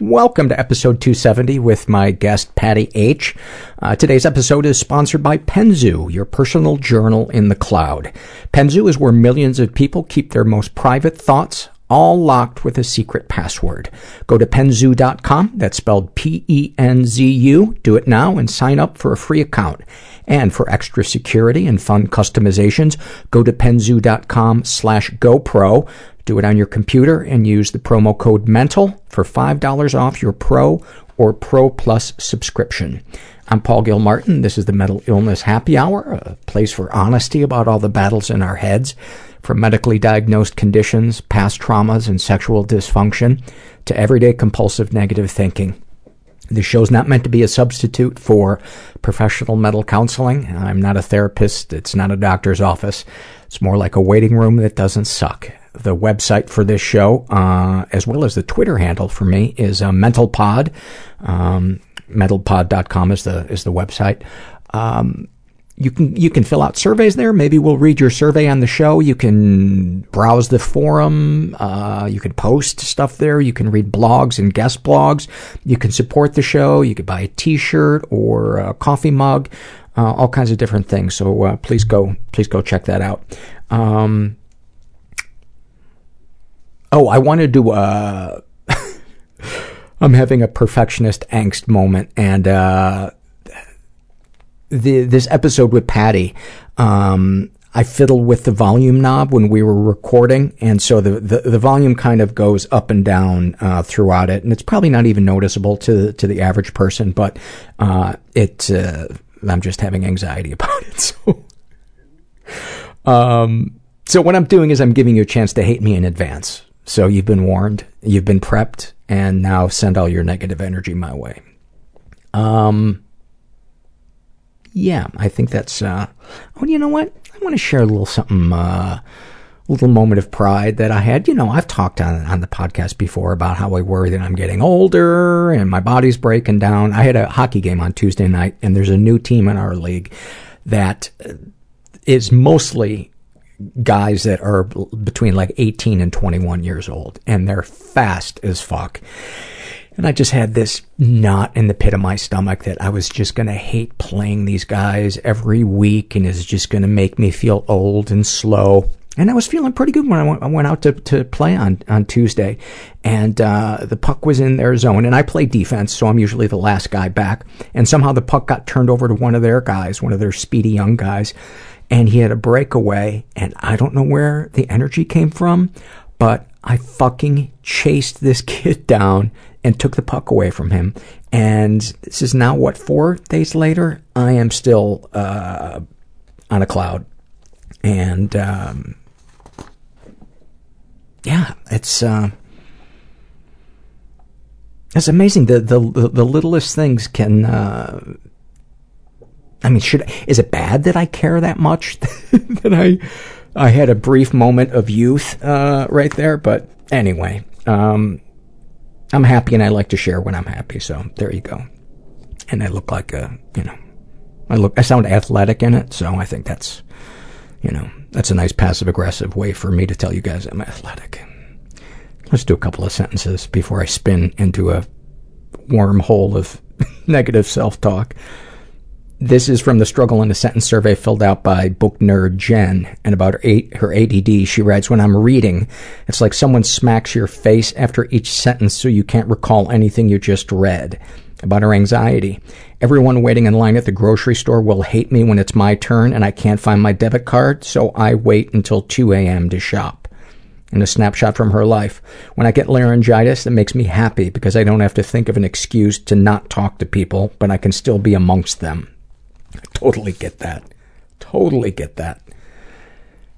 Welcome to episode 270 with my guest, Patti H. Uh, today's episode is sponsored by Penzu, your personal journal in the cloud. Penzu is where millions of people keep their most private thoughts, all locked with a secret password. Go to penzu.com, that's spelled P-E-N-Z-U. Do it now and sign up for a free account. And for extra security and fun customizations, go to penzu.com slash GoPro. Do it on your computer and use the promo code MENTAL for $5 off your Pro or Pro Plus subscription. I'm Paul Gilmartin. This is the Mental Illness Happy Hour, a place for honesty about all the battles in our heads, from medically diagnosed conditions, past traumas, and sexual dysfunction, to everyday compulsive negative thinking. This show's not meant to be a substitute for professional mental counseling. I'm not a therapist. It's not a doctor's office. It's more like a waiting room that doesn't suck. The website for this show, uh, as well as the Twitter handle for me, is uh, MentalPod. Um, mentalpod.com is the is the website. Um, you can you can fill out surveys there. Maybe we'll read your survey on the show. You can browse the forum. Uh, you can post stuff there. You can read blogs and guest blogs. You can support the show. You could buy a T-shirt or a coffee mug. Uh, all kinds of different things. So uh, please go please go check that out. Um, oh, I wanted to. Uh, I'm having a perfectionist angst moment, and uh, the this episode with Patti, um, I fiddled with the volume knob when we were recording, and so the, the, the volume kind of goes up and down uh, throughout it, and it's probably not even noticeable to to the average person, but uh, it uh, I'm just having anxiety about it. So, um, so what I'm doing is I'm giving you a chance to hate me in advance. So you've been warned, you've been prepped, and now send all your negative energy my way. Um, yeah, I think that's, uh, oh, you know what? I want to share a little something, uh, a little moment of pride that I had. You know, I've talked on, on the podcast before about how I worry that I'm getting older and my body's breaking down. I had a hockey game on Tuesday night and there's a new team in our league that is mostly guys that are between like 18 and 21 years old and they're fast as fuck. And I just had this knot in the pit of my stomach that I was just gonna hate playing these guys every week and is just gonna make me feel old and slow. And I was feeling pretty good when I went, I went out to, to play on, on Tuesday. And uh, the puck was in their zone. And I play defense, so I'm usually the last guy back. And somehow the puck got turned over to one of their guys, one of their speedy young guys and he had a breakaway, and I don't know where the energy came from, but I fucking chased this kid down and took the puck away from him. And this is now, what, four days later? I am still uh, on a cloud. And um, yeah, it's. Uh, it's amazing. The, the the littlest things can uh, I mean, should is it bad that I care that much that I I had a brief moment of youth uh, right there? But anyway, um, I'm happy and I like to share when I'm happy. So there you go. And I look like a you know, I look I sound athletic in it. So I think that's you know that's a nice passive aggressive way for me to tell you guys I'm athletic. Let's do a couple of sentences before I spin into a wormhole of negative self talk. This is from the struggle in a sentence survey filled out by book nerd Jen. And about her, her ADD, she writes, When I'm reading, it's like someone smacks your face after each sentence so you can't recall anything you just read. About her anxiety. Everyone waiting in line at the grocery store will hate me when it's my turn and I can't find my debit card, so I wait until 2 a.m. to shop. And a snapshot from her life. When I get laryngitis, it makes me happy because I don't have to think of an excuse to not talk to people, but I can still be amongst them. I totally get that. Totally get that.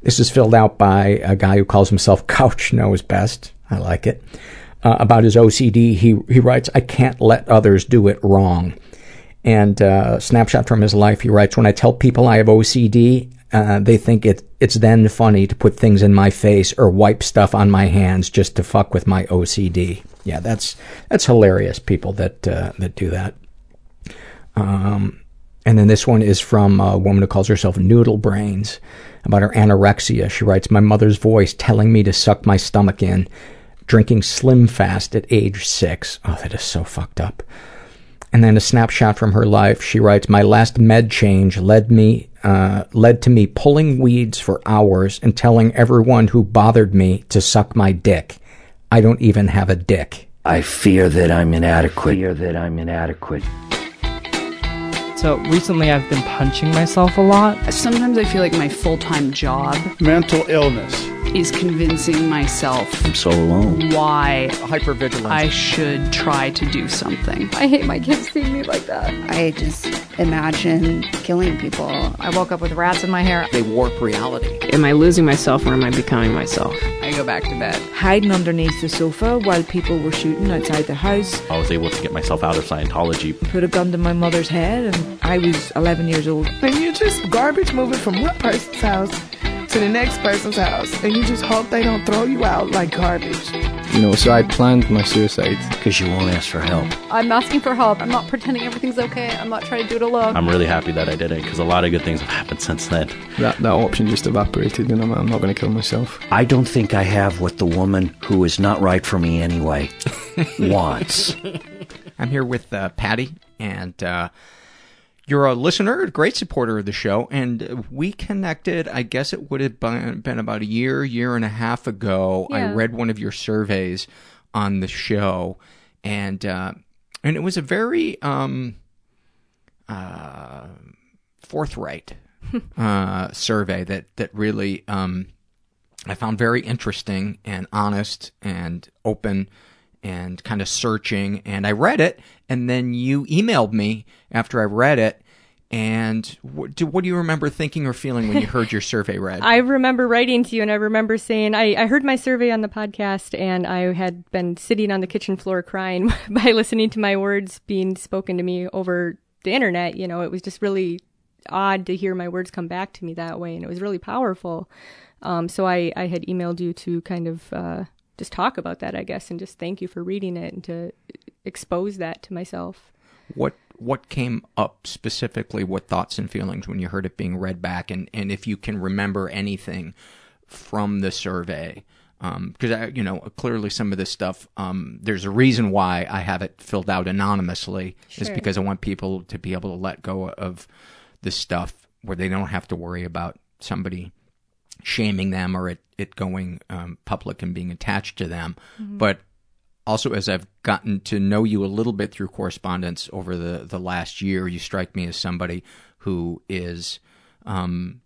This is filled out by a guy who calls himself Couch Knows Best. I like it. Uh, about his OCD, he, he writes, I can't let others do it wrong. And uh, snapshot from his life, he writes, When I tell people I have OCD, uh, they think it, it's then funny to put things in my face or wipe stuff on my hands just to fuck with my OCD. Yeah, that's that's hilarious. People that uh, that do that. Um, and then this one is from a woman who calls herself Noodle Brains about her anorexia. She writes, My mother's voice telling me to suck my stomach in drinking Slim Fast at age six. Oh, that is so fucked up. And then a snapshot from her life. She writes, "My last med change led me uh, led to me pulling weeds for hours and telling everyone who bothered me to suck my dick. I don't even have a dick." I fear that I'm inadequate. Fear that I'm inadequate. So recently I've been punching myself a lot. Sometimes I feel like my full time job mental illness is convincing myself I'm so alone. why hypervigilance. I should try to do something. I hate my kids seeing me like that. I just imagine killing people. I woke up with rats in my hair. they warp reality. Am I losing myself or am I becoming myself? I go back to bed. hiding underneath the sofa while people were shooting outside the house. I was able to get myself out of Scientology. Put a gun to my mother's head, and I was 11 years old. And you're just garbage moving from one person's house to the next person's house, and you just hope they don't throw you out like garbage. You know, so I planned my suicide. Because you won't ask for help. I'm asking for help. I'm not pretending everything's okay. I'm not trying to do it alone. I'm really happy that I did it because a lot of good things have happened since then. That that option just evaporated, and I'm, I'm not going to kill myself. I don't think I have what the woman who is not right for me anyway wants. I'm here with uh, Patti, and uh, you're a listener, a great supporter of the show, and we connected. I guess it would have been, been about a year, year and a half ago. I read one of your surveys on the show, and uh, and it was a very um, uh, forthright uh, survey that that really um, I found very interesting and honest and open and kind of searching. And I read it, and then you emailed me after I read it. And what do, what do you remember thinking or feeling when you heard your survey read? I remember writing to you, and I remember saying, I, I heard my survey on the podcast, and I had been sitting on the kitchen floor crying by listening to my words being spoken to me over the internet. You know, it was just really odd to hear my words come back to me that way, and it was really powerful. Um, so I, I had emailed you to kind of uh, just talk about that, I guess, and just thank you for reading it and to expose that to myself. what what came up specifically? What thoughts and feelings when you heard it being read back, and and if you can remember anything from the survey? Because I, you know, clearly some of this stuff. Um, there's a reason why I have it filled out anonymously, is because I want people to be able to let go of this stuff where they don't have to worry about somebody shaming them or it, it going um, public and being attached to them. But also, as I've gotten to know you a little bit through correspondence over the, the last year, you strike me as somebody who is um,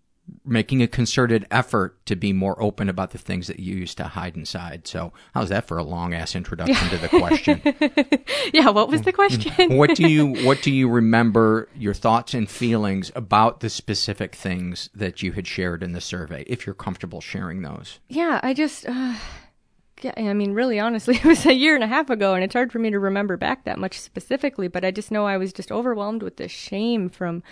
making a concerted effort to be more open about the things that you used to hide inside. So, how's that for a long ass introduction to the question? Yeah, what was the question? what do you what do you remember your thoughts and feelings about the specific things that you had shared in the survey if you're comfortable sharing those Yeah, I just, uh, I mean, really, honestly, it was a year and a half ago, and it's hard for me to remember back that much specifically. But I just know I was just overwhelmed with the shame from,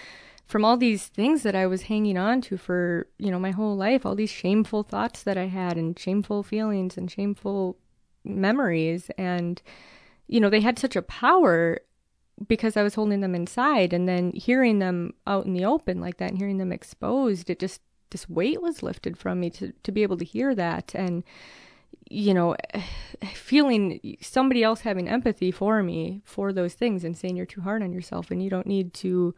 from all these things that I was hanging on to for you know my whole life, all these shameful thoughts that I had, and shameful feelings, and shameful memories, and you know they had such a power because I was holding them inside, and then hearing them out in the open like that, and hearing them exposed, it just this weight was lifted from me to to be able to hear that and you know feeling somebody else having empathy for me for those things and saying you're too hard on yourself and you don't need to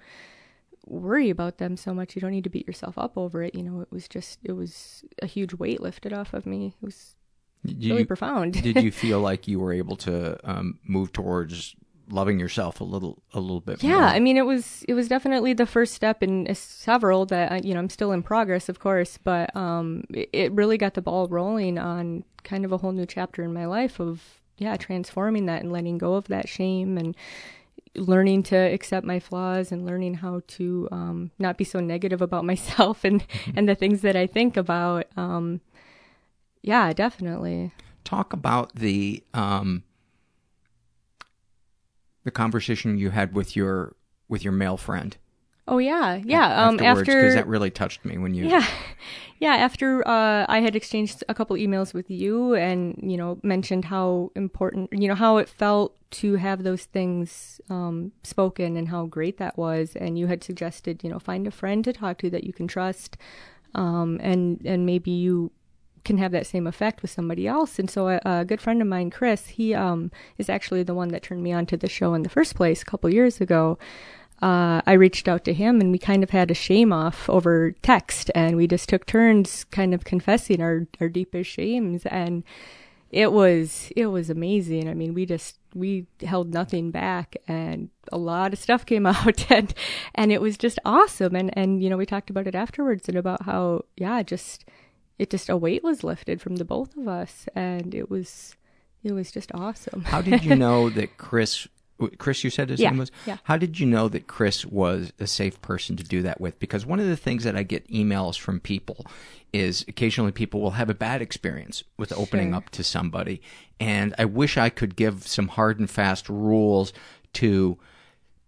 worry about them so much. You don't need to beat yourself up over it. You know it was just it was a huge weight lifted off of me. It was Did really you- profound. did you feel like you were able to um, move towards loving yourself a little a little bit yeah more? i mean it was it was definitely the first step in uh, several that I- you know i'm still in progress of course but um it, it really got the ball rolling on kind of a whole new chapter in my life of yeah transforming that and letting go of that shame and learning to accept my flaws and learning how to um not be so negative about myself and and the things that i think about um yeah definitely talk about the um the conversation you had with your with your male friend oh yeah yeah um afterwards, after because that really touched me when you Yeah. Yeah, after uh, I had exchanged a couple emails with you and, you know, mentioned how important, you know, how it felt to have those things um, spoken and how great that was. And you had suggested, you know, find a friend to talk to that you can trust. Um, and, and maybe you can have that same effect with somebody else. And so a, a good friend of mine, Chris, he um, is actually the one that turned me on to the show in the first place a couple years ago. Uh, I reached out to him and we kind of had a shame off over text and we just took turns kind of confessing our, our deepest shames and it was it was amazing. I mean, we just we held nothing back and a lot of stuff came out and and it was just awesome and and you know, we talked about it afterwards and about how yeah, just it just a weight was lifted from the both of us and it was it was just awesome. How did you know that Chris Chris, you said his Yeah, name was. yeah. How did you know that Chris was a safe person to do that with? Because one of the things that I get emails from people is occasionally people will have a bad experience with opening Sure. up to somebody, and I wish I could give some hard and fast rules to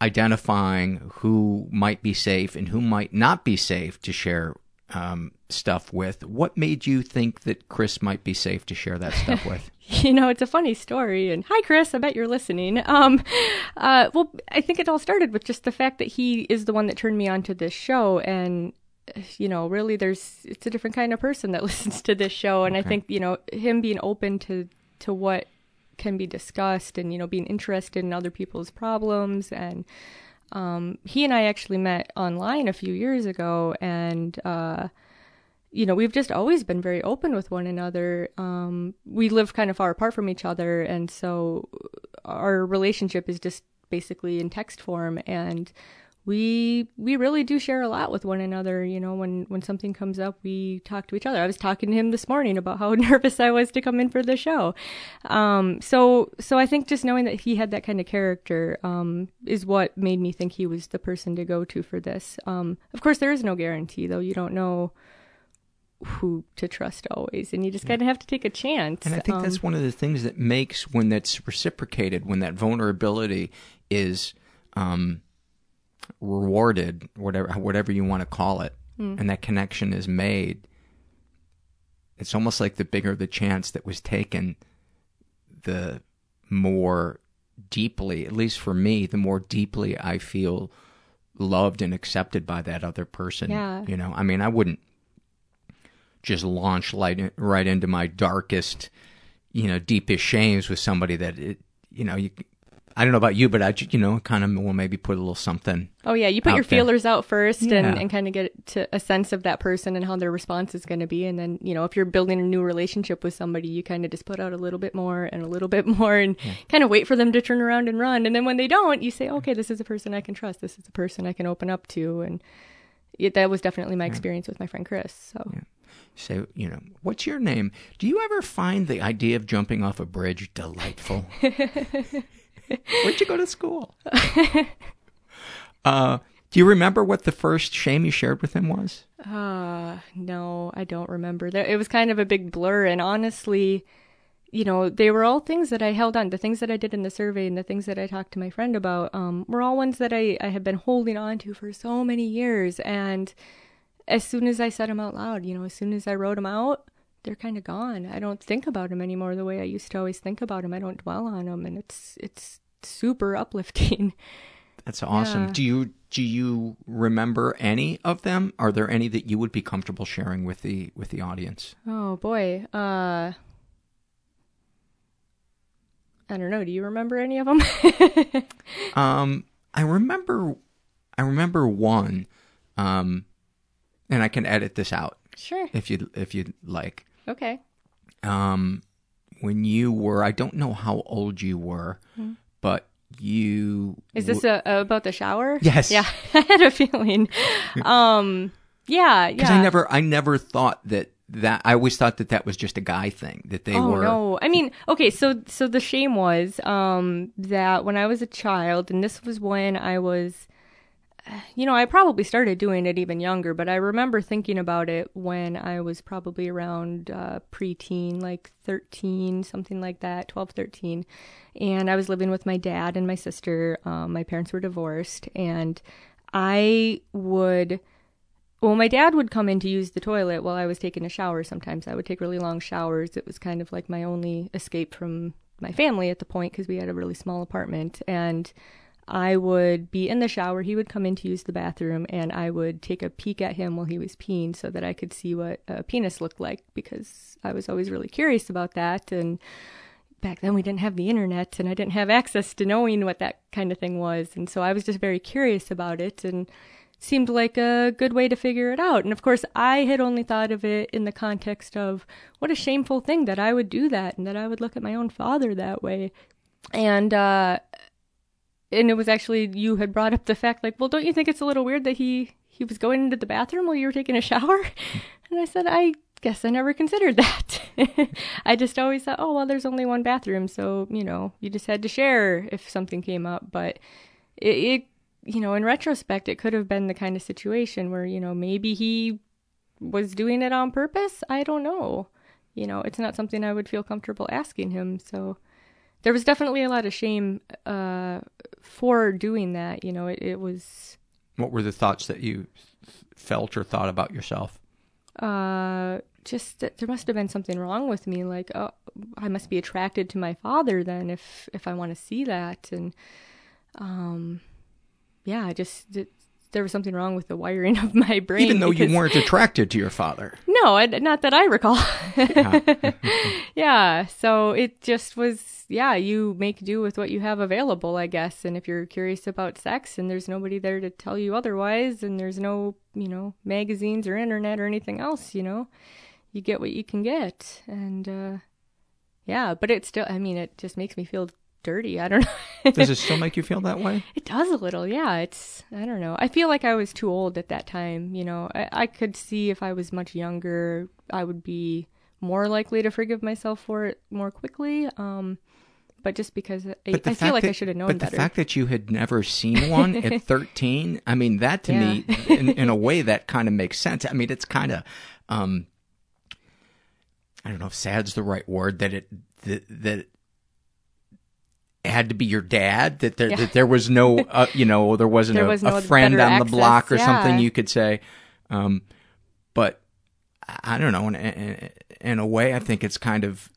identifying who might be safe and who might not be safe to share um, stuff with. What made you think that Chris might be safe to share that stuff with? you know, it's a funny story. And hi, Chris. I bet you're listening. Um, uh, well, I think it all started with just the fact that he is the one that turned me on to this show, and you know, really, there's it's a different kind of person that listens to this show, and I think you know him being open to to what can be discussed, and you know, being interested in other people's problems, and um, he and I actually met online a few years ago, and uh, you know, we've just always been very open with one another. Um, we live kind of far apart from each other, and so our relationship is just basically in text form, and we we really do share a lot with one another. You know, when when something comes up, we talk to each other. I was talking to him this morning about how nervous I was to come in for the show. Um, so so I think just knowing that he had that kind of character um, is what made me think he was the person to go to for this. Um, of course, there is no guarantee, though. You don't know who to trust always, and you just kind of have to take a chance. And I think that's Um, one of the things that makes when that's reciprocated, when that vulnerability is um, rewarded, whatever whatever you want to call it, Mm. and that connection is made. It's almost like the bigger the chance that was taken, the more deeply, at least for me, the more deeply I feel loved and accepted by that other person. Yeah. You know, I mean, I wouldn't just launch light, right into my darkest, you know, deepest shames with somebody that it, you know, you, I don't know about you, but I, you know, kind of will maybe put a little something. Oh yeah, you put out your there. feelers out first Yeah. and, and kind of get to a sense of that person and how their response is going to be, and then you know if you're building a new relationship with somebody, you kind of just put out a little bit more and a little bit more, and kind of wait for them to turn around and run, and then when they don't, you say, okay, this is a person I can trust, this is a person I can open up to, and it, that was definitely my experience with my friend Chris. So Say, you know, what's your name? Do you ever find the idea of jumping off a bridge delightful? Where'd you go to school? uh, do you remember what the first shame you shared with him was? Uh, no, I don't remember. It was kind of a big blur, and honestly, you know, they were all things that I held on. The things that I did in the survey and the things that I talked to my friend about, um, were all ones that I I have been holding on to for so many years. And as soon as I said them out loud, you know, as soon as I wrote them out, they're kind of gone. I don't think about them anymore the way I used to always think about them. I don't dwell on them, and it's it's super uplifting. That's awesome. Yeah. Do you do you remember any of them? Are there any that you would be comfortable sharing with the with the audience? Oh boy. Uh I don't know. Do you remember any of them? Um, I remember, I remember one, um, and I can edit this out sure. if you if you'd like. Okay. Um, when you were, I don't know how old you were, Hmm. but you Is this w- uh about the shower? Yes. Yeah. I had a feeling. Um yeah, Because yeah. I never, I never thought that that. I always thought that that was just a guy thing. That they oh were. no! I mean, okay, so so the shame was um, that when I was a child, and this was when I was, you know, I probably started doing it even younger, but I remember thinking about it when I was probably around uh, preteen, like 13, something like that, 12, 13. And I was living with my dad and my sister. Um, my parents were divorced, and I would well, my dad would come in to use the toilet while I was taking a shower sometimes. I would take really long showers. It was kind of like my only escape from my family at the point because we had a really small apartment. And I would be in the shower. He would come in to use the bathroom, and I would take a peek at him while he was peeing so that I could see what a penis looked like because I was always really curious about that. And back then we didn't have the internet and I didn't have access to knowing what that kind of thing was. And so I was just very curious about it and seemed like a good way to figure it out. And of course, I had only thought of it in the context of what a shameful thing that I would do that and that I would look at my own father that way. And, uh, and it was actually you had brought up the fact like, well, don't you think it's a little weird that he he was going into the bathroom while you were taking a shower? And I said, I guess I never considered that. I just always thought, oh, well, there's only one bathroom, so, you know, you just had to share if something came up. But it, it, you know, in retrospect, it could have been the kind of situation where, you know, maybe he was doing it on purpose. I don't know. You know, it's not something I would feel comfortable asking him. So there was definitely a lot of shame uh, for doing that. You know, it, it was. What were the thoughts that you felt or thought about yourself? uh just that there must have been something wrong with me like oh i must be attracted to my father then if if i want to see that and um yeah i just it, there was something wrong with the wiring of my brain even though because, you weren't attracted to your father no I, not that i recall yeah. yeah so it just was yeah you make do with what you have available i guess and if you're curious about sex and there's nobody there to tell you otherwise and there's no you know magazines or internet or anything else you know you get what you can get and uh yeah but it still i mean it just makes me feel dirty i don't know does it still make you feel that way it does a little yeah it's i don't know i feel like i was too old at that time you know i, I could see if i was much younger i would be more likely to forgive myself for it more quickly um but just because I, I feel like that, I should have known but better. the fact that you had never seen one at 13, I mean, that to yeah. me, in, in, a way, that kind of makes sense. I mean, it's kind of, um, I don't know if sad's the right word, that it, that, that had to be your dad, that there, yeah. that there was no, uh, you know, there wasn't there a, was no a friend on the block or yeah. something you could say. Um, but I don't know, in, in, in a way, I think it's kind of,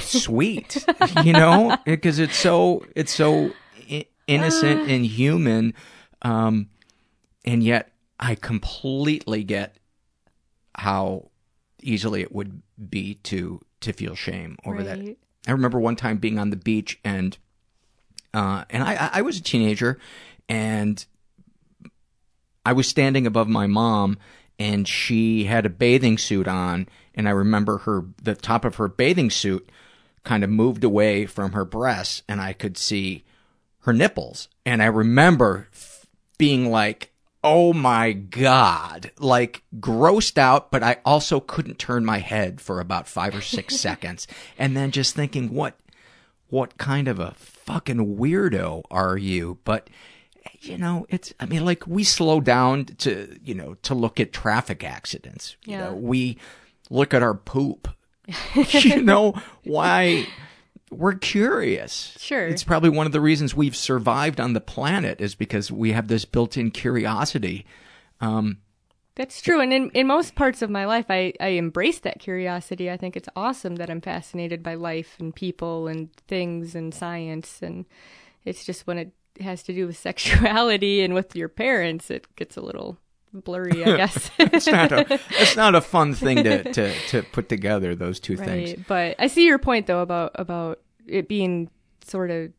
sweet, you know, because it's so it's so innocent and human, um, and yet I completely get how easily it would be to to feel shame over right. that. I remember one time being on the beach and uh, and I I was a teenager and I was standing above my mom and she had a bathing suit on and I remember her the top of her bathing suit kind of moved away from her breasts and I could see her nipples. And I remember f- being like, oh my God, like grossed out, but I also couldn't turn my head for about five or six seconds. And then just thinking, what, what kind of a fucking weirdo are you? But, you know, it's, I mean, like we slow down to, you know, to look at traffic accidents. You Yeah. know, we look at our poop you know why we're curious. Sure. It's probably one of the reasons we've survived on the planet is because we have this built-in curiosity. Um, That's true. And in, in most parts of my life, I, I embrace that curiosity. I think it's awesome that I'm fascinated by life and people and things and science. And it's just when it has to do with sexuality and with your parents, it gets a little blurry, I guess. it's not a it's not a fun thing to to, to put together those two right. things. But I see your point though about about it being sort of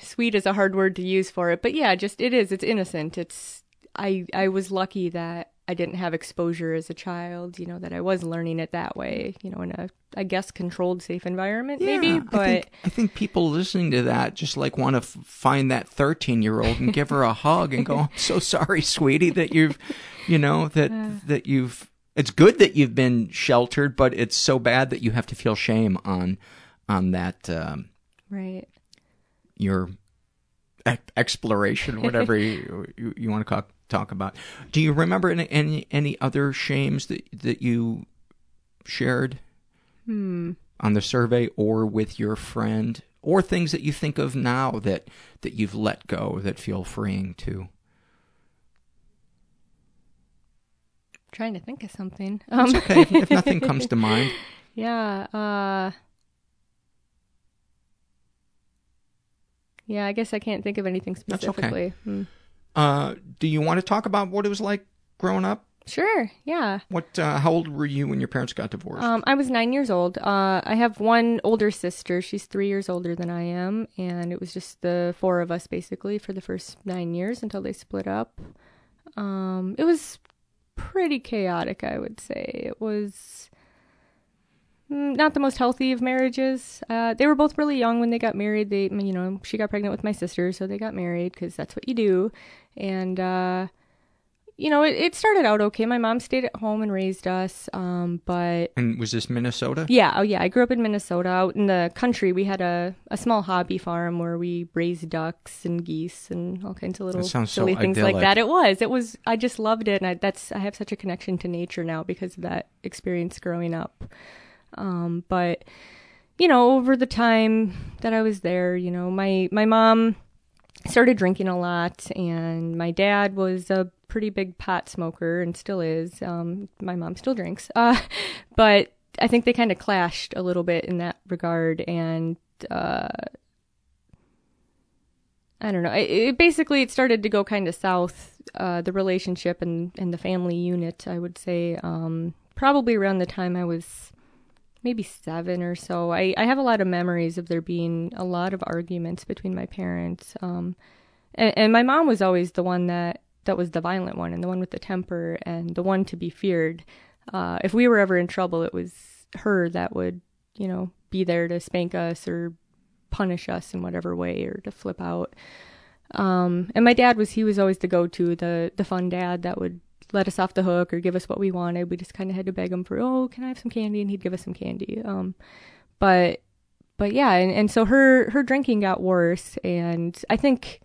sweet is a hard word to use for it. But yeah, just it is. It's innocent. It's I I was lucky that I didn't have exposure as a child, you know, that I was learning it that way, you know, in a I guess controlled safe environment Yeah, maybe, but I think, I think people listening to that just like want to f- find that 13 year old and give her a hug and go, I'm so sorry, sweetie, that you've, you know, that, that you've, it's good that you've been sheltered, but it's so bad that you have to feel shame on, on that, um, right. your exploration, whatever you, you, you want to talk, talk about. Do you remember any, any, any other shames that, that you shared? Hmm. on the survey or with your friend or things that you think of now that that you've let go that feel freeing too trying to think of something. It's okay if- nothing comes to mind. Yeah, uh Yeah, I guess I can't think of anything That's specifically. okay. Hmm. Uh, do you want to talk about what it was like growing up? Sure. Yeah. What? Uh, how old were you when your parents got divorced? Um, I was nine years old. Uh, I have one older sister. She's three years older than I am, and it was just the four of us basically for the first nine years until they split up. Um, it was pretty chaotic, I would say. It was mm, not the most healthy of marriages. Uh, they were both really young when they got married. They, you know, she got pregnant with my sister, so they got married because that's what you do. And uh, you know, it, it started out okay. My mom stayed at home and raised us, um, but and was this Minnesota? yeah, oh yeah. I grew up in Minnesota, out in the country. We had a, a small hobby farm where we raised ducks and geese and all kinds of little sounds so silly things like that. It was. It was. I just loved it, and I, that's. I have such a connection to nature now because of that experience growing up. Um, but you know, over the time that I was there, you know, my my mom started drinking a lot, and my dad was a pretty big pot smoker and still is. Um, my mom still drinks, uh, but I think they kind of clashed a little bit in that regard, and uh, I don't know. It, it basically it started to go kind of south. Uh, the relationship and and the family unit, I would say, um, probably around the time I was maybe seven or so. I, I have a lot of memories of there being a lot of arguments between my parents. Um, and, and my mom was always the one that, that was the violent one and the one with the temper and the one to be feared. Uh, if we were ever in trouble, it was her that would, you know, be there to spank us or punish us in whatever way or to flip out. Um, and my dad was, he was always the go-to, the, the fun dad that would let us off the hook or give us what we wanted. We just kind of had to beg him for, oh, can I have some candy? And he'd give us some candy. Um, but, but yeah, and, and so her, her drinking got worse. And I think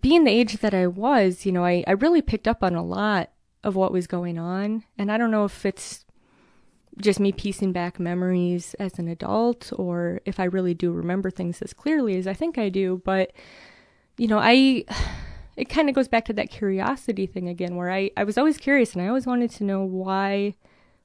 being the age that I was, you know, I, I really picked up on a lot of what was going on. And I don't know if it's just me piecing back memories as an adult or if I really do remember things as clearly as I think I do. But, you know, I, it kind of goes back to that curiosity thing again where I, I was always curious and I always wanted to know why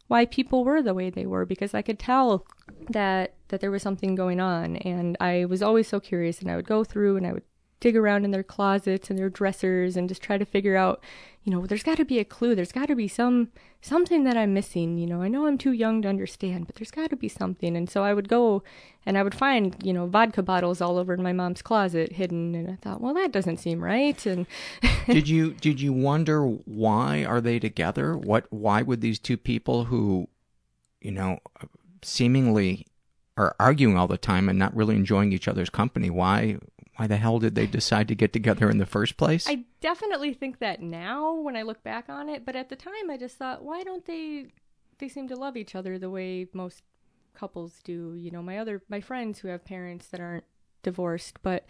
why people were the way they were because I could tell that that there was something going on and I was always so curious and I would go through and I would dig around in their closets and their dressers and just try to figure out, you know, there's got to be a clue. There's got to be some something that I'm missing, you know. I know I'm too young to understand, but there's got to be something. And so I would go and I would find, you know, vodka bottles all over in my mom's closet hidden and I thought, well, that doesn't seem right and did you did you wonder why are they together? What why would these two people who, you know, seemingly are arguing all the time and not really enjoying each other's company? Why why the hell did they decide to get together in the first place? I definitely think that now when I look back on it, but at the time I just thought, why don't they they seem to love each other the way most couples do, you know, my other my friends who have parents that aren't divorced, but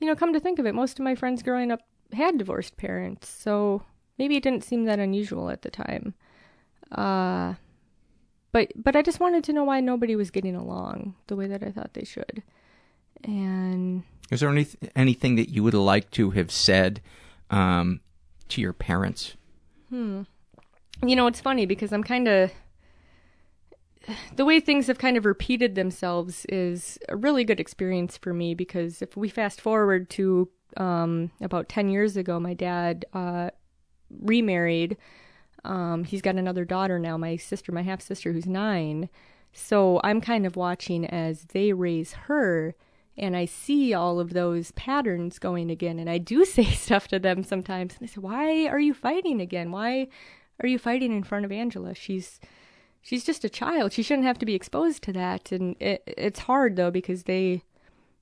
you know, come to think of it, most of my friends growing up had divorced parents. So maybe it didn't seem that unusual at the time. Uh but but I just wanted to know why nobody was getting along the way that I thought they should. And Is there any anything that you would like to have said um, to your parents? Hmm. You know, it's funny because I'm kind of. The way things have kind of repeated themselves is a really good experience for me because if we fast forward to um, about 10 years ago, my dad uh, remarried. Um, he's got another daughter now, my sister, my half sister, who's nine. So I'm kind of watching as they raise her and I see all of those patterns going again. And I do say stuff to them sometimes. And I say, "Why are you fighting again? Why are you fighting in front of Angela? She's she's just a child. She shouldn't have to be exposed to that." And it, it's hard though because they,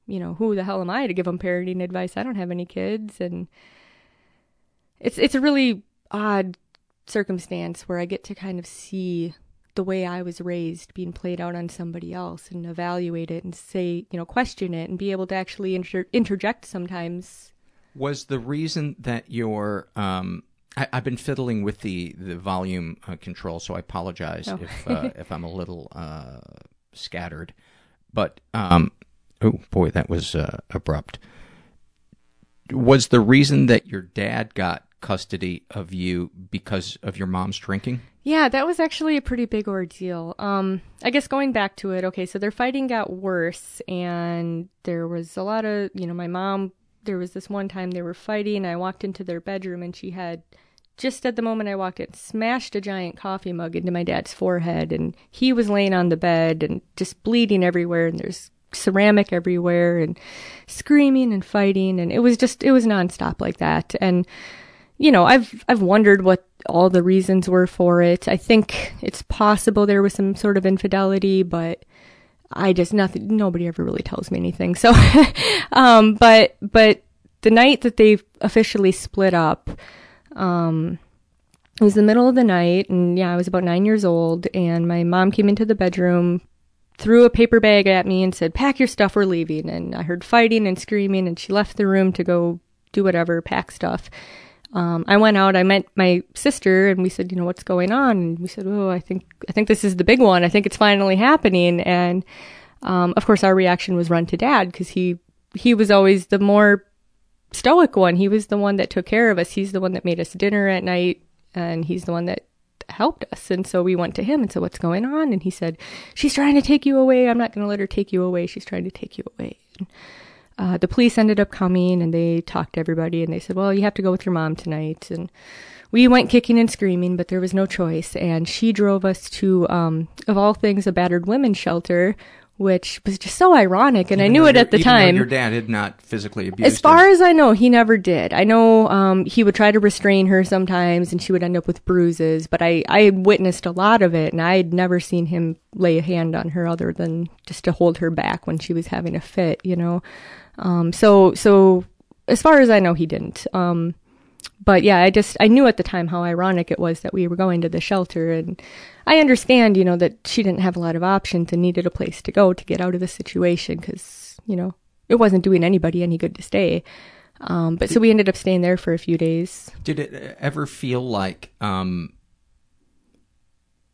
you know, who the hell am I to give them parenting advice? I don't have any kids, and it's it's a really odd circumstance where I get to kind of see the way I was raised being played out on somebody else and evaluate it and say, you know, question it and be able to actually inter- interject sometimes. Was the reason that your um, I, I've been fiddling with the the volume uh, control, so I apologize Oh. if uh, if I'm a little uh, scattered. But um, oh boy, that was uh, abrupt. Was the reason that your dad got custody of you because of your mom's drinking? Yeah, that was actually a pretty big ordeal. Um, I guess going back to it, okay, so their fighting got worse, and there was a lot of, you know, my mom, there was this one time they were fighting, I walked into their bedroom, and she had, just at the moment I walked in, smashed a giant coffee mug into my dad's forehead, and he was laying on the bed and just bleeding everywhere, and there's ceramic everywhere, and screaming and fighting, and it was just, it was nonstop like that. And, you know, I've I've wondered what all the reasons were for it. I think it's possible there was some sort of infidelity, but I just nothing. Nobody ever really tells me anything. So, um, but but the night that they officially split up, um, it was the middle of the night, and yeah, I was about nine years old, and my mom came into the bedroom, threw a paper bag at me, and said, "Pack your stuff, we're leaving." And I heard fighting and screaming, and she left the room to go do whatever, pack stuff um, I went out. I met my sister, and we said, you know, what's going on? And we said, oh, I think I think this is the big one. I think it's finally happening. And um, of course, our reaction was run to dad because he he was always the more stoic one. He was the one that took care of us. He's the one that made us dinner at night, and he's the one that helped us. And so we went to him and said, what's going on? And he said, she's trying to take you away. I'm not going to let her take you away. She's trying to take you away. And, uh, the police ended up coming and they talked to everybody and they said, well, you have to go with your mom tonight. And we went kicking and screaming, but there was no choice. And she drove us to, um, of all things, a battered women's shelter, which was just so ironic. And Even I knew it at the time. your dad had not physically abused As far as I know, he never did. I know um, he would try to restrain her sometimes, and she would end up with bruises. But I, I witnessed a lot of it, and I had never seen him lay a hand on her other than just to hold her back when she was having a fit. You know, um, so so as far as I know, he didn't. Um, but yeah, I just I knew at the time how ironic it was that we were going to the shelter, and I understand, you know, that she didn't have a lot of options and needed a place to go to get out of the situation because you know it wasn't doing anybody any good to stay. Um, but so we ended up staying there for a few days. Did it ever feel like um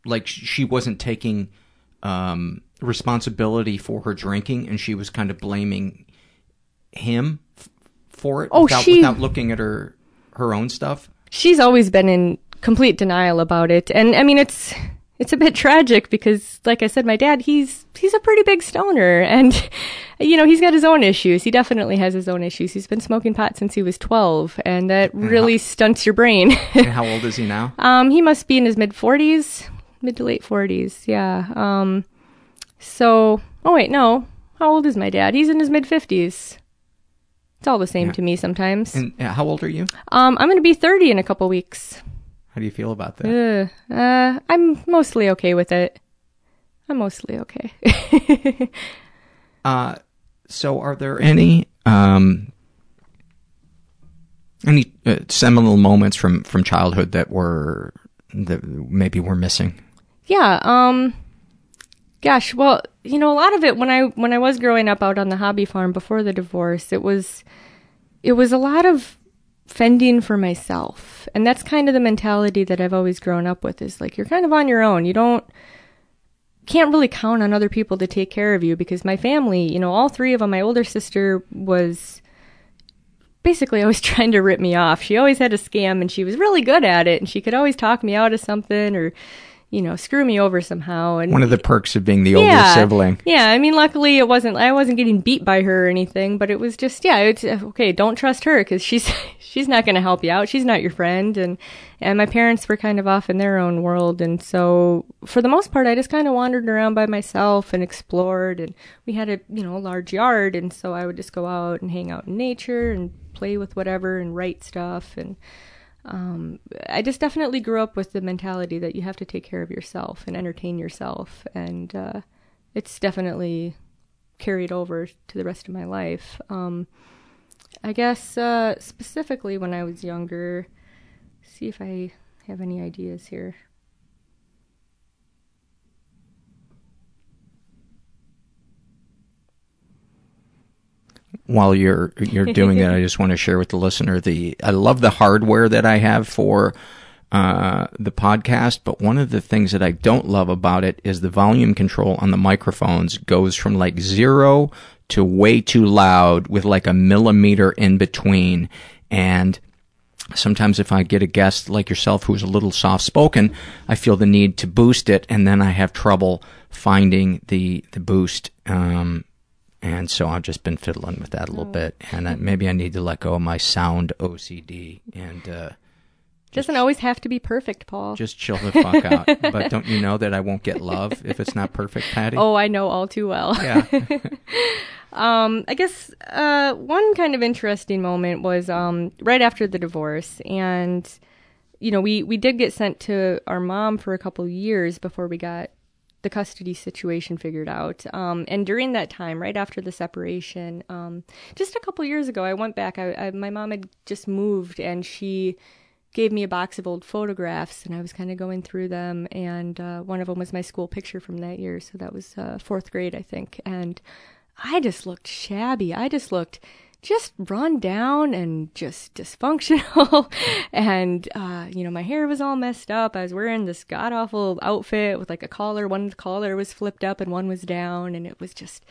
like she wasn't taking um responsibility for her drinking and she was kind of blaming him f- for it Oh, without, she- without looking at her her own stuff? she's always been in complete denial about it. And i mean it's it's a bit tragic because like i said my dad he's he's a pretty big stoner. And you know he's got his own issues. He definitely has his own issues. He's been smoking pot since he was 12 and that really stunts your brain. And how old is he now? um he must be in his mid 40s mid to late 40s yeah. Um so oh wait no. How old is my dad? He's in his mid 50s it's all the same Yeah. to me sometimes And uh, how old are you? um i'm gonna be 30 in a couple weeks How do you feel about that? Ugh. Uh, I'm mostly okay with it. I'm mostly okay. Uh, so are there any um, any uh, seminal moments from from childhood that were that maybe we're missing? yeah. Um. Gosh. Well, you know, a lot of it when I when I was growing up out on the hobby farm before the divorce, it was it was a lot of fending for myself, and that's kind of the mentality that I've always grown up with. Is like you're kind of on your own. You don't can't really count on other people to take care of you because my family, you know, all three of them, my older sister was basically always trying to rip me off. She always had a scam and she was really good at it and she could always talk me out of something or you know, screw me over somehow and One of the perks of being the older yeah, sibling. Yeah, I mean, luckily it wasn't. I wasn't getting beat by her or anything, but it was just, yeah, it's okay. Don't trust her because she's she's not going to help you out. She's not your friend, and and my parents were kind of off in their own world, and so for the most part, I just kind of wandered around by myself and explored. And we had a you know a large yard, and so I would just go out and hang out in nature and play with whatever and write stuff and um, I just definitely grew up with the mentality that you have to take care of yourself and entertain yourself, and uh, it's definitely carried over to the rest of my life. Um, I guess uh, specifically when I was younger, see if I have any ideas here. While you're you're doing it, I just want to share with the listener the I love the hardware that I have for uh, the podcast, but one of the things that I don't love about it is the volume control on the microphones goes from like zero to way too loud with like a millimeter in between. And sometimes if I get a guest like yourself who's a little soft spoken, I feel the need to boost it, and then I have trouble finding the the boost. Um, and so I've just been fiddling with that a little bit, and I, maybe I need to let go of my sound OCD and uh, Doesn't always have to be perfect, Paul. just chill the fuck out. but don't you know that I won't get love if it's not perfect, Patti? Oh, I know all too well. Yeah. um, I guess uh, one kind of interesting moment was um, right after the divorce, and you know, we we did get sent to our mom for a couple years before we got the custody situation figured out. Um, and during that time, right after the separation, um, just a couple years ago, I went back. I, I my mom had just moved, and she gave me a box of old photographs and I was kind of going through them and uh, one of them was my school picture from that year so that was uh, fourth grade I think and I just looked shabby I just looked just run down and just dysfunctional. And uh, you know my hair was all messed up. I was wearing this god awful outfit with like a collar. One collar was flipped up and one was down and it was just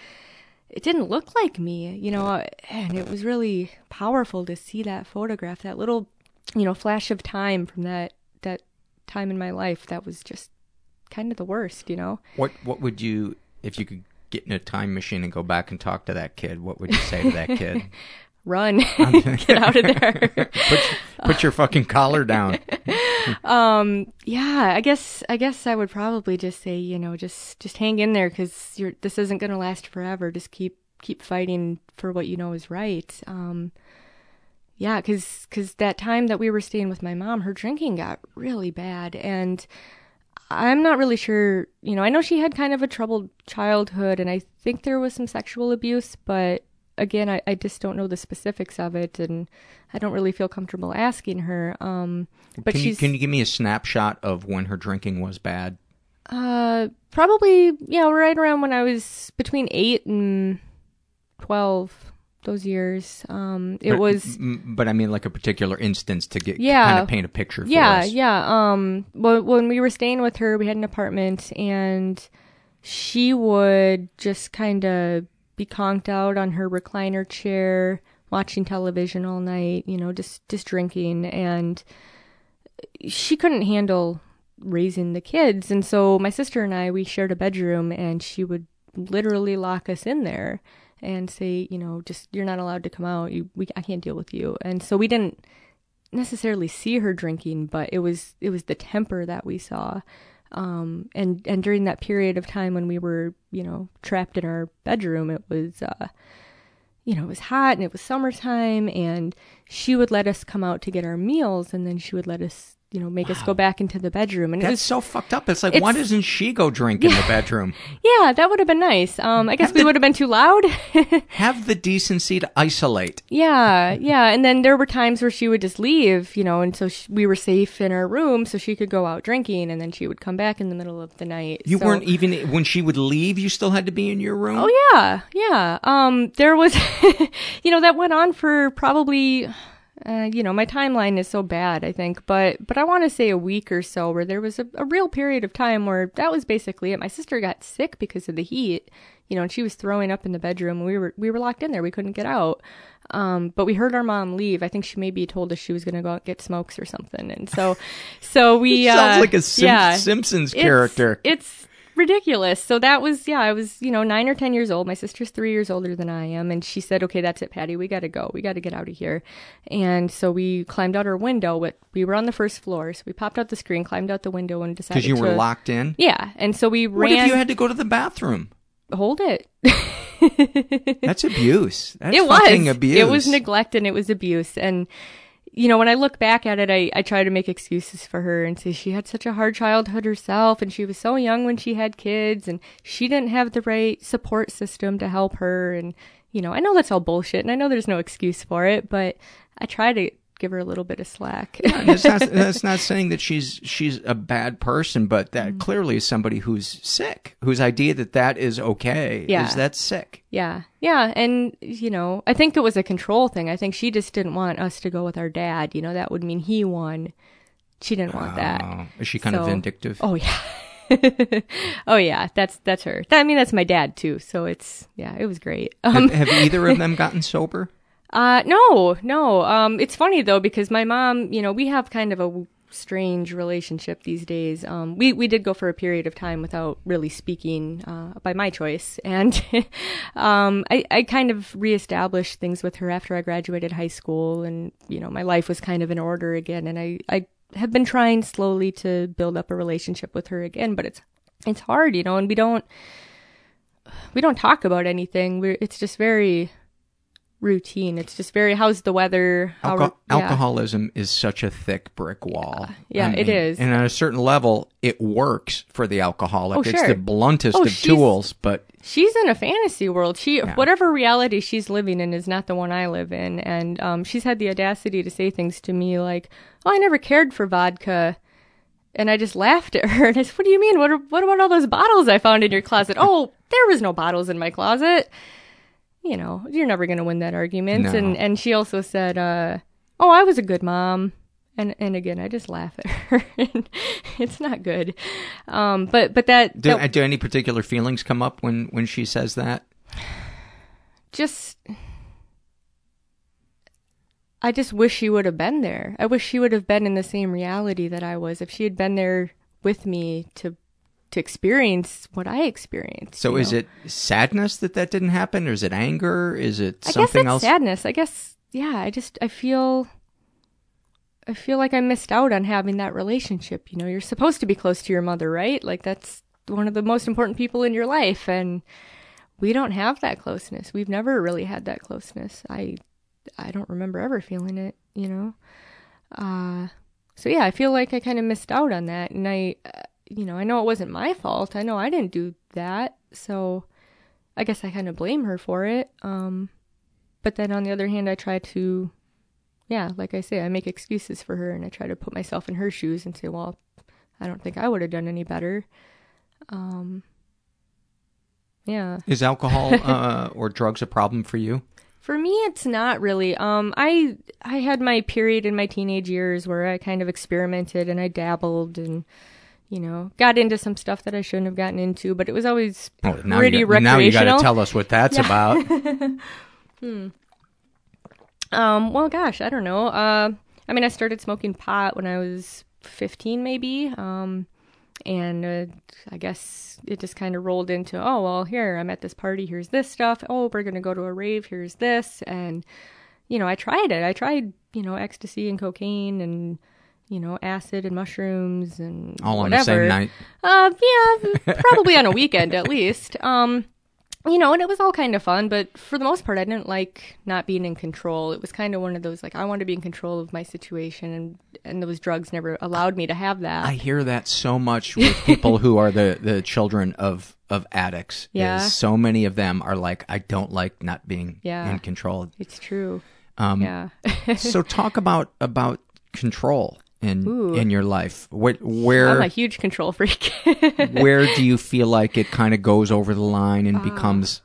it didn't look like me, you know, and it was really powerful to see that photograph, that little you know flash of time from that that time in my life that was just kind of the worst you know? What What would you, if you could get in a time machine and go back and talk to that kid? What would you say to that kid? run get out of there put, put your fucking collar down. um yeah i guess i guess i would probably just say you know just just hang in there because you're this isn't going to last forever just keep keep fighting for what you know is right um yeah because because that time that we were staying with my mom her drinking got really bad and i'm not really sure you know i know she had kind of a troubled childhood and i think there was some sexual abuse but again i, I just don't know the specifics of it and i don't really feel comfortable asking her um but can you, can you give me a snapshot of when her drinking was bad? uh probably yeah right around when i was between 8 and 12 those years. Um it But- was but I mean like a particular instance to get yeah. kind of paint a picture for yeah us. yeah um well, when we were staying with her we had an apartment and she would just kind of be conked out on her recliner chair watching television all night you know just just drinking and she couldn't handle raising the kids and so my sister and I we shared a bedroom and she would literally lock us in there and say you know just you're not allowed to come out. You we I can't deal with you. And so we didn't necessarily see her drinking but it was it was the temper that we saw. Um and and during that period of time when we were you know trapped in our bedroom it was uh you know, it was hot and it was summertime and she would let us come out to get our meals and then she would let us, you know, make us go back into the bedroom and it That's was so fucked up. It's like, why doesn't she go drink in the bedroom? Yeah, that would have been nice. Um I guess we would have been too loud. Have the decency to isolate. yeah, yeah, and then there were times where she would just leave, you know, and so she, we were safe in our room so she could go out drinking and then she would come back in the middle of the night. You So- weren't even when she would leave. You still had to be in your room. Oh yeah, yeah. Um, there was, you know, that went on for probably, uh, you know, my timeline is so bad, I think, but but I want to say a week or so where there was a, a real period of time where that was basically it. My sister got sick because of the heat, you know, and she was throwing up in the bedroom. We were we were locked in there. We couldn't get out. Um, but we heard our mom leave. I think she maybe told us she was going to go out and get smokes or something, and so so we Sounds uh, like a Sim- yeah, Simpsons It's- character. It's ridiculous. So that was yeah, I was, you know, 9 or 10 years old. My sister's 3 years older than I am and she said, "Okay, that's it, Patti. We got to go. We got to get out of here." And so we climbed out our window. But we were on the first floor. So we popped out the screen, climbed out the window and decided Because you were to- locked in. Yeah. And so we ran. What if you had to go to the bathroom? Hold it. That's abuse. That's it fucking was abuse. it was neglect and it was abuse and you know when i look back at it I, I try to make excuses for her and say she had such a hard childhood herself and she was so young when she had kids and she didn't have the right support system to help her. And you know i know that's all bullshit and i know there's no excuse for it but i try to give her a little bit of slack that's, not, that's not saying that she's she's a bad person, but that Mm. clearly is somebody who's sick, whose idea that that is okay Yeah. is that sick. Yeah. Yeah. And, you know, I think it was a control thing. I think she just didn't want us to go with our dad. You know, that would mean he won. She didn't want that. Oh, is she kind of vindictive? Oh, yeah. oh, yeah. That's, that's her. I mean, that's my dad, too. So it's, yeah, it was great. Um, have, have either of them gotten sober? Uh, no, no. Um, it's funny though because my mom, you know, we have kind of a strange relationship these days. Um, we we did go for a period of time without really speaking uh, by my choice, and um, I I kind of reestablished things with her after I graduated high school, and you know, my life was kind of in order again, and I I have been trying slowly to build up a relationship with her again, but it's it's hard, you know, and we don't we don't talk about anything. We're it's just very routine. It's just very how's the weather? How Alco- yeah. Alcoholism is such a thick brick wall. Yeah, it is. And on a certain level, it works for the alcoholic. Oh, It's sure. the bluntest Oh, of tools, but She's in a fantasy world. She Yeah. whatever reality she's living in is not the one I live in, and um, she's had the audacity to say things to me like, "Oh, I never cared for vodka." And I just laughed at her and I said, What do you mean? What, are, what about all those bottles I found in your closet? oh, there was no bottles in my closet. You know, you're never going to win that argument. No. And and she also said, uh, Oh, I was a good mom. And and again, I just laugh at her. it's not good. Um, but but that, do, that do any particular feelings come up when, when she says that? just I just wish she would have been there. I wish she would have been in the same reality that I was. If she had been there with me to to experience what I experienced. So is know? it sadness that that didn't happen, or is it anger? Is it I guess something else? sadness. I guess yeah, I just I feel I feel like I missed out on having that relationship. You know, you're supposed to be close to your mother, right? Like that's one of the most important people in your life and we don't have that closeness. We've never really had that closeness. I I don't remember ever feeling it, you know. Uh so yeah, I feel like I kind of missed out on that and I uh, you know, I know it wasn't my fault. I know I didn't do that. So I guess I kind of blame her for it. Um but then on the other hand, I try to yeah, like I say, I make excuses for her and I try to put myself in her shoes and say, well, I don't think I would have done any better. Um yeah. Is alcohol uh, or drugs a problem for you? For me, it's not really. Um, I I had my period in my teenage years where I kind of experimented and I dabbled and you know got into some stuff that I shouldn't have gotten into, but it was always Oh, now pretty you got, recreational. now you got to tell us what that's Yeah. about. hmm. Um. Well, gosh, I don't know. Uh, I mean, I started smoking pot when I was fifteen, maybe. Um, and uh, I guess it just kind of rolled into, oh well, here I'm at this party. Here's this stuff. Oh, we're gonna go to a rave. Here's this, and you know, I tried it. I tried, you know, ecstasy and cocaine and you know, acid and mushrooms and All on the whatever. same night. Uh, yeah, probably on a weekend at least. Um, you know, and it was all kind of fun, but for the most part, I didn't like not being in control. It was kind of one of those like I want to be in control of my situation, and and those drugs never allowed me to have that. I hear that so much with people who are the, the children of, of addicts. Yeah. So many of them are like, I don't like not being Yeah. in control. It's true. Um, yeah. so talk about about control in Ooh. in your life. What where I'm a huge control freak. where do you feel like it kind of goes over the line Uh. and becomes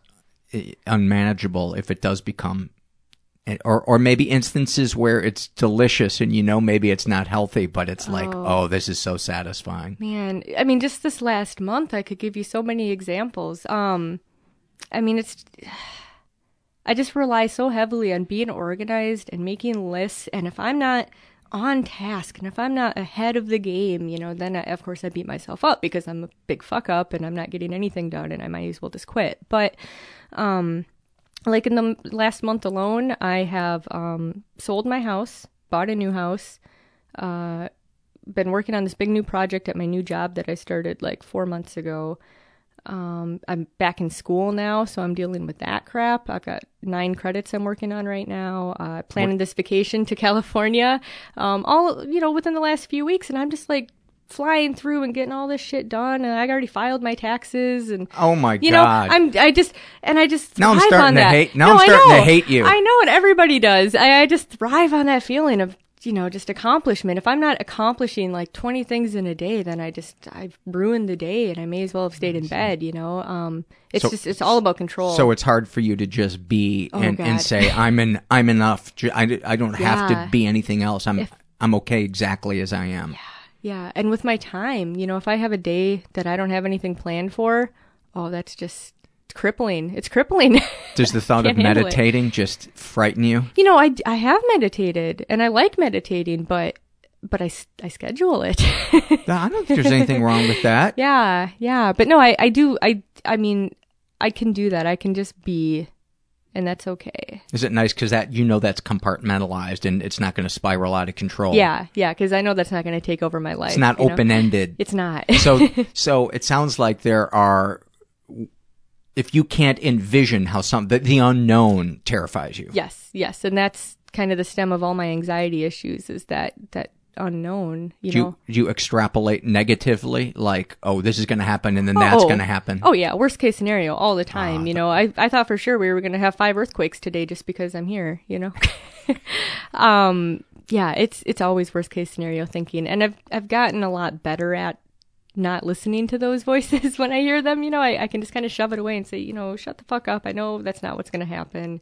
eh, unmanageable if it does become eh, or or maybe instances where it's delicious and you know maybe it's not healthy but it's like Oh. oh this is so satisfying Man, I mean, just this last month, I could give you so many examples. Um, I mean, it's. I just rely so heavily on being organized and making lists, and if I'm not on task and if I'm not ahead of the game, you know, then I, of course I beat myself up because I'm a big fuck up and I'm not getting anything done, and I might as well just quit. But, um, like in the last month alone, I have um sold my house, bought a new house, uh been working on this big new project at my new job that I started like four months ago. Um, I'm back in school now, so I'm dealing with that crap. I've got nine credits I'm working on right now. Uh, planning this vacation to California, um, all you know within the last few weeks, and I'm just like flying through and getting all this shit done. And I already filed my taxes, and oh my you know god I'm I just and I just Now I'm starting to that. hate- now No, I'm starting to hate you. I know it. Everybody does. I, I just thrive on that feeling of you know just accomplishment. If I'm not accomplishing like 20 things in a day, then I just I've ruined the day, and I may as well have stayed in bed. You know, um, it's So- just it's all about control. so it's hard for you to just be Oh, and, and say i'm in i'm enough I, I don't have to be anything else i'm If- i'm okay exactly as i am Yeah. Yeah, and with my time, you know, if I have a day that I don't have anything planned for, oh, that's just crippling. It's crippling. Does the thought of Can't it. meditating just frighten you? You know, I, I have meditated and I like meditating, but but I, I schedule it. I don't think there's anything wrong with that. yeah, yeah. But no, I, I do. I I mean, I can do that. I can just be, and that's okay. Is it nice because that you know that's compartmentalized and it's not going to spiral out of control? Yeah, yeah. Because I know that's not going to take over my life. it's not open ended. It's not. so so it sounds like there are. If you can't envision how some the, the unknown terrifies you, Yes, yes, and that's kind of the stem of all my anxiety issues is that that unknown. You do know. do you extrapolate negatively, like, oh, this is going to happen and then that's Oh. going to happen? Oh yeah, worst case scenario all the time. Ah, you know, I I thought for sure we were going to have five earthquakes today just because I'm here. You know. um. Yeah, it's it's always worst case scenario thinking, and I've I've gotten a lot better at not listening to those voices when I hear them. You know, I, I can just kind of shove it away and say, you know, shut the fuck up. I know that's not what's going to happen.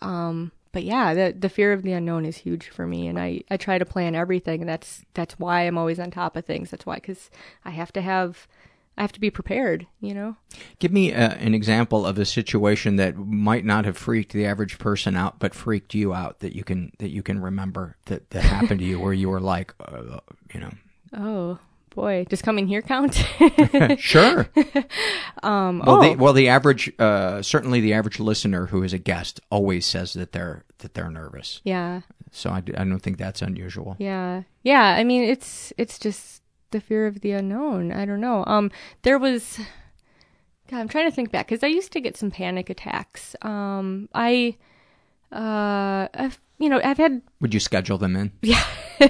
Um, but yeah, the the fear of the unknown is huge for me, and I, I try to plan everything. And that's that's why I'm always on top of things. That's why because I have to have I have to be prepared. You know. Give me uh, an example of a situation that might not have freaked the average person out, but freaked you out that you can that you can remember that that happened to you, where you were like, uh, you know, Oh boy, does coming here count? sure. um. Well, oh. the, well, the average, uh, certainly the average listener who is a guest always says that they're that they're nervous. yeah. So I, I don't think that's unusual. Yeah. Yeah. I mean, it's it's just the fear of the unknown. I don't know. Um, there was. God, I'm trying to think back because I used to get some panic attacks. Um, I, uh, you know, I've had. Would you schedule them in? Yeah. uh,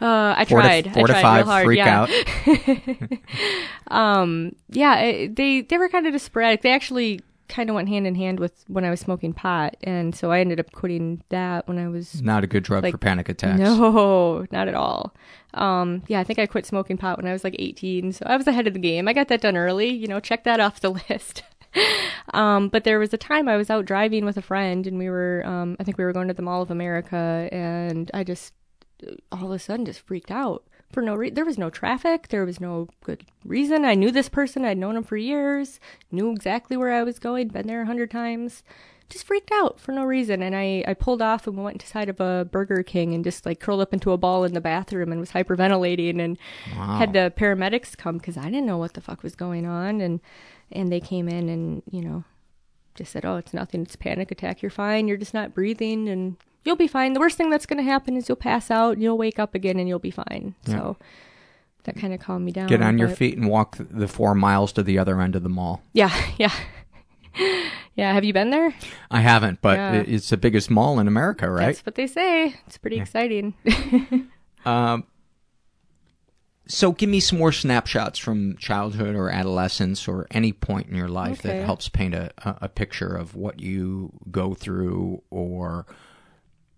I Four to- tried. four I to tried five real hard. freak yeah. um. Yeah. it- They they were kind of sporadic. They actually kind of went hand in hand with when I was smoking pot, and so I ended up quitting that when I was Not a good drug like, for panic attacks. No, not at all. Um, yeah, I think I quit smoking pot when I was like 18, so I was ahead of the game. I got that done early, you know, check that off the list. um, but there was a time I was out driving with a friend, and we were, um, I think we were going to the Mall of America, and I just all of a sudden just freaked out for no reason. There was no traffic. There was no good reason. I knew this person. I'd known him for years. Knew exactly where I was going. Been there a hundred times. Just freaked out for no reason. And I, I pulled off and went inside of a Burger King and just like curled up into a ball in the bathroom and was hyperventilating and Wow. had the paramedics come because I didn't know what the fuck was going on. And, and they came in and, you know, just said, "Oh, it's nothing. It's a panic attack. You're fine. You're just not breathing, and you'll be fine. The worst thing that's going to happen is you'll pass out, and you'll wake up again, and you'll be fine." Yeah. So that kind of calmed me down. Get on your feet and walk the four miles to the other end of the mall. Yeah, yeah, yeah. Have you been there? I haven't, but Yeah. it's the biggest mall in America, right? That's what they say. It's pretty exciting. Um, so give me some more snapshots from childhood or adolescence or any point in your life Okay. that helps paint a, a, picture of what you go through or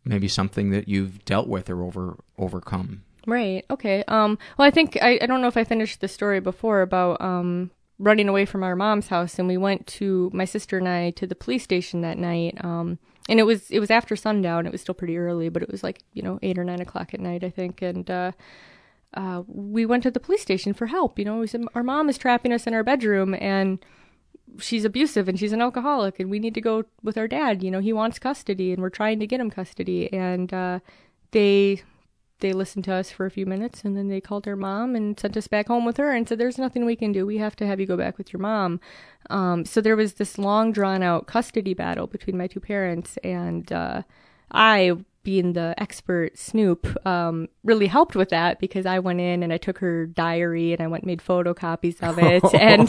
maybe something that you've dealt with or over overcome. Right. Okay. Um. Well, I think I, I don't know if I finished the story before about um running away from our mom's house, and we went to my sister and I to the police station that night. Um. And it was it was after sundown. It was still pretty early, but it was like you know eight or nine o'clock at night, I think. And uh, uh, we went to the police station for help. You know, we said our mom is trapping us in our bedroom, and she's abusive and she's an alcoholic and we need to go with our dad. You know he wants custody and we're trying to get him custody. And uh, they they listened to us for a few minutes and then they called our mom and sent us back home with her and said there's nothing we can do. We have to have you go back with your mom. Um, so there was this long drawn out custody battle between my two parents and uh, i being the expert snoop um, really helped with that because i went in and i took her diary and i went and made photocopies of it and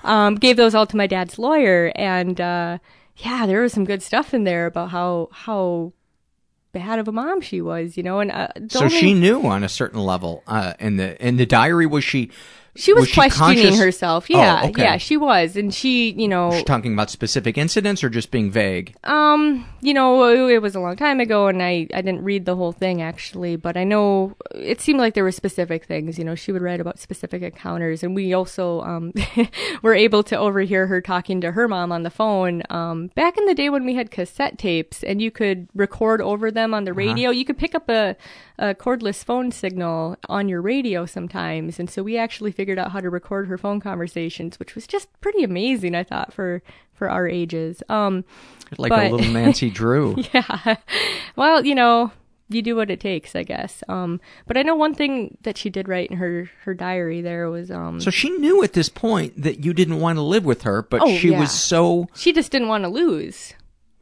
um, gave those all to my dad's lawyer, and uh, yeah, there was some good stuff in there about how how bad of a mom she was, you know. And uh, So only- she knew on a certain level. Uh, in the in the diary, was she? She was, questioning conscious- herself. Oh, Yeah, okay. yeah, she was, and she, you know, Was she talking about specific incidents or just being vague? Um, you know, it was a long time ago, and I I didn't read the whole thing actually, but I know it seemed like there were specific things. You know, she would write about specific encounters, and we also um were able to overhear her talking to her mom on the phone. Um, back in the day when we had cassette tapes, and you could record over them on the radio, you could pick up a a cordless phone signal on your radio sometimes, and so we actually figured out how to record her phone conversations, which was just pretty amazing. I thought for for our ages. Um, like but- a little Nancy Drew. yeah. Well, you know, you do what it takes, I guess. Um, but I know one thing that she did write in her her diary there was um. So she knew at this point that you didn't want to live with her, but Oh, she yeah. was so she just didn't want to lose.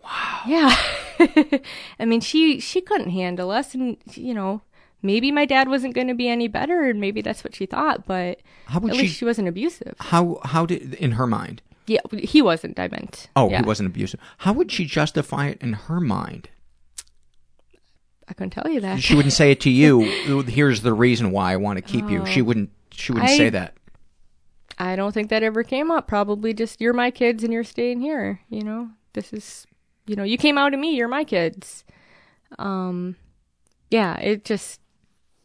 Wow. Yeah. I mean, she she couldn't handle us, and you know, maybe my dad wasn't going to be any better, and maybe that's what she thought. But at she- least she wasn't abusive. how how did in her mind. Yeah, he wasn't. I meant. Oh, Yeah. he wasn't abusive. How would she justify it in her mind? I couldn't tell you that. She wouldn't say it to you. Here's the reason why I want to keep you. She wouldn't. She wouldn't I- say that. I don't think that ever came up. Probably just you're my kids and you're staying here. You know, this is, you know, you came out of me. You're my kids. Um, yeah, it just.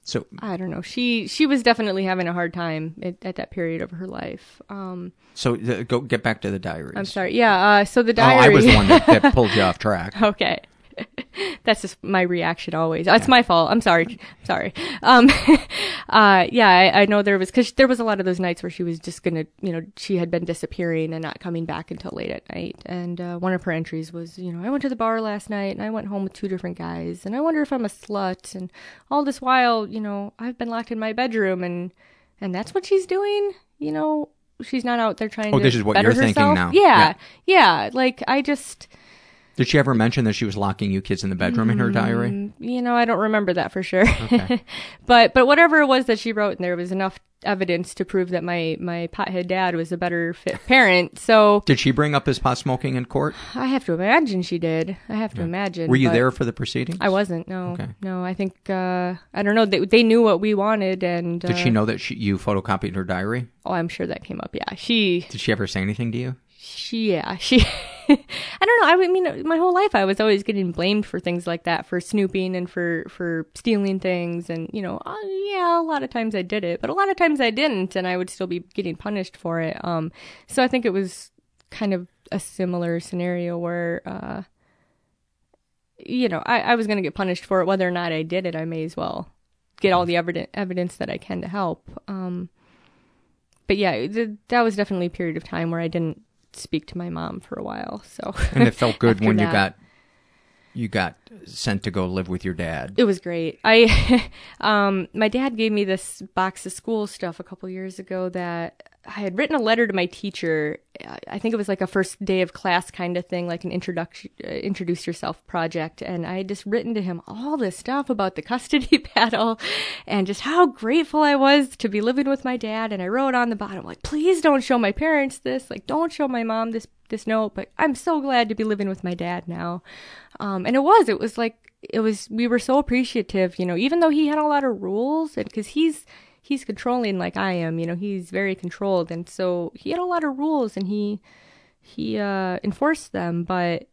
So I don't know. She she was definitely having a hard time at, at that period of her life. Um, So uh, go get back to the diaries. I'm sorry. Yeah. Uh, so the diary. Oh. I was the one that, that pulled you off track. okay. That's just my reaction always. It's my fault. I'm sorry. Sorry. Um, uh, yeah, I, I know there was, cause there was a lot of those nights where she was just gonna, you know, she had been disappearing and not coming back until late at night. And, uh, one of her entries was, you know, I went to the bar last night and I went home with two different guys and I wonder if I'm a slut. And all this while, you know, I've been locked in my bedroom and, and that's what she's doing, you know, she's not out there trying Oh, to this is what you're thinking herself. now. Yeah, yeah. Like I just, Did she ever mention that she was locking you kids in the bedroom in her diary? Mm, You know, I don't remember that for sure. Okay. but but whatever it was that she wrote, and there was enough evidence to prove that my my pothead dad was a better fit parent. So Did she bring up his pot smoking in court? I have to imagine she did. I have to imagine. Were you but there for the proceedings? I wasn't. No, Okay. no. I think uh, I don't know. They they knew what we wanted, and Did uh, she know that she, you photocopied her diary? Oh, I'm sure that came up. Yeah, she Did she ever say anything to you? she yeah she i don't know. I mean my whole life i was always getting blamed for things like that for snooping and for for stealing things. And you know uh, yeah a lot of times i did it but a lot of times i didn't and i would still be getting punished for it. Um so i think it was kind of a similar scenario where uh you know i, I was going to get punished for it. Whether or not i did it i may as well get all the evidence evidence that i can to help. Um but yeah, th- that was definitely a period of time where I didn't speak to my mom for a while. So And it felt good when you got you got sent to go live with your dad. It was great. I, um, my dad gave me this box of school stuff a couple years ago that I had written a letter to my teacher. I- I think it was like a first day of class kind of thing, like an introduction, uh, introduce yourself project. And I had just written to him all this stuff about the custody battle and just how grateful I was to be living with my dad. And I wrote on the bottom, like, please don't show my parents this. Like, don't show my mom this, this note, but I'm so glad to be living with my dad now. Um, and it was, it was like, it was, we were so appreciative, you know, even though he had a lot of rules and cause he's, he's controlling like I am, you know, he's very controlled. And so he had a lot of rules and he, he, uh, enforced them, but,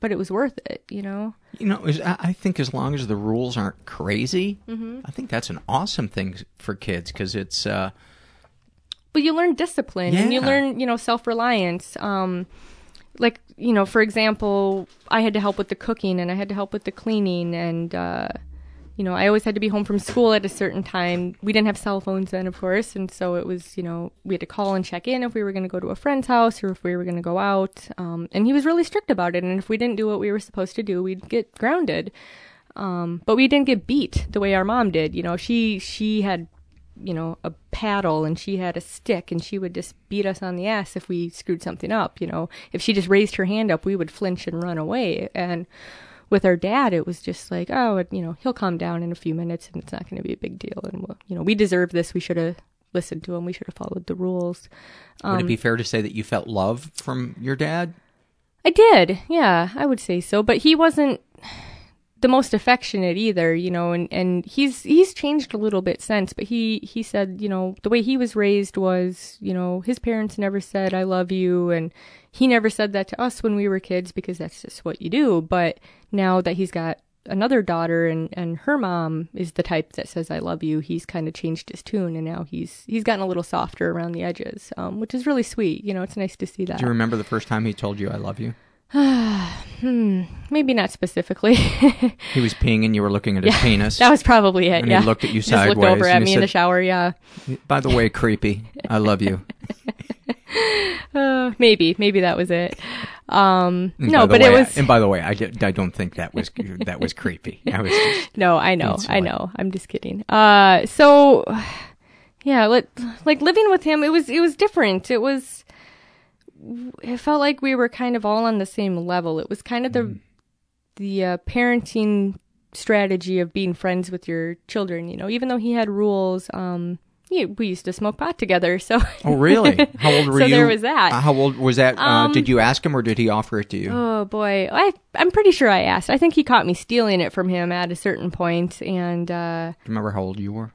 but it was worth it, you know? You know, I think as long as the rules aren't crazy, Mhm. I think that's an awesome thing for kids because it's uh, But you learn discipline and you learn, you know, self reliance. Um, like, you know, for example, I had to help with the cooking and I had to help with the cleaning and, uh, you know, I always had to be home from school at a certain time. We didn't have cell phones then, of course, and so it was, you know, we had to call and check in if we were going to go to a friend's house or if we were going to go out. Um, and he was really strict about it. And if we didn't do what we were supposed to do, we'd get grounded. Um, but we didn't get beat the way our mom did. You know, she she had, you know, a paddle and she had a stick and she would just beat us on the ass if we screwed something up. You know, if she just raised her hand up, we would flinch and run away. And with our dad, it was just like, oh, you know, he'll calm down in a few minutes and it's not going to be a big deal. And we'll, you know, we deserve this. We should have listened to him. We should have followed the rules. would Um, it be fair to say that you felt love from your dad? I did, yeah, I would say so. But he wasn't the most affectionate either, you know, and, and he's he's changed a little bit since, but he he said, you know, the way he was raised was, you know, his parents never said I love you and he never said that to us when we were kids because that's just what you do. But now that he's got another daughter and and her mom is the type that says I love you, he's kind of changed his tune and now he's he's gotten a little softer around the edges, um, which is really sweet. You know, it's nice to see that. Do you remember the first time he told you "I love you"? hmm, maybe not specifically. He was peeing and you were looking at his Yeah, penis. That was probably it. And yeah. he looked at you Just sideways. looked over at me he in the shower. Yeah. By the way, creepy. I love you. Uh, maybe, maybe that was it. Um, no, but way, it was. And by the way, I, did, I don't think that was that was creepy. I was just, no, I know, I know. I'm just kidding. Uh, so yeah, like, like living with him, it was it was different. It was. It felt like we were kind of all on the same level. It was kind of the the uh, parenting strategy of being friends with your children. You know, even though he had rules, um, yeah, we used to smoke pot together. So Oh, really? How old were so you? So there was that. Uh, how old was that? uh, Um, did you ask him or did he offer it to you? Oh boy, I I'm pretty sure I asked. I think he caught me stealing it from him at a certain point, and uh, Do you remember how old you were?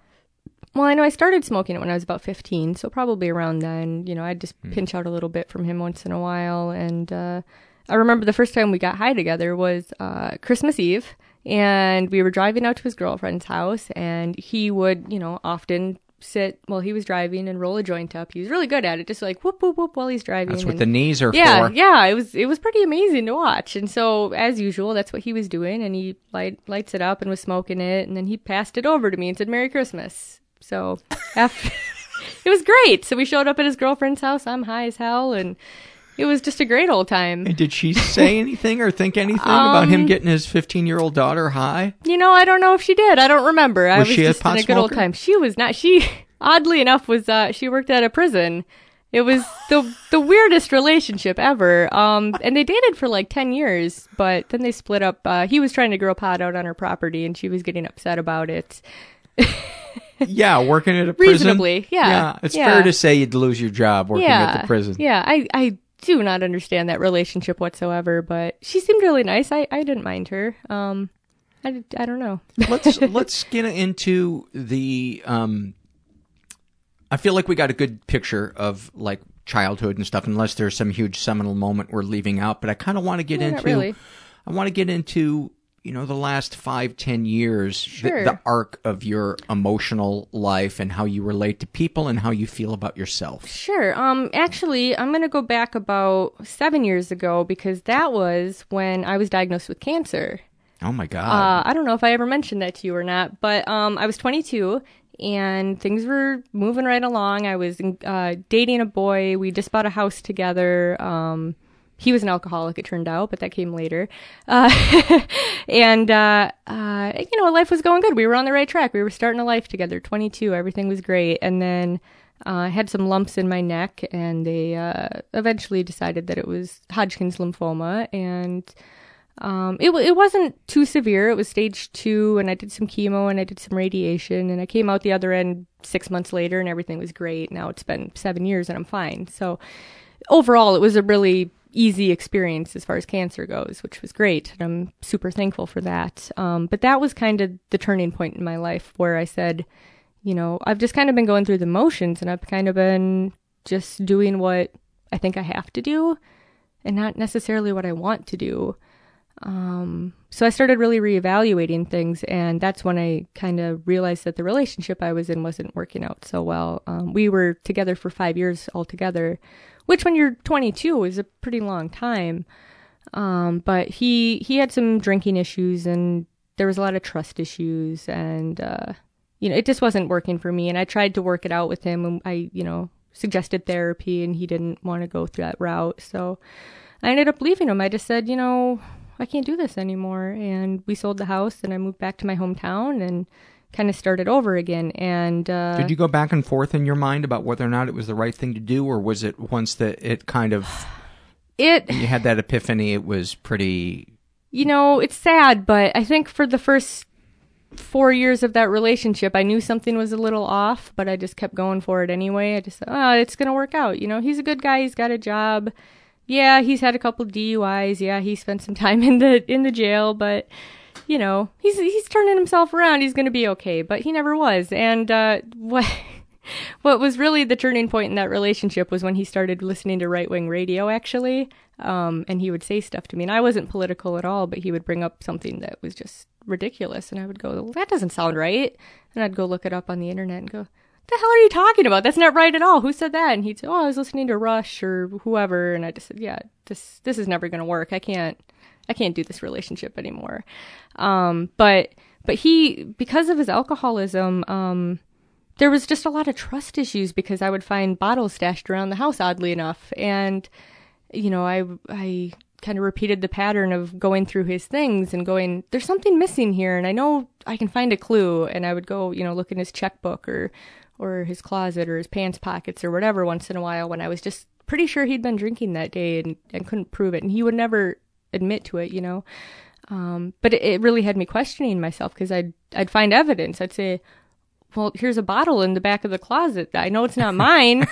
Well, I know I started smoking it when I was about 15, so probably around then. You know, I'd just pinch out a little bit from him once in a while, and uh, I remember the first time we got high together was uh, Christmas Eve, and we were driving out to his girlfriend's house, and he would, you know, often sit while he was driving and roll a joint up. He was really good at it, just like whoop whoop whoop while he's driving. That's what and- the knees are yeah, for. yeah, it was it was pretty amazing to watch. And so, as usual, that's what he was doing, and he light lights it up and was smoking it, and then he passed it over to me and said "Merry Christmas." So after it was great. So we showed up at his girlfriend's house. I'm high as hell, and it was just a great old time. And did she say anything or think anything about him Um, getting his 15 year old daughter high? You know, I don't know if she did. I don't remember. I Was was she a just pot in a good old time. She was not. She oddly enough was. Uh, she worked at a prison. It was the the weirdest relationship ever. Um, and they dated for like ten years, but then they split up. Uh, he was trying to grow pot out on her property, and she was getting upset about it. Yeah, working at a prison. Reasonably, yeah, Yeah, it's yeah. fair to say you'd lose your job working yeah, at the prison. Yeah, I I do not understand that relationship whatsoever. But she seemed really nice. I I didn't mind her. Um, I I don't know. let's let's get into the um I feel like we got a good picture of like childhood and stuff unless there's some huge seminal moment we're leaving out but I kind of want to get No, into really. I want to get into you know the last five ten years the- the, arc of your emotional life and how you relate to people and how you feel about yourself Sure. Um, actually, I'm going to go back about seven years ago because that was when I was diagnosed with cancer. oh my god Uh, I don't know if I ever mentioned that to you or not, but um, I was 22 and things were moving right along. I was uh, dating a boy. We just bought a house together. Um, he was an alcoholic, it turned out, but that came later. Uh, and, uh, uh, you know, life was going good. We were on the right track. We were starting a life together. 22, everything was great. And then uh, I had some lumps in my neck, and they uh, eventually decided that it was Hodgkin's lymphoma. And um, it it wasn't too severe. It was stage two, and I did some chemo and I did some radiation, and I came out the other end six months later, and everything was great. Now it's been seven years, and I'm fine. So overall, it was a really easy experience as far as cancer goes, which was great, and I'm super thankful for that. Um, but that was kind of the turning point in my life where I said, you know, I've just kind of been going through the motions, and I've kind of been just doing what I think I have to do, and not necessarily what I want to do. Um, so I started really reevaluating things, and that's when I kind of realized that the relationship I was in wasn't working out so well. Um, we were together for five years altogether, which when you're 22 is a pretty long time. Um, but he he had some drinking issues, and there was a lot of trust issues, and uh, you know it just wasn't working for me. And I tried to work it out with him, and I you know suggested therapy, and he didn't want to go through that route, so. I ended up leaving him. I just said, you know, I can't do this anymore. And we sold the house and I moved back to my hometown and kind of started over again. And uh, Did you go back and forth in your mind about whether or not it was the right thing to do, or was it once that it kind of it you had that epiphany, it was pretty? you know, it's sad, but I think for the first four years of that relationship, I knew something was a little off, but I just kept going for it anyway. I just thought, oh, it's going to work out. You know, he's a good guy. He's got a job. Yeah, he's had a couple DUIs. Yeah, he spent some time in the in the jail, but you know, he's he's turning himself around. He's going to be okay, but he never was. And uh, what what was really the turning point in that relationship was when he started listening to right wing radio, actually. Um, and he would say stuff to me, and I wasn't political at all, but he would bring up something that was just ridiculous, and I would go, "That doesn't sound right," and I'd go look it up on the internet and go, the hell are you talking about? That's not right at all. Who said that? And he'd say, oh, I was listening to Rush or whoever. And I just said, yeah, this, this is never going to work. I can't, I can't do this relationship anymore. Um, but, but he, because of his alcoholism, um, there was just a lot of trust issues because I would find bottles stashed around the house, oddly enough. And, you know, I, I kind of repeated the pattern of going through his things and going, there's something missing here. And I know I can find a clue. And I would go, you know, look in his checkbook or, or his closet or his pants pockets or whatever once in a while when I was just pretty sure he'd been drinking that day and, and couldn't prove it. And he would never admit to it, you know. Um, but it, it really had me questioning myself because I'd, I'd find evidence. I'd say, well, here's a bottle in the back of the closet. I know it's not mine.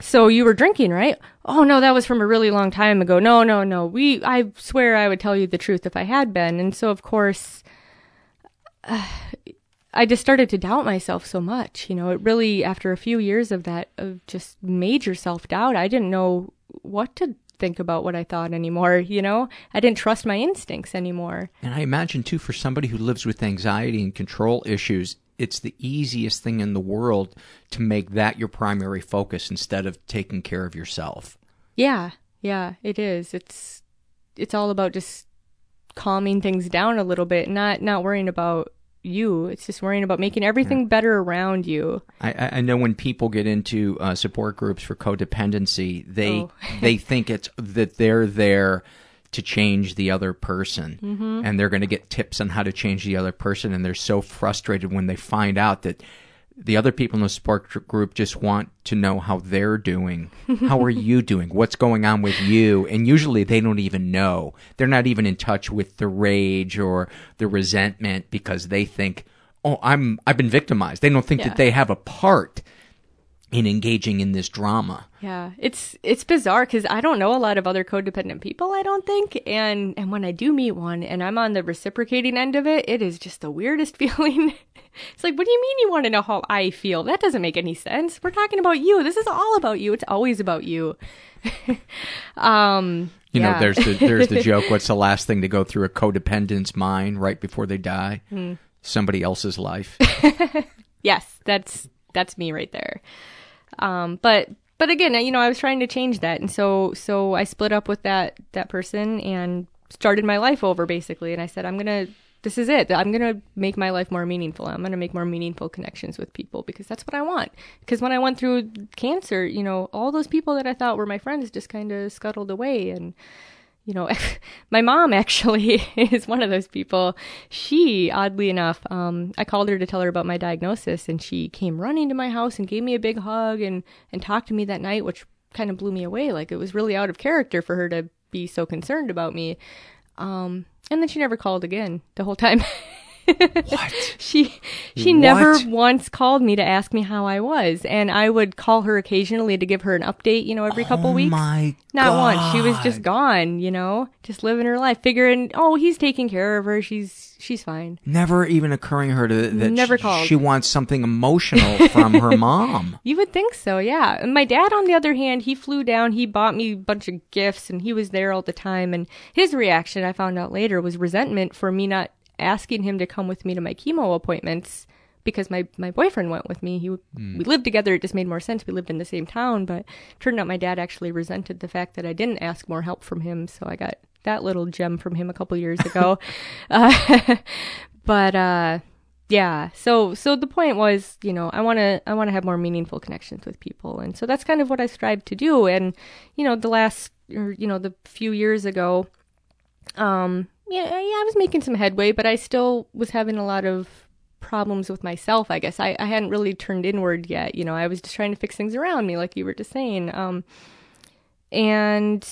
so you were drinking, right? Oh no, that was from a really long time ago. No, no, no. We, I swear I would tell you the truth if I had been. And so of course, uh, I just started to doubt myself so much. You know, it really, after a few years of that, of just major self doubt, I didn't know what to think about what I thought anymore, you know? I didn't trust my instincts anymore. And I imagine, too, for somebody who lives with anxiety and control issues, it's the easiest thing in the world to make that your primary focus instead of taking care of yourself. Yeah, yeah, it is. It's it's all about just calming things down a little bit, not not worrying about you. It's just worrying about making everything yeah. better around you. I, I know when people get into uh, support groups for codependency, they oh. they think it's that they're there to change the other person mm-hmm. and they're going to get tips on how to change the other person and they're so frustrated when they find out that the other people in the support group just want to know how they're doing. How are you doing? What's going on with you? And usually they don't even know. They're not even in touch with the rage or the resentment because they think, "Oh, I'm I've been victimized." They don't think yeah. that they have a part in engaging in this drama. Yeah, it's it's bizarre because I don't know a lot of other codependent people. I don't think, and and when I do meet one, and I'm on the reciprocating end of it, it is just the weirdest feeling. it's like, what do you mean you want to know how I feel? That doesn't make any sense. We're talking about you. This is all about you. It's always about you. um, you yeah. know, there's the there's the joke. What's the last thing to go through a codependent's mind right before they die? Mm. Somebody else's life. yes, that's that's me right there. Um, but but again, you know, I was trying to change that, and so so I split up with that that person and started my life over basically. And I said, I'm gonna this is it. I'm to make my life more meaningful. I'm to make more meaningful connections with people because that's what I want. Because when I went through cancer, you know, all those people that I thought were my friends just kind of scuttled away. And you know, my mom actually is one of those people. She, oddly enough, um, I called her to tell her about my diagnosis, and she came running to my house and gave me a big hug and and talked to me that night, which kind of blew me away. Like it was really out of character for her to be so concerned about me. Um, and then she never called again the whole time. what? She she what? never once called me to ask me how I was, and I would call her occasionally to give her an update. You know, every couple oh weeks. My Not God. once. She was just gone. You know, just living her life, figuring, oh, he's taking care of her. She's she's fine. Never even occurring to her to, that never she, called. she wants something emotional from her mom. You would think so, yeah. And my dad, on the other hand, he flew down. He bought me a bunch of gifts, and he was there all the time. And his reaction, I found out later, was resentment for me not asking him to come with me to my chemo appointments because my, my boyfriend went with me. He mm. we lived together. It just made more sense. We lived in the same town, but turned out my dad actually resented the fact that I didn't ask more help from him. So I got that little gem from him a couple years ago. uh, but uh, yeah, so so the point was, you know, I want to I want to have more meaningful connections with people, and so that's kind of what I strive to do. And you know, the last or you know the few years ago, um, yeah, yeah, I was making some headway, but I still was having a lot of problems with myself, I guess. I, I hadn't really turned inward yet. You know, I was just trying to fix things around me, like you were just saying. Um, and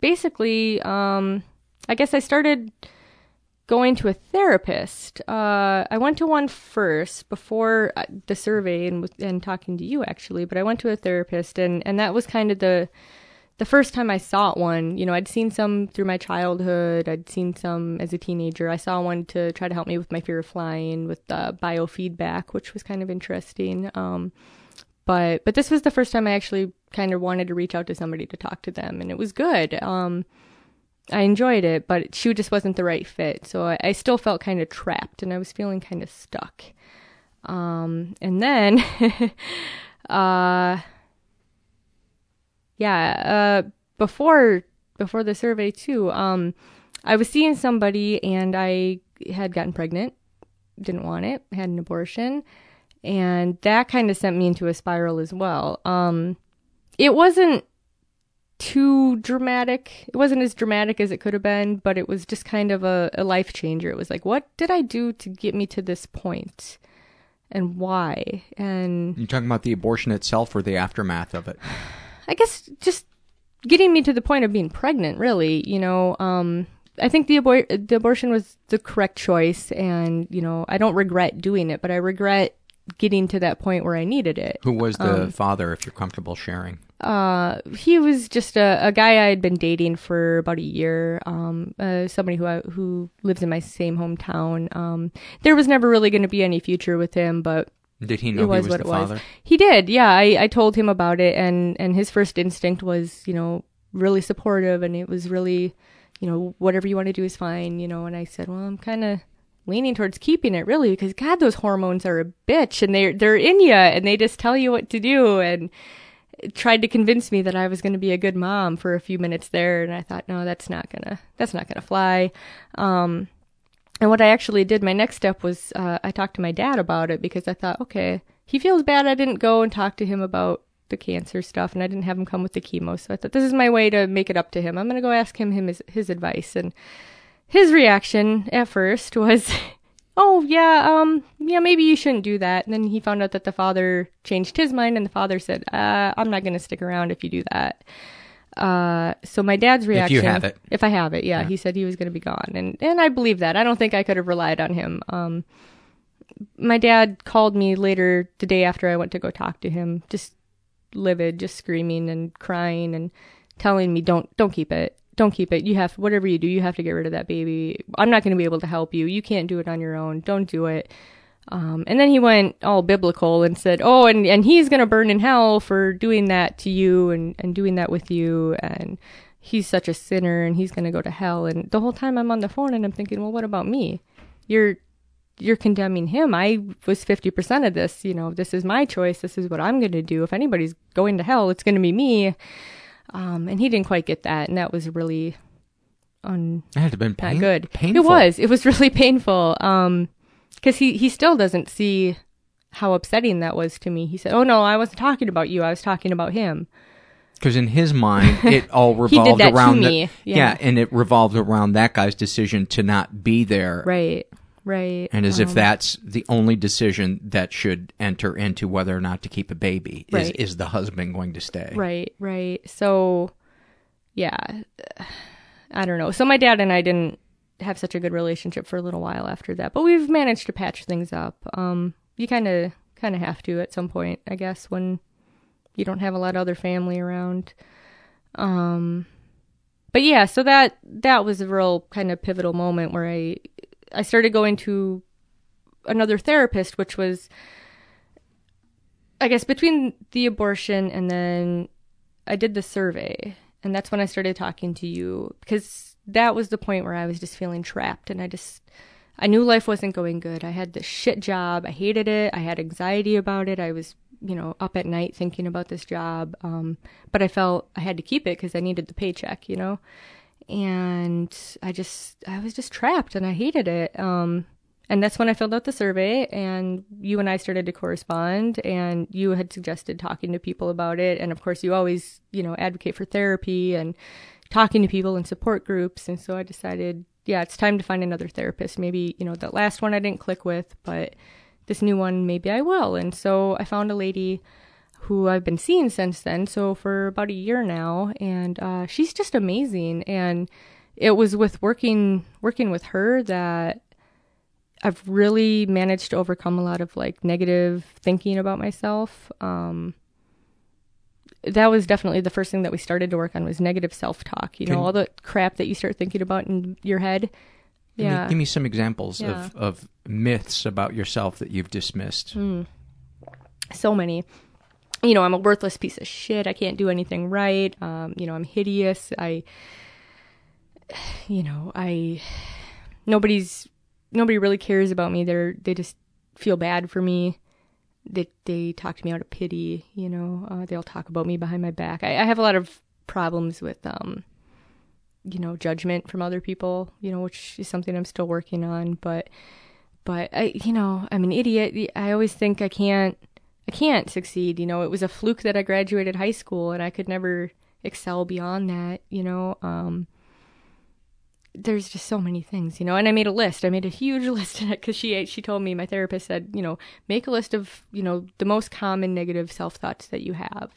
basically, um, I guess I started going to a therapist. Uh, I went to one first before uh, the survey and, and talking to you, actually, but I went to a therapist, and, and that was kind of the the first time I saw one, you know, I'd seen some through my childhood. I'd seen some as a teenager. I saw one to try to help me with my fear of flying with biofeedback, which was kind of interesting. Um, but but this was the first time I actually kind of wanted to reach out to somebody to talk to them, and it was good. Um, I enjoyed it, but she just wasn't the right fit. So I, I still felt kind of trapped, and I was feeling kind of stuck. Um, and then, uh, yeah, uh, before before the survey too, um, I was seeing somebody and I had gotten pregnant, didn't want it, had an abortion, and that kind of sent me into a spiral as well. Um, it wasn't too dramatic. It wasn't as dramatic as it could have been, but it was just kind of a, a life changer. It was like, what did I do to get me to this point? And why? And you're talking about the abortion itself or the aftermath of it? I guess just getting me to the point of being pregnant, really, you know, um, I think the, abor- the abortion was the correct choice. And, you know, I don't regret doing it, but I regret getting to that point where I needed it. Who was the Um, father, if you're comfortable sharing? uh, he was just a, a guy I had been dating for about a year. Um, uh, somebody who I, who lives in my same hometown. Um, there was never really going to be any future with him, but Did he know it was he was what the it was. father? He did. Yeah, I, I told him about it, and and his first instinct was, you know, really supportive, and it was really, you know, whatever you want to do is fine, you know. And I said, well, I'm kind of leaning towards keeping it, really, because God, those hormones are a bitch, and they're they're in you, and they just tell you what to do, and tried to convince me that I was going to be a good mom for a few minutes there, and I thought, no, that's not gonna that's not gonna fly. Um, and what I actually did, my next step was uh, I talked to my dad about it because I thought, okay, he feels bad I didn't go and talk to him about the cancer stuff, and I didn't have him come with the chemo. So I thought this is my way to make it up to him. I'm gonna go ask him his, his advice, and his reaction at first was, "Oh yeah, um, yeah, maybe you shouldn't do that." And then he found out that the father changed his mind, and the father said, uh, "I'm not gonna stick around if you do that." Uh, so my dad's reaction, If you have it. if I have it, yeah, Yeah. he said he was going to be gone, and and I believe that. I don't think I could have relied on him. Um, my dad called me later the day after I went to go talk to him, just livid, just screaming and crying and telling me, "Don't don't keep it, don't keep it. You have whatever you do, you have to get rid of that baby. I'm not going to be able to help you. You can't do it on your own. Don't do it." Um, and then he went all biblical and said, "Oh, and and he's going to burn in hell for doing that to you and and doing that with you and." He's such a sinner and he's going to go to hell. And the whole time I'm on the phone and I'm thinking, well, what about me? You're you're condemning him. I was 50% of this. You know, this is my choice. This is what I'm going to do. If anybody's going to hell, it's going to be me. Um, and he didn't quite get that. And that was really un- That had been pain- good. painful. It was. It was really painful. Um, cause he, he still doesn't see how upsetting that was to me. He said, Oh no, I wasn't talking about you. I was talking about him. Because in his mind, it all revolved around the- me, yeah. and it revolved around that guy's decision to not be there. Right. Right. And as if Um, that's the only decision that should enter into whether or not to keep a baby is, Right. is the husband going to stay? Right, right. So, yeah, I don't know. So my dad and I didn't have such a good relationship for a little while after that, but we've managed to patch things up. Um, you kind of, kind of have to at some point, I guess, when you don't have a lot of other family around. Um, but yeah, so that that was a real kind of pivotal moment where I I started going to another therapist, which was I guess between the abortion and then I did the survey, and that's when I started talking to you because that was the point where I was just feeling trapped, and I just I knew life wasn't going good. I had this shit job. I hated it. I had anxiety about it. I was you know up at night thinking about this job, um, but I felt I had to keep it because I needed the paycheck, you know. And I just I was just trapped, and I hated it. Um, and that's when I filled out the survey, and you and I started to correspond. And you had suggested talking to people about it, and of course, you always, you know, advocate for therapy and talking to people in support groups. And so I decided, yeah, it's time to find another therapist. Maybe you know that last one I didn't click with, but this new one maybe I will. And so I found a lady who I've been seeing since then, so for about a year now, and uh, she's just amazing. And it was with working working with her that I've really managed to overcome a lot of like negative thinking about myself. Um, that was definitely the first thing that we started to work on was negative self talk. You know, Can- all the crap that you start thinking about in your head. Give, Yeah. me, give me some examples Yeah. of, of myths about yourself that you've dismissed. Mm. So many. You know, I'm a worthless piece of shit. I can't do anything right. Um, you know, I'm hideous. I, you know, I, nobody's, nobody really cares about me. They're, they just feel bad for me. They they talk to me out of pity. You know, uh, they'll talk about me behind my back. I, I have a lot of problems with um, you know, judgment from other people. You know, which is something I'm still working on. But but I, you know, I'm an idiot. I always think I can't. I can't succeed. You know, it was a fluke that I graduated high school and I could never excel beyond that. You know, um, there's just so many things, you know. And I made a list. I made a huge list in it because she she told me my therapist said, you know, make a list of you know the most common negative self thoughts that you have.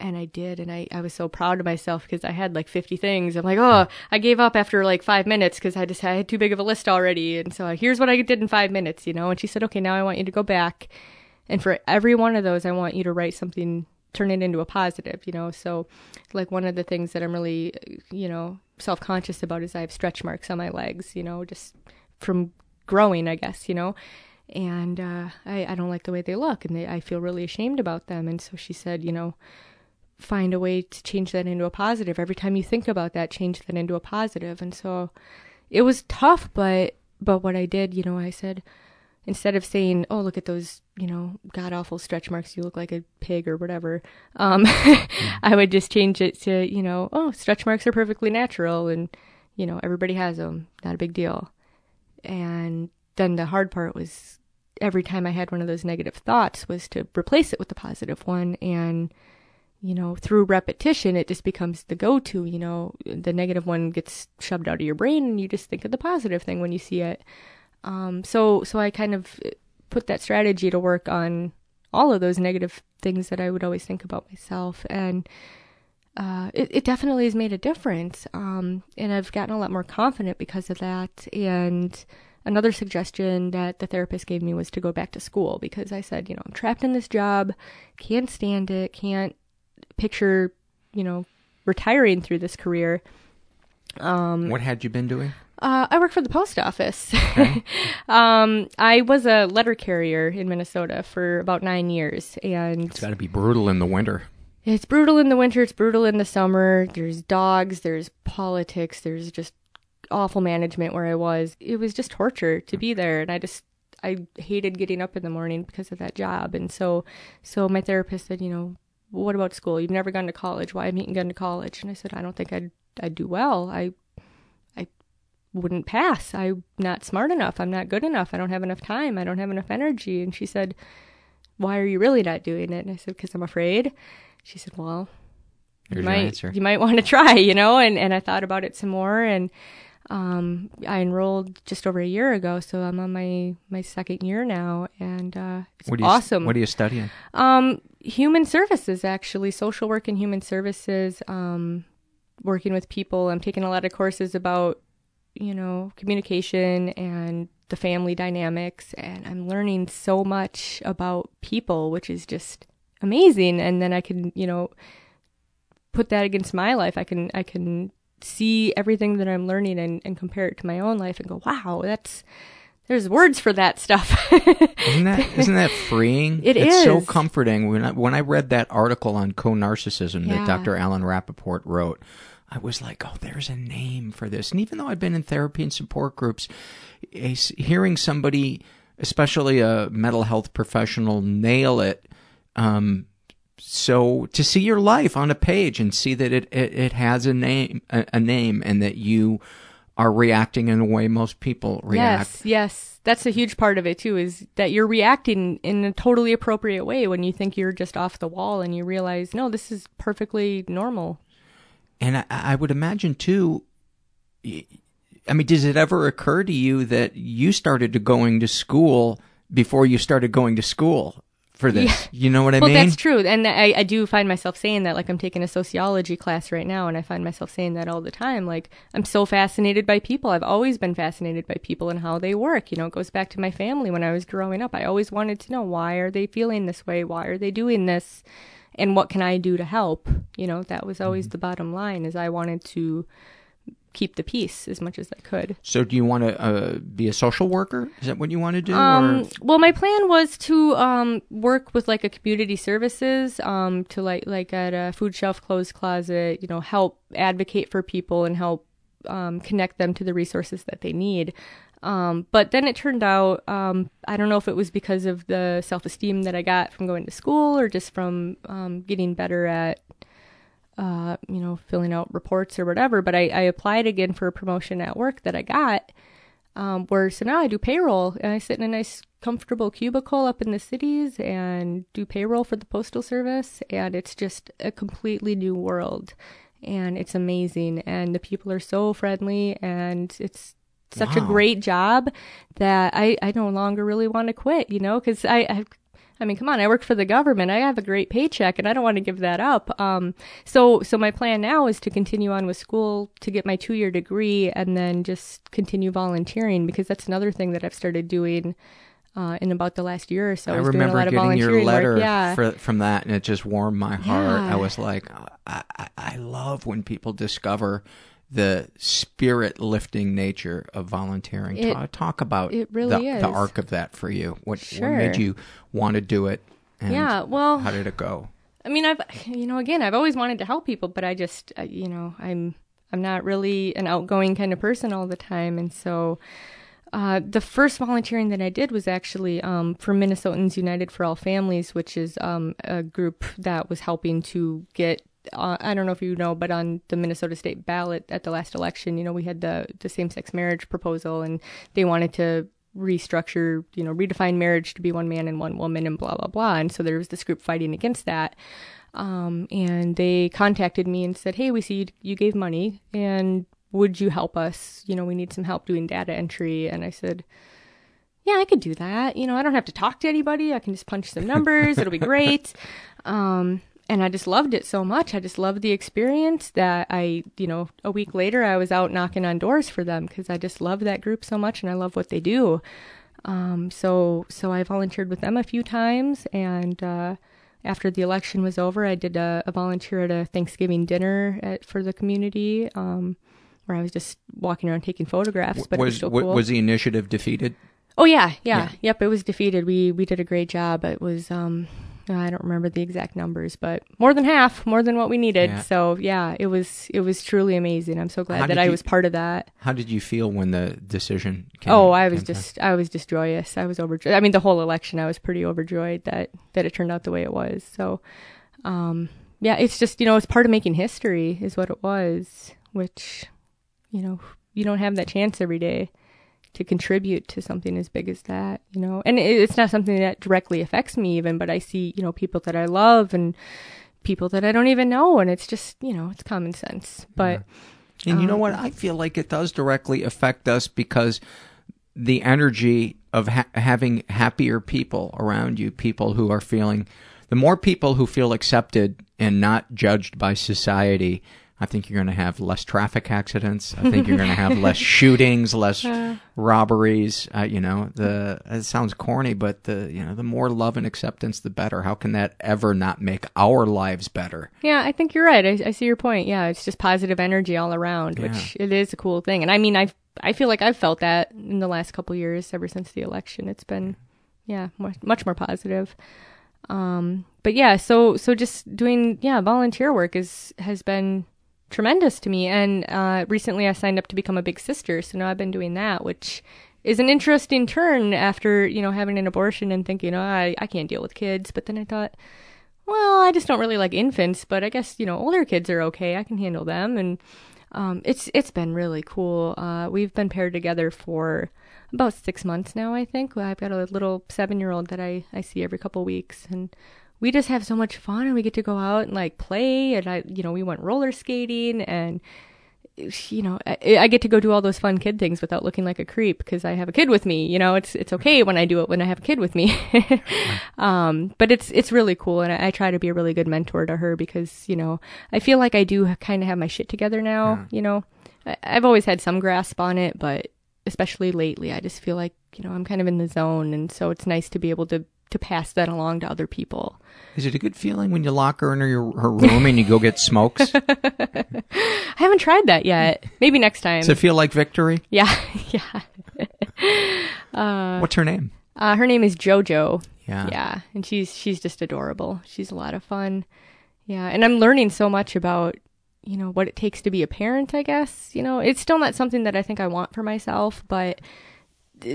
And I did, and I, I was so proud of myself because I had like 50 things. I'm like, oh, I gave up after like five minutes because I just I had too big of a list already. And so here's what I did in five minutes, you know. And she said, okay, now I want you to go back, and for every one of those, I want you to write something turn it into a positive, you know. So, like one of the things that I'm really, you know, self conscious about is I have stretch marks on my legs, you know, just from growing, I guess, you know. And uh, I, I don't like the way they look, and they, I feel really ashamed about them. And so she said, you know, find a way to change that into a positive. Every time you think about that, change that into a positive. And so it was tough, but but what I did, you know, I said, instead of saying, "Oh, look at those, you know, god awful stretch marks. You look like a pig or whatever," um, I would just change it to, you know, "Oh, stretch marks are perfectly natural, and you know, everybody has them. Not a big deal." And then the hard part was every time I had one of those negative thoughts was to replace it with a positive one, and you know, through repetition, it just becomes the go-to. You know, the negative one gets shoved out of your brain, and you just think of the positive thing when you see it. Um, so so I kind of put that strategy to work on all of those negative things that I would always think about myself, and uh, it, it definitely has made a difference. Um, and I've gotten a lot more confident because of that. And another suggestion that the therapist gave me was to go back to school because I said, you know, I'm trapped in this job, can't stand it, can't picture, you know, retiring through this career. Um, what had you been doing? Uh, I work for the post office. Okay. um, I was a letter carrier in Minnesota for about nine years, and it's got to be brutal in the winter. It's brutal in the winter. It's brutal in the summer. There's dogs. There's politics. There's just awful management where I was. It was just torture to be there, and I just I hated getting up in the morning because of that job. And so, so my therapist said, you know, what about school? You've never gone to college. Why haven't you gone to college? And I said, I don't think I'd I'd do well. I wouldn't pass. I'm not smart enough. I'm not good enough. I don't have enough time. I don't have enough energy. And she said, Why are you really not doing it? And I said, Because I'm afraid. She said, Well, Here's you might, you might want to try, you know? And, and I thought about it some more. And um, I enrolled just over a year ago. So I'm on my, my second year now. And uh, it's what you, awesome. What are you studying? Um, human services, actually, social work and human services. Um, working with people. I'm taking a lot of courses about you know, communication and the family dynamics. And I'm learning so much about people, which is just amazing. And then I can, you know, put that against my life. I can, I can see everything that I'm learning and, and compare it to my own life and go, wow, that's, there's words for that stuff. isn't that isn't that freeing? It it's is. so comforting. When I, when I read that article on co-narcissism Yeah. that Dr. Alan Rappoport wrote, I was like, oh, there's a name for this. And even though I've been in therapy and support groups, hearing somebody, especially a mental health professional, nail it, um, so to see your life on a page and see that it, it, it has a name, a, a name, and that you are reacting in a way most people react. Yes, yes. That's a huge part of it too, is that you're reacting in a totally appropriate way when you think you're just off the wall and you realize, no, this is perfectly normal. And I, I would imagine too. I mean, does it ever occur to you that you started to going to school before you started going to school for this? Yeah. You know what I well, mean? that's true, and I, I do find myself saying that. Like I'm taking a sociology class right now, and I find myself saying that all the time. Like I'm so fascinated by people. I've always been fascinated by people and how they work. You know, it goes back to my family when I was growing up. I always wanted to know why are they feeling this way? Why are they doing this? And what can I do to help? You know, that was always Mm-hmm. the bottom line. Is I wanted to keep the peace as much as I could. So, do you want to uh, be a social worker? Is that what you want to do? Um, or? well, my plan was to um, work with like a community services um, to like like at a food shelf clothes closet, you know, help advocate for people and help um, connect them to the resources that they need. Um, but then it turned out, um, I don't know if it was because of the self esteem that I got from going to school or just from um, getting better at, uh, you know, filling out reports or whatever. But I, I applied again for a promotion at work that I got. Um, where so now I do payroll and I sit in a nice comfortable cubicle up in the cities and do payroll for the postal service and it's just a completely new world and it's amazing and the people are so friendly and it's such a great job that I, I no longer really want to quit, you know, because I, I I mean, come on, I work for the government. I have a great paycheck and I don't want to give that up. Um, so, so my plan now is to continue on with school to get my two year degree and then just continue volunteering because that's another thing that I've started doing, uh, in about the last year or so. I a remember getting your letter work. Yeah. for, from that, and it just warmed my heart. Yeah. I was like, I, I, I love when people discover the spirit lifting nature of volunteering. It- talk, talk about it really the, is. the arc of that for you. What, Sure. what made you want to do it? And Yeah, well- how did it go? I mean, I've, you know, again, I've always wanted to help people, but I just, uh, you know, I'm, I'm not really an outgoing kind of person all the time. And so, uh, the first volunteering that I did was actually um, for Minnesotans United for All Families, which is um, a group that was helping to get. Uh, I don't know if you know, but on the Minnesota state ballot at the last election, you know, we had the the same sex marriage proposal, and they wanted to restructure, you know, redefine marriage to be one man and one woman, and blah blah blah. And so there was this group fighting against that. Um, and they contacted me and said, "Hey, we see you, you gave money, and would you help us? You know, we need some help doing data entry." And I said, "Yeah, I could do that. You know, I don't have to talk to anybody. I can just punch some numbers. It'll be great." Um, and I just loved it so much. I just loved the experience that I, you know, a week later I was out knocking on doors for them because I just love that group so much and I love what they do. Um, so so I volunteered with them a few times, and uh, after the election was over, I did a, a volunteer at a Thanksgiving dinner at, for the community, um, where I was just walking around taking photographs. But it was was so cool. was the initiative defeated? Oh yeah, yeah, Yeah. yep. It was defeated. We we did a great job. It was um, I don't remember the exact numbers, but more than half, more than what we needed. Yeah. So yeah, it was it was truly amazing. I'm so glad that did I was part of that. How did you feel when the decision came? oh, I was just I was just joyous. I was overjoyed. I mean, the whole election, I was pretty overjoyed that that it turned out the way it was. So, um, yeah, it's just you know it's part of making history is what it was, which you know you don't have that chance every day to contribute to something as big as that, you know. And it's not something that directly affects me even, but I see you know people that I love and people that I don't even know, and it's just you know it's common sense, but. And you know Um, what? I feel like it does directly affect us because the energy of ha- having happier people around you, people who are feeling, the more people who feel accepted and not judged by society, I think you're going to have less traffic accidents. I think you're going to have less shootings, less robberies. Uh, you know, the it sounds corny, but the you know the more love and acceptance, the better. How can that ever not make our lives better? Yeah, I think you're right. I, I see your point. Yeah, it's just positive energy all around, which it is a cool thing. And I mean, I I feel like I've felt that in the last couple years, ever since the election. It's been, yeah, much, much more positive. Um, but yeah, so so just doing yeah volunteer work is has been tremendous to me. And uh, recently, I signed up to become a big sister, so now I've been doing that, which is an interesting turn after you know having an abortion and thinking, oh, I I can't deal with kids. But then I thought well, I just don't really like infants, but I guess you know older kids are okay. I can handle them, and um, it's it's been really cool. Uh, we've been paired together for about six months now. I think I've got a little seven year old that I I see every couple weeks, and we just have so much fun, and we get to go out and like play, and I you know we went roller skating and. You know, I, I get to go do all those fun kid things without looking like a creep because I have a kid with me. You know, it's it's okay when I do it when I have a kid with me. um, but it's it's really cool, and I, I try to be a really good mentor to her because you know I feel like I do kind of have my shit together now. You know, I, I've always had some grasp on it, but especially lately, I just feel like you know I'm kind of in the zone, and so it's nice to be able to to pass that along to other people. Is it a good feeling when you lock her in her, her room and you go get smokes? I haven't tried that yet. Maybe next time. Does it feel like victory? yeah, yeah. uh, What's her name? Uh, her name is JoJo. Yeah. Yeah, and she's she's just adorable. She's a lot of fun. Yeah, and I'm learning so much about you know what it takes to be a parent. I guess you know it's still not something that I think I want for myself, but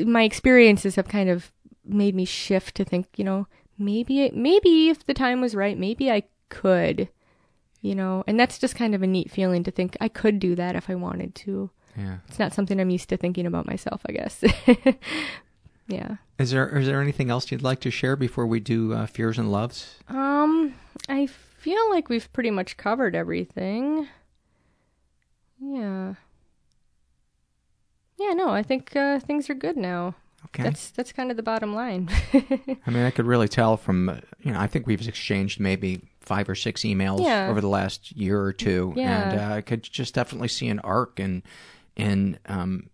my experiences have kind of made me shift to think, you know, maybe maybe if the time was right, maybe I could, you know, and that's just kind of a neat feeling to think I could do that if I wanted to. Yeah. It's not something I'm used to thinking about myself, I guess. yeah. Is there is there anything else you'd like to share before we do uh, fears and loves? Um, I feel like we've pretty much covered everything. Yeah. Yeah, no, I think uh, things are good now. Okay. That's that's kind of the bottom line. I mean, I could really tell from uh, you know. I think we've exchanged maybe five or six emails Yeah. over the last year or two, Yeah. and uh, I could just definitely see an arc in in um,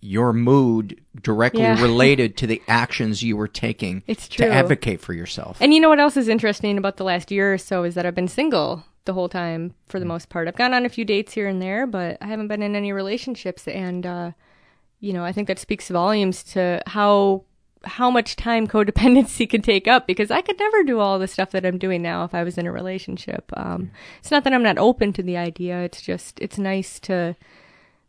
your mood directly Yeah. related to the actions you were taking It's to advocate for yourself. And you know what else is interesting about the last year or so is that I've been single the whole time for Mm. the most part. I've gone on a few dates here and there, but I haven't been in any relationships and uh you know, I think that speaks volumes to how how much time codependency can take up because I could never do all the stuff that I'm doing now if I was in a relationship. Um it's not that I'm not open to the idea, it's just it's nice to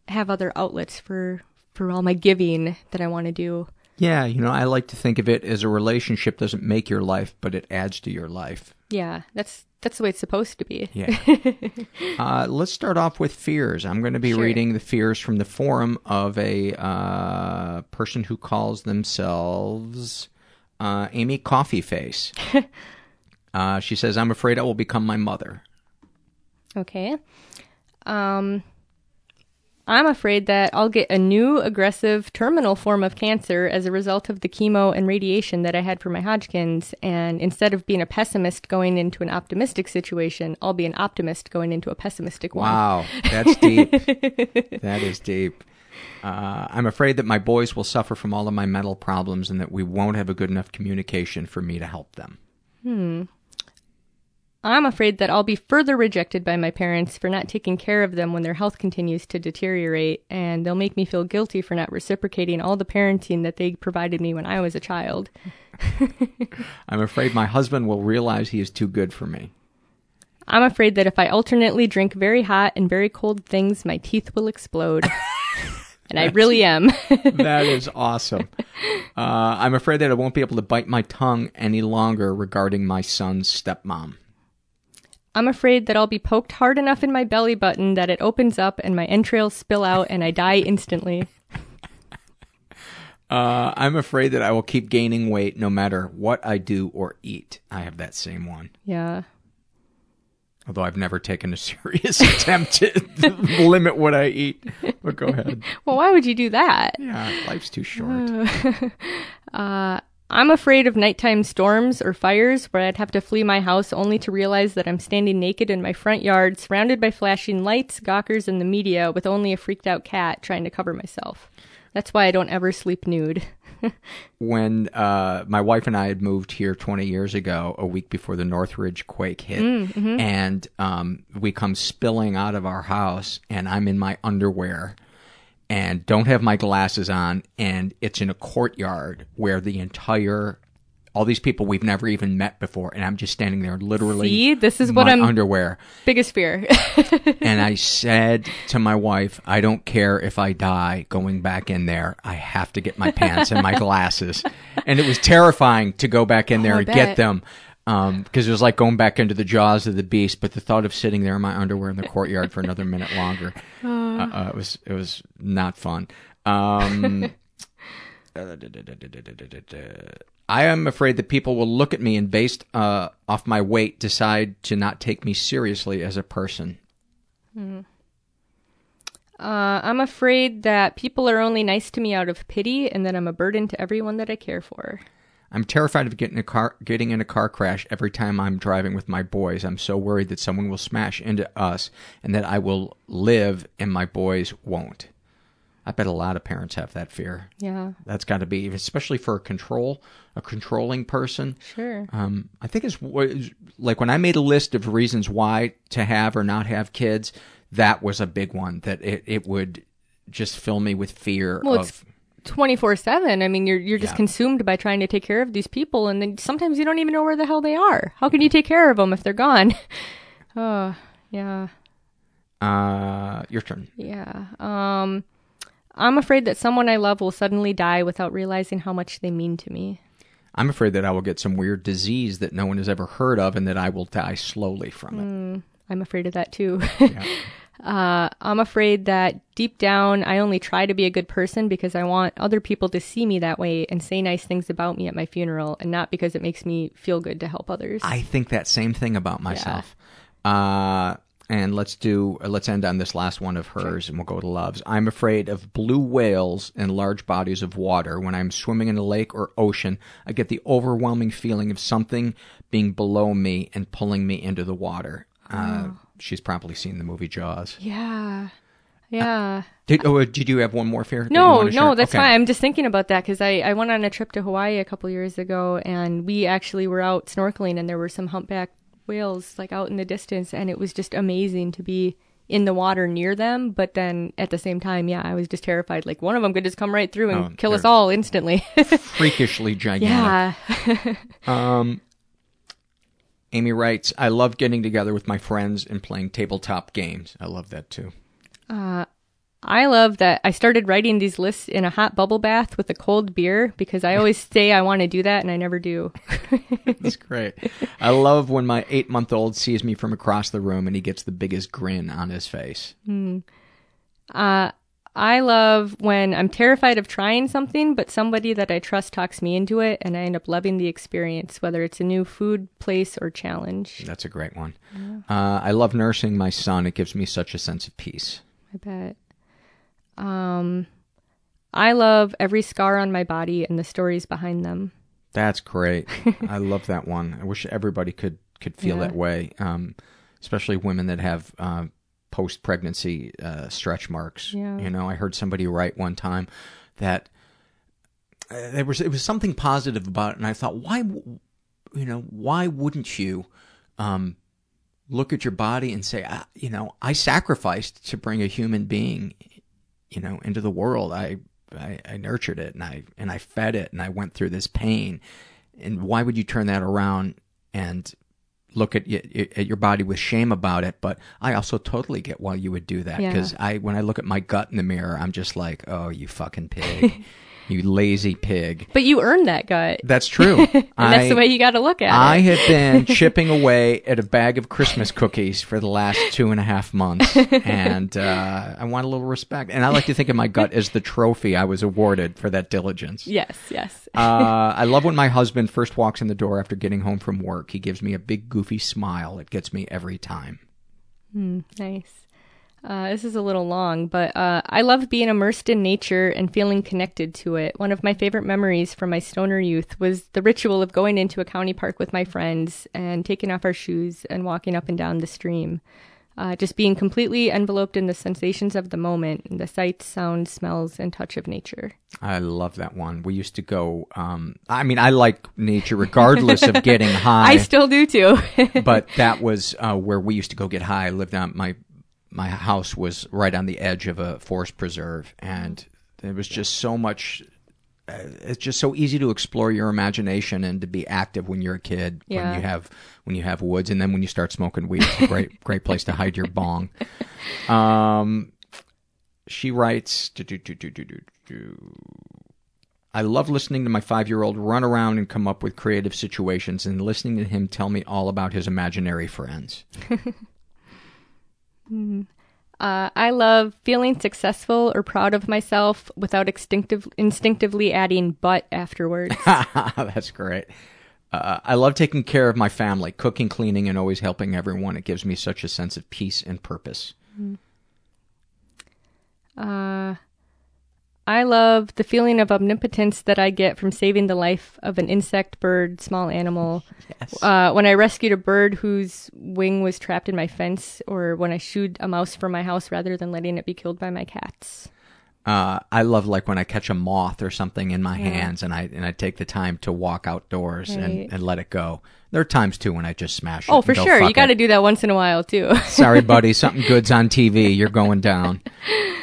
have other outlets for for all my giving that I want to do. yeah, you know, I like to think of it as a relationship doesn't make your life, but it adds to your life. Yeah, that's that's the way it's supposed to be. Yeah. uh, let's start off with fears. I'm going to be Sure. reading the fears from the forum of a uh, person who calls themselves uh, Amy Coffee Face. uh, she says, I'm afraid I will become my mother. Okay. Um, I'm afraid that I'll get a new aggressive terminal form of cancer as a result of the chemo and radiation that I had for my Hodgkin's. And instead of being a pessimist going into an optimistic situation, I'll be an optimist going into a pessimistic one. Wow, that's deep. that is deep. Uh, I'm afraid that my boys will suffer from all of my mental problems and that we won't have a good enough communication for me to help them. Hmm. I'm afraid that I'll be further rejected by my parents for not taking care of them when their health continues to deteriorate, and they'll make me feel guilty for not reciprocating all the parenting that they provided me when I was a child. I'm afraid my husband will realize he is too good for me. I'm afraid that if I alternately drink very hot and very cold things, my teeth will explode. and I really am. that is awesome. Uh, I'm afraid that I won't be able to bite my tongue any longer regarding my son's stepmom. I'm afraid that I'll be poked hard enough in my belly button that it opens up and my entrails spill out and I die instantly. Uh, I'm afraid that I will keep gaining weight no matter what I do or eat. I have that same one. Yeah. Although I've never taken a serious attempt to limit what I eat. But go ahead. Well, why would you do that? Yeah, life's too short. uh, I'm afraid of nighttime storms or fires where I'd have to flee my house only to realize that I'm standing naked in my front yard, surrounded by flashing lights, gawkers, and the media, with only a freaked out cat trying to cover myself. That's why I don't ever sleep nude. when uh, my wife and I had moved here 20 years ago, a week before the Northridge quake hit, Mm, mhm. and um, we come spilling out of our house, and I'm in my underwear and don't have my glasses on, and it's in a courtyard where the entire all these people we've never even met before, and I'm just standing there, literally. See, this is what my I'm underwear. biggest fear. and I said to my wife, I don't care if I die going back in there. I have to get my pants and my glasses. And it was terrifying to go back in oh, there Oh, and bet. get them. Um, because it was like going back into the jaws of the beast, but the thought of sitting there in my underwear in the courtyard for another minute longer, uh, uh, it was, it was not fun. Um, I am afraid that people will look at me and based, uh, off my weight, decide to not take me seriously as a person. Hmm. Uh, I'm afraid that people are only nice to me out of pity and that I'm a burden to everyone that I care for. I'm terrified of getting a car getting in a car crash every time I'm driving with my boys. I'm so worried that someone will smash into us and that I will live and my boys won't. I bet a lot of parents have that fear. Yeah. That's got to be especially for a control a controlling person. Sure. Um, I think it's like when I made a list of reasons why to have or not have kids, that was a big one that it, it would just fill me with fear Well, of 24 7. I mean, you're, you're just Yeah. consumed by trying to take care of these people, and then sometimes you don't even know where the hell they are. How can you take care of them if they're gone? oh, yeah. uh your turn. Yeah. Um, I'm afraid that someone I love will suddenly die without realizing how much they mean to me. I'm afraid that I will get some weird disease that no one has ever heard of and that I will die slowly from it. Mm, I'm afraid of that too. uh, I'm afraid that deep down, I only try to be a good person because I want other people to see me that way and say nice things about me at my funeral, and not because it makes me feel good to help others. I think that same thing about myself. Uh, and let's do uh, let's end on this last one of hers and we'll go to loves i'm afraid of blue whales and large bodies of water when i'm swimming in a lake or ocean i get the overwhelming feeling of something being below me and pulling me into the water uh. She's probably seen the movie jaws Yeah. Yeah. did, oh, uh, did you have one more fear No, no, that's Okay. fine. I'm just thinking about that because I, I went on a trip to Hawaii a couple years ago and we actually were out snorkeling and there were some humpback whales like out in the distance and it was just amazing to be in the water near them. But then at the same time, yeah, I was just terrified. Like one of them could just come right through and Oh, kill us all instantly. freakishly gigantic yeah. Um, Amy writes, I love getting together with my friends and playing tabletop games. I love that too. Uh, I love that I started writing these lists in a hot bubble bath with a cold beer because I always say I want to do that and I never do. That's great. I love when my eight month old sees me from across the room and he gets the biggest grin on his face. Hmm. Uh, I love when I'm terrified of trying something, but somebody that I trust talks me into it, and I end up loving the experience, whether it's a new food, place, or challenge. That's a great one. Uh, I love nursing my son. It gives me such a sense of peace. I bet. Um, I love every scar on my body and the stories behind them. That's great. I love that one. I wish everybody could could feel Yeah. that way, um, especially women that have uh, post pregnancy uh, stretch marks. Yeah. You know, I heard somebody write one time that uh, there was it was something positive about it, and I thought, why, you know, why wouldn't you? Um, look at your body and say, ah, you know, I sacrificed to bring a human being, you know, into the world. I, I, I nurtured it and I, and I fed it and I went through this pain. And why would you turn that around and look at, y- at your body with shame about it? But I also totally get why you would do that. Yeah. Cause I, when I look at my gut in the mirror, I'm just like, oh, you fucking pig, you lazy pig. But you earned that gut. That's true. and that's the way you got to look at I it. I have been chipping away at a bag of Christmas cookies for the last two and a half months, and uh, I want a little respect. And I like to think of my gut as the trophy I was awarded for that diligence. Yes, yes. uh, I love when my husband first walks in the door after getting home from work. He gives me a big goofy smile. It gets me every time. Hmm, nice. Uh, this is a little long, but uh, I love being immersed in nature and feeling connected to it. One of my favorite memories from my stoner youth was the ritual of going into a county park with my friends and taking off our shoes and walking up and down the stream. Uh, just being completely enveloped in the sensations of the moment, the sights, sounds, smells, and touch of nature. I love that one. We used to go. Um, I mean, I like nature regardless of getting high. I still do too. but that was uh, where we used to go get high. I lived on my my house was right on the edge of a forest preserve, and there was just so much. Uh, it's just so easy to explore your imagination and to be active when you're a kid. Yeah. When you have when you have woods, and then when you start smoking weed, it's a great great place to hide your bong. Um, she writes. "Do, do, do, do, do, do, do. I love listening to my five year old run around and come up with creative situations and listening to him tell me all about his imaginary friends. Hmm. Uh, I love feeling successful or proud of myself without instinctive, instinctively adding but afterwards. That's great. Uh, I love taking care of my family, cooking, cleaning, and always helping everyone. It gives me such a sense of peace and purpose. Uh, I love the feeling of omnipotence that I get from saving the life of an insect, bird, small animal. Yes. Uh, when I rescued a bird whose wing was trapped in my fence, or when I shooed a mouse from my house rather than letting it be killed by my cats. Uh, I love like when I catch a moth or something in my Yeah. hands and I and I take the time to walk outdoors Right. and, and let it go. There are times too when I just smash it. Oh, for go, sure. You got to do that once in a while, too. Sorry, buddy. Something good's on TV. You're going down.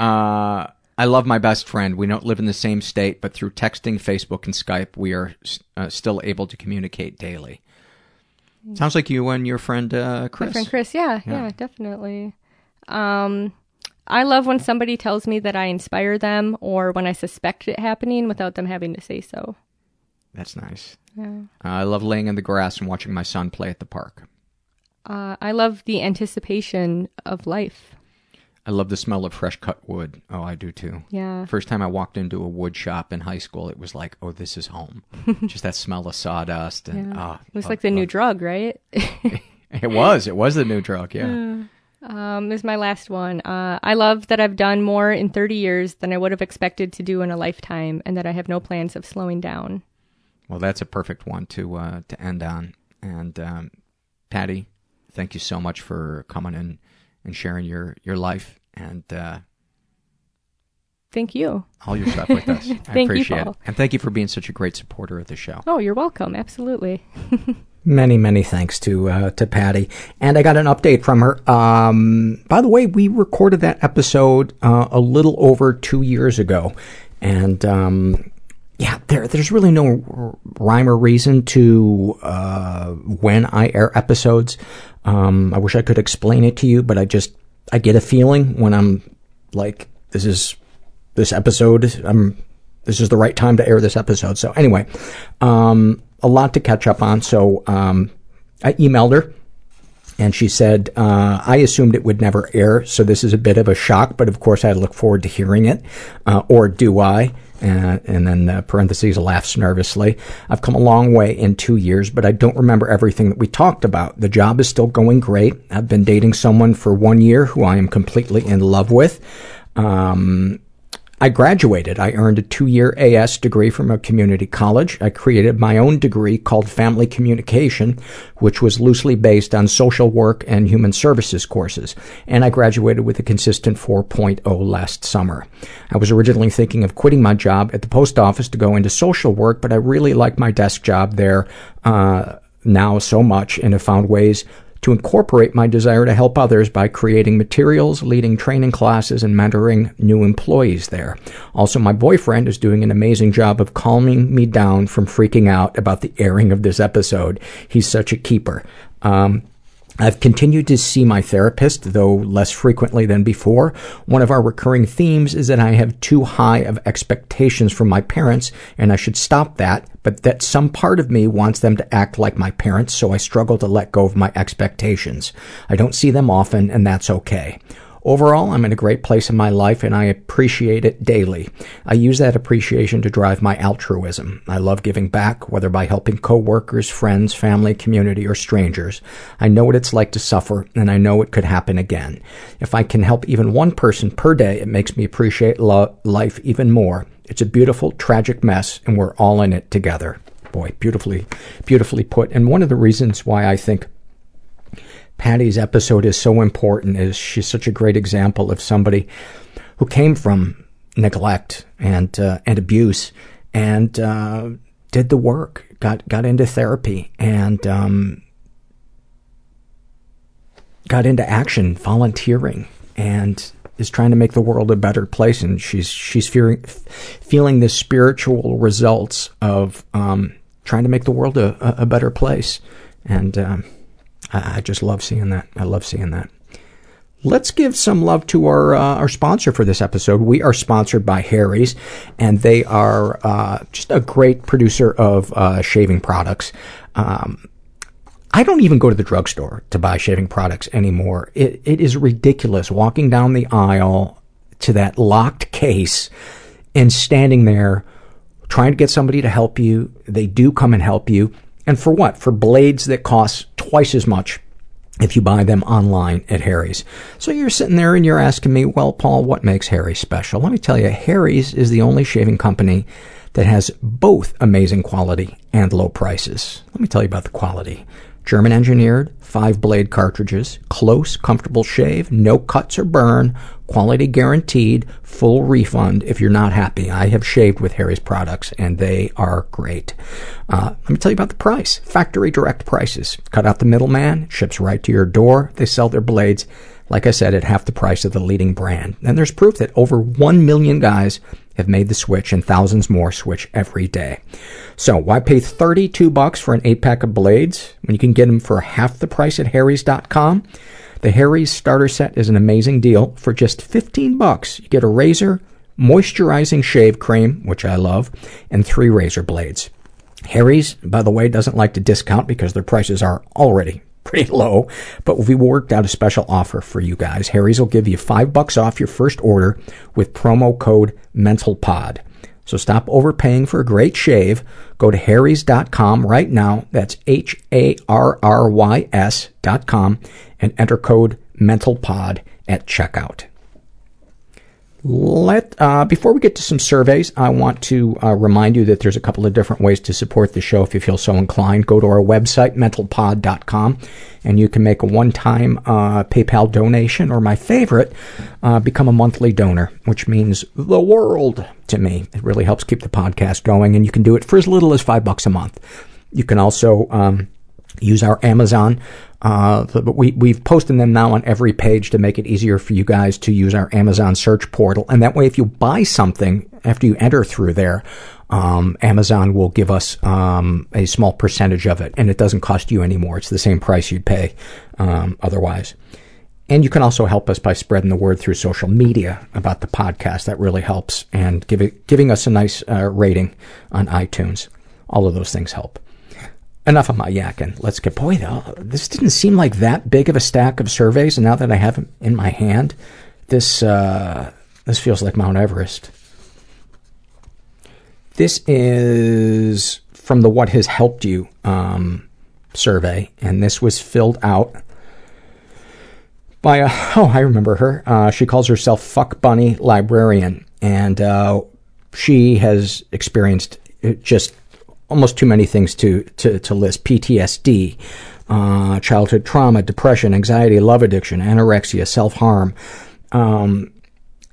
Uh, I love my best friend. We don't live in the same state, but through texting, Facebook, and Skype, we are uh, still able to communicate daily. Sounds like you and your friend uh, Chris. My friend Chris, yeah, Yeah. yeah, definitely. Um, I love when somebody tells me that I inspire them or when I suspect it happening without them having to say so. That's nice. Yeah. Uh, I love laying in the grass and watching my son play at the park. Uh, I love the anticipation of life. I love the smell of fresh cut wood. Oh, I do too. Yeah. First time I walked into a wood shop in high school, it was like, oh, this is home. Just that smell of sawdust and Yeah. ah, it was love- like the new drug, right? It was. It was the new drug. Yeah. Um, this is my last one. Uh, I love that I've done more in 30 years than I would have expected to do in a lifetime, and that I have no plans of slowing down. Well, that's a perfect one to uh, to end on. And um, Patti, thank you so much for coming in and sharing your your life and uh, Thank you. all your stuff with us. I Thank you, appreciate Paul. it. And thank you for being such a great supporter of the show. Oh, you're welcome. Absolutely. Many, many thanks to uh, to Patti. And I got an update from her. Um, by the way, we recorded that episode uh, a little over two years ago, and um, yeah, there there's really no rhyme or reason to uh, when I air episodes. Um, I wish I could explain it to you, but I just I get a feeling when I'm like this is this episode. I'm this is the right time to air this episode. So anyway, um, a lot to catch up on. So um, I emailed her, and she said uh, I assumed it would never air, so this is a bit of a shock. But of course, I look forward to hearing it, uh, or do I? Uh, and then parentheses laughs nervously. I've come a long way in two years, but I don't remember everything that we talked about. The job is still going great. I've been dating someone for one year who I am completely in love with. Um, I graduated. I earned a two year AS degree from a community college. I created my own degree called Family Communication, which was loosely based on social work and human services courses. And I graduated with a consistent 4.0 last summer. I was originally thinking of quitting my job at the post office to go into social work, but I really like my desk job there uh, now so much and have found ways to incorporate my desire to help others by creating materials, leading training classes, and mentoring new employees there. Also, my boyfriend is doing an amazing job of calming me down from freaking out about the airing of this episode. He's such a keeper. Um, I've continued to see my therapist, though less frequently than before. One of our recurring themes is that I have too high of expectations from my parents, and I should stop that, but that some part of me wants them to act like my parents, so I struggle to let go of my expectations. I don't see them often, and that's okay. Overall, I'm in a great place in my life and I appreciate it daily. I use that appreciation to drive my altruism. I love giving back, whether by helping coworkers, friends, family, community, or strangers. I know what it's like to suffer and I know it could happen again. If I can help even one person per day, it makes me appreciate lo- life even more. It's a beautiful, tragic mess and we're all in it together. Boy, beautifully, beautifully put. And one of the reasons why I think Patti's episode is so important is she's such a great example of somebody who came from neglect and uh, and abuse and uh, did the work, got got into therapy and um, got into action, volunteering, and is trying to make the world a better place. And she's she's fearing, feeling the spiritual results of um, trying to make the world a, a, a better place. And um, I, just love seeing that. I love seeing that. Let's give some love to our uh, our sponsor for this episode. We are sponsored by Harry's, and they are uh, just a great producer of uh, shaving products. Um, I don't even go to the drugstore to buy shaving products anymore. It it is ridiculous walking down the aisle to that locked case and standing there trying to get somebody to help you. They do come and help you. And for what? For blades that cost twice as much if you buy them online at Harry's. So you're sitting there and you're asking me, well, Paul, what makes Harry's special? Let me tell you, Harry's is the only shaving company that has both amazing quality and low prices. Let me tell you about the quality. German engineered, five blade cartridges, close, comfortable shave, no cuts or burn, quality guaranteed, full refund if you're not happy. I have shaved with Harry's products and they are great. Uh, let me tell you about the price. Factory direct prices. Cut out the middleman, ships right to your door. They sell their blades, like I said, at half the price of the leading brand. And there's proof that over one million guys have made the switch and thousands more switch every day. So why pay 32 bucks for an eight pack of blades when you can get them for half the price at harrys.com? The Harry's starter set is an amazing deal. For just 15 bucks, you get a razor, moisturizing shave cream, which I love, and three razor blades. Harry's, by the way, doesn't like to discount because their prices are already pretty low, but we worked out a special offer for you guys. Harry's will give you five bucks off your first order with promo code MENTALPOD. So stop overpaying for a great shave. Go to harrys.com right now. That's H A R R Y S.com and enter code MENTALPOD at checkout. Let uh, before we get to some surveys, I want to uh, remind you that there's a couple of different ways to support the show if you feel so inclined. Go to our website mentalpod.com, and you can make a one-time uh, PayPal donation, or my favorite, uh, become a monthly donor, which means the world to me. It really helps keep the podcast going, and you can do it for as little as five bucks a month. You can also um, use our Amazon. Uh, but we, we've posted them now on every page to make it easier for you guys to use our Amazon search portal. And that way, if you buy something after you enter through there, um, Amazon will give us um, a small percentage of it, and it doesn't cost you anymore. It's the same price you'd pay um, otherwise. And you can also help us by spreading the word through social media about the podcast. That really helps, and give it, giving us a nice uh, rating on iTunes. All of those things help enough of my yakking. Let's get boy. though, This didn't seem like that big of a stack of surveys, and now that I have them in my hand, this uh, this feels like Mount Everest. This is from the "What Has Helped You" um, survey, and this was filled out by a oh I remember her. Uh, she calls herself Fuck Bunny Librarian, and uh, she has experienced just almost too many things to, to, to list. PTSD, uh, childhood trauma, depression, anxiety, love addiction, anorexia, self-harm, um,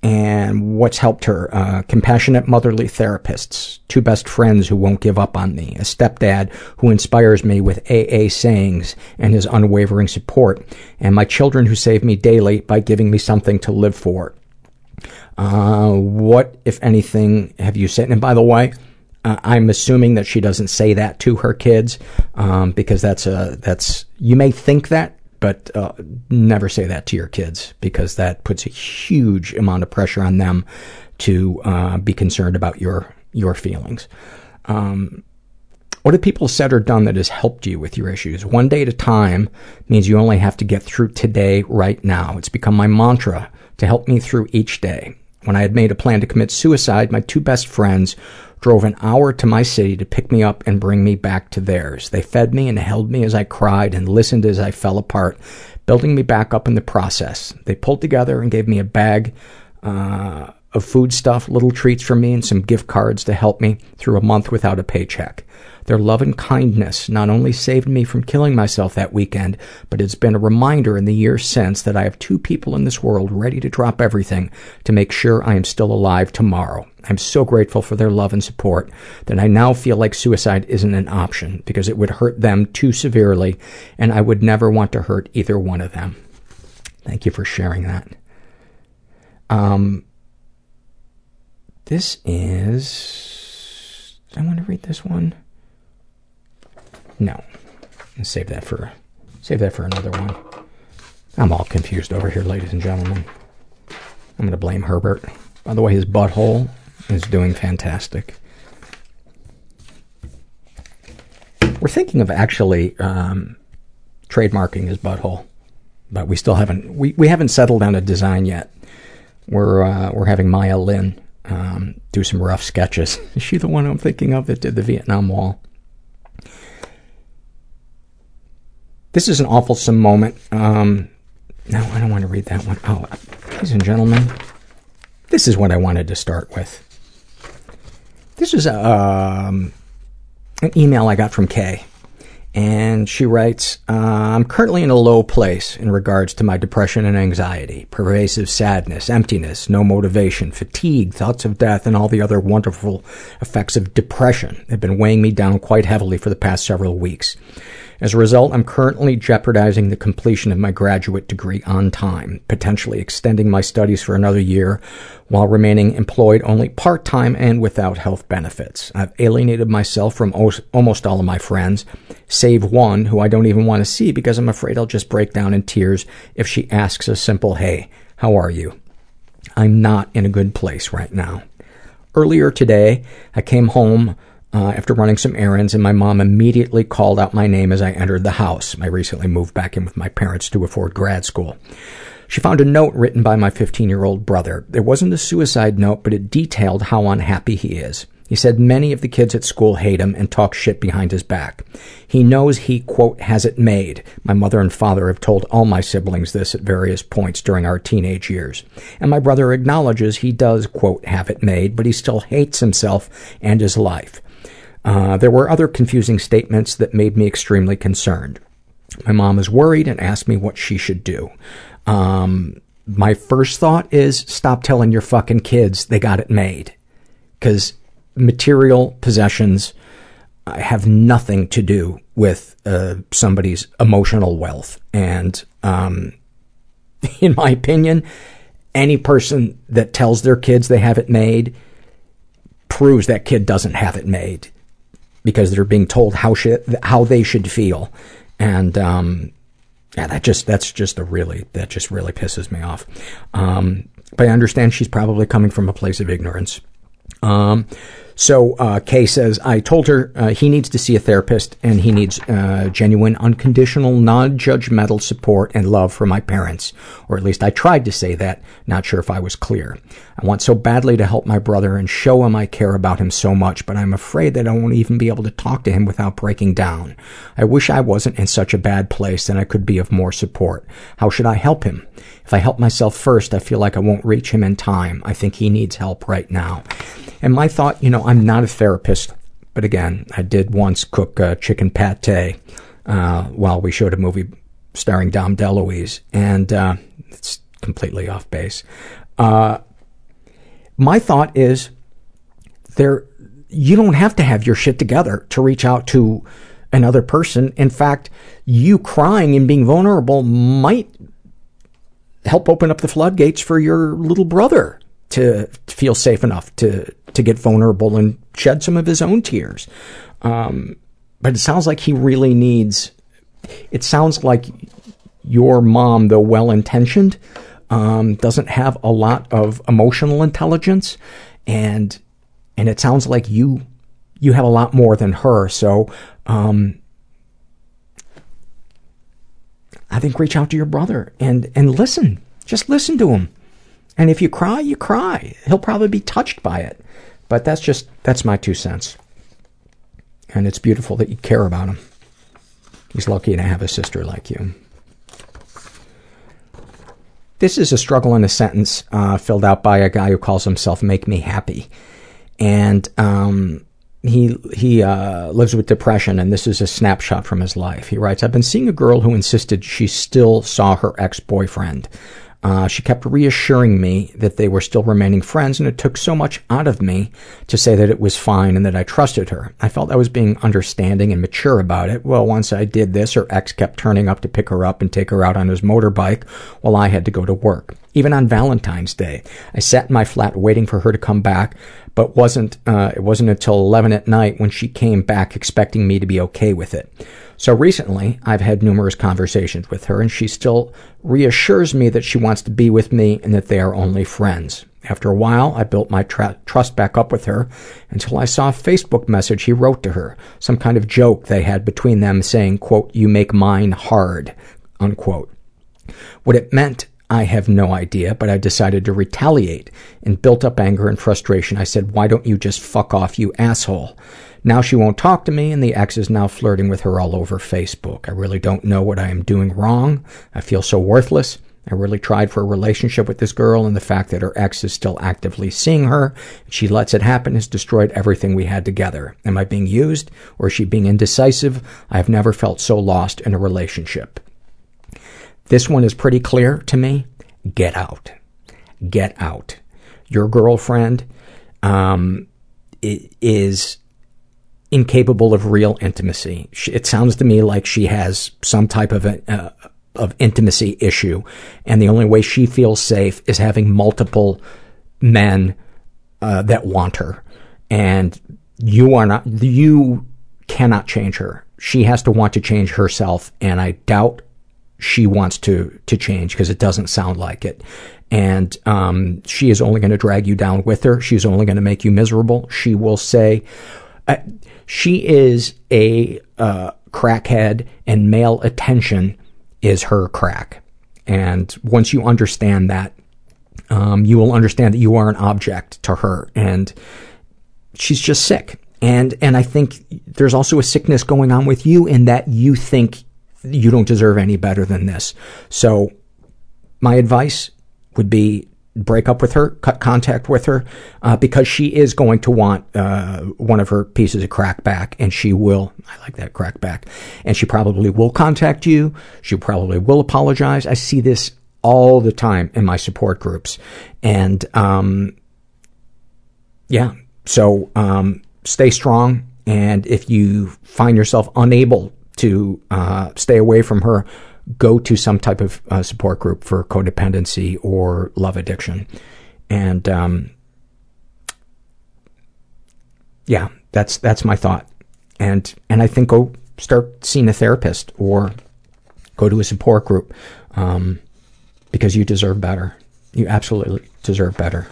and what's helped her, uh, compassionate motherly therapists, two best friends who won't give up on me, a stepdad who inspires me with AA sayings and his unwavering support, and my children who save me daily by giving me something to live for. Uh, what, if anything, have you said? And by the way, I'm assuming that she doesn't say that to her kids um, because that's a that's you may think that, but uh, never say that to your kids because that puts a huge amount of pressure on them to uh, be concerned about your your feelings. Um, what have people said or done that has helped you with your issues? One day at a time means you only have to get through today right now. It's become my mantra to help me through each day. When I had made a plan to commit suicide, my two best friends drove an hour to my city to pick me up and bring me back to theirs. They fed me and held me as I cried and listened as I fell apart, building me back up in the process. They pulled together and gave me a bag uh, of food stuff, little treats for me, and some gift cards to help me through a month without a paycheck. Their love and kindness not only saved me from killing myself that weekend, but it's been a reminder in the years since that I have two people in this world ready to drop everything to make sure I am still alive tomorrow. I'm so grateful for their love and support that I now feel like suicide isn't an option because it would hurt them too severely and I would never want to hurt either one of them. Thank you for sharing that. Um, this is. I want to read this one. No. Save that for save that for another one. I'm all confused over here, ladies and gentlemen. I'm gonna blame Herbert. By the way, his butthole is doing fantastic. We're thinking of actually um, trademarking his butthole, but we still haven't we, we haven't settled on a design yet. We're uh, we're having Maya Lin um, do some rough sketches. Is she the one I'm thinking of that did the Vietnam Wall? This is an awful moment. Um, no, I don't want to read that one. Oh, ladies and gentlemen, this is what I wanted to start with. This is um, an email I got from Kay. And she writes, uh, I'm currently in a low place in regards to my depression and anxiety, pervasive sadness, emptiness, no motivation, fatigue, thoughts of death, and all the other wonderful effects of depression have been weighing me down quite heavily for the past several weeks. As a result, I'm currently jeopardizing the completion of my graduate degree on time, potentially extending my studies for another year while remaining employed only part-time and without health benefits. I've alienated myself from almost all of my friends, save one who I don't even want to see because I'm afraid I'll just break down in tears if she asks a simple, hey, how are you? I'm not in a good place right now. Earlier today, I came home Uh, after running some errands, and my mom immediately called out my name as I entered the house. I recently moved back in with my parents to afford grad school. She found a note written by my 15 year old brother. It wasn't a suicide note, but it detailed how unhappy he is. He said many of the kids at school hate him and talk shit behind his back. He knows he, quote, has it made. My mother and father have told all my siblings this at various points during our teenage years. And my brother acknowledges he does, quote, have it made, but he still hates himself and his life. Uh, there were other confusing statements that made me extremely concerned. My mom is worried and asked me what she should do. Um, my first thought is stop telling your fucking kids they got it made. Because material possessions have nothing to do with uh, somebody's emotional wealth. And um, in my opinion, any person that tells their kids they have it made proves that kid doesn't have it made because they're being told how should, how they should feel. And um, yeah, that just that's just a really that just really pisses me off. Um, but I understand she's probably coming from a place of ignorance. Um, so uh, Kay says, I told her uh, he needs to see a therapist and he needs uh, genuine, unconditional, non-judgmental support and love from my parents. Or at least I tried to say that. Not sure if I was clear. I want so badly to help my brother and show him I care about him so much, but I'm afraid that I won't even be able to talk to him without breaking down. I wish I wasn't in such a bad place and I could be of more support. How should I help him? If I help myself first, I feel like I won't reach him in time. I think he needs help right now. And my thought, you know, I'm not a therapist, but again, I did once cook uh, chicken pate uh, while we showed a movie starring Dom DeLuise, and uh, it's completely off base. Uh, my thought is there you don't have to have your shit together to reach out to another person. In fact, you crying and being vulnerable might help open up the floodgates for your little brother to feel safe enough to to get vulnerable and shed some of his own tears. Um, but it sounds like he really needs. It sounds like your mom, though well intentioned, um, doesn't have a lot of emotional intelligence, and and it sounds like you you have a lot more than her. So um, I think reach out to your brother and and listen. Just listen to him. And if you cry, you cry. He'll probably be touched by it. But that's just that's my two cents. And it's beautiful that you care about him. He's lucky to have a sister like you. This is a struggle in a sentence uh, filled out by a guy who calls himself "Make Me Happy," and um, he he uh, lives with depression, and this is a snapshot from his life. He writes, "I've been seeing a girl who insisted she still saw her ex boyfriend. Uh, she kept reassuring me that they were still remaining friends, and it took so much out of me to say that it was fine and that I trusted her. I felt I was being understanding and mature about it. Well, once I did this, her ex kept turning up to pick her up and take her out on his motorbike while I had to go to work. Even on Valentine's Day, I sat in my flat waiting for her to come back, but wasn't. Uh, it wasn't until 11 at night when she came back, expecting me to be okay with it. So recently, I've had numerous conversations with her, and she still reassures me that she wants to be with me and that they are only friends. After a while, I built my tra- trust back up with her until I saw a Facebook message he wrote to her, some kind of joke they had between them saying, quote, you make mine hard, unquote. What it meant I have no idea, but I decided to retaliate. and built up anger and frustration, I said, Why don't you just fuck off, you asshole? Now she won't talk to me, and the ex is now flirting with her all over Facebook. I really don't know what I am doing wrong. I feel so worthless. I really tried for a relationship with this girl, and the fact that her ex is still actively seeing her, and she lets it happen, has destroyed everything we had together. Am I being used, or is she being indecisive? I have never felt so lost in a relationship. This one is pretty clear to me. Get out. Get out. Your girlfriend um, is incapable of real intimacy. It sounds to me like she has some type of a, uh, of intimacy issue, and the only way she feels safe is having multiple men uh, that want her. And you are not. You cannot change her. she has to want to change herself, and I doubt she wants to to change because it doesn't sound like it. And um, she is only going to drag you down with her. She's only going to make you miserable. She will say, uh, she is a uh, crackhead, and male attention is her crack. And once you understand that, um, you will understand that you are an object to her, and she's just sick. And and I think there's also a sickness going on with you in that you think you don't deserve any better than this. So my advice would be break up with her, cut contact with her, uh, because she is going to want uh, one of her pieces of crack back, and she will. I like that crack back, and she probably will contact you. She probably will apologize. I see this all the time in my support groups, and um, yeah. So um, stay strong, and if you find yourself unable to uh, stay away from her, go to some type of uh, support group for codependency or love addiction. And um, yeah, that's that's my thought. And and I think go start seeing a therapist or go to a support group um, because you deserve better. You absolutely deserve better.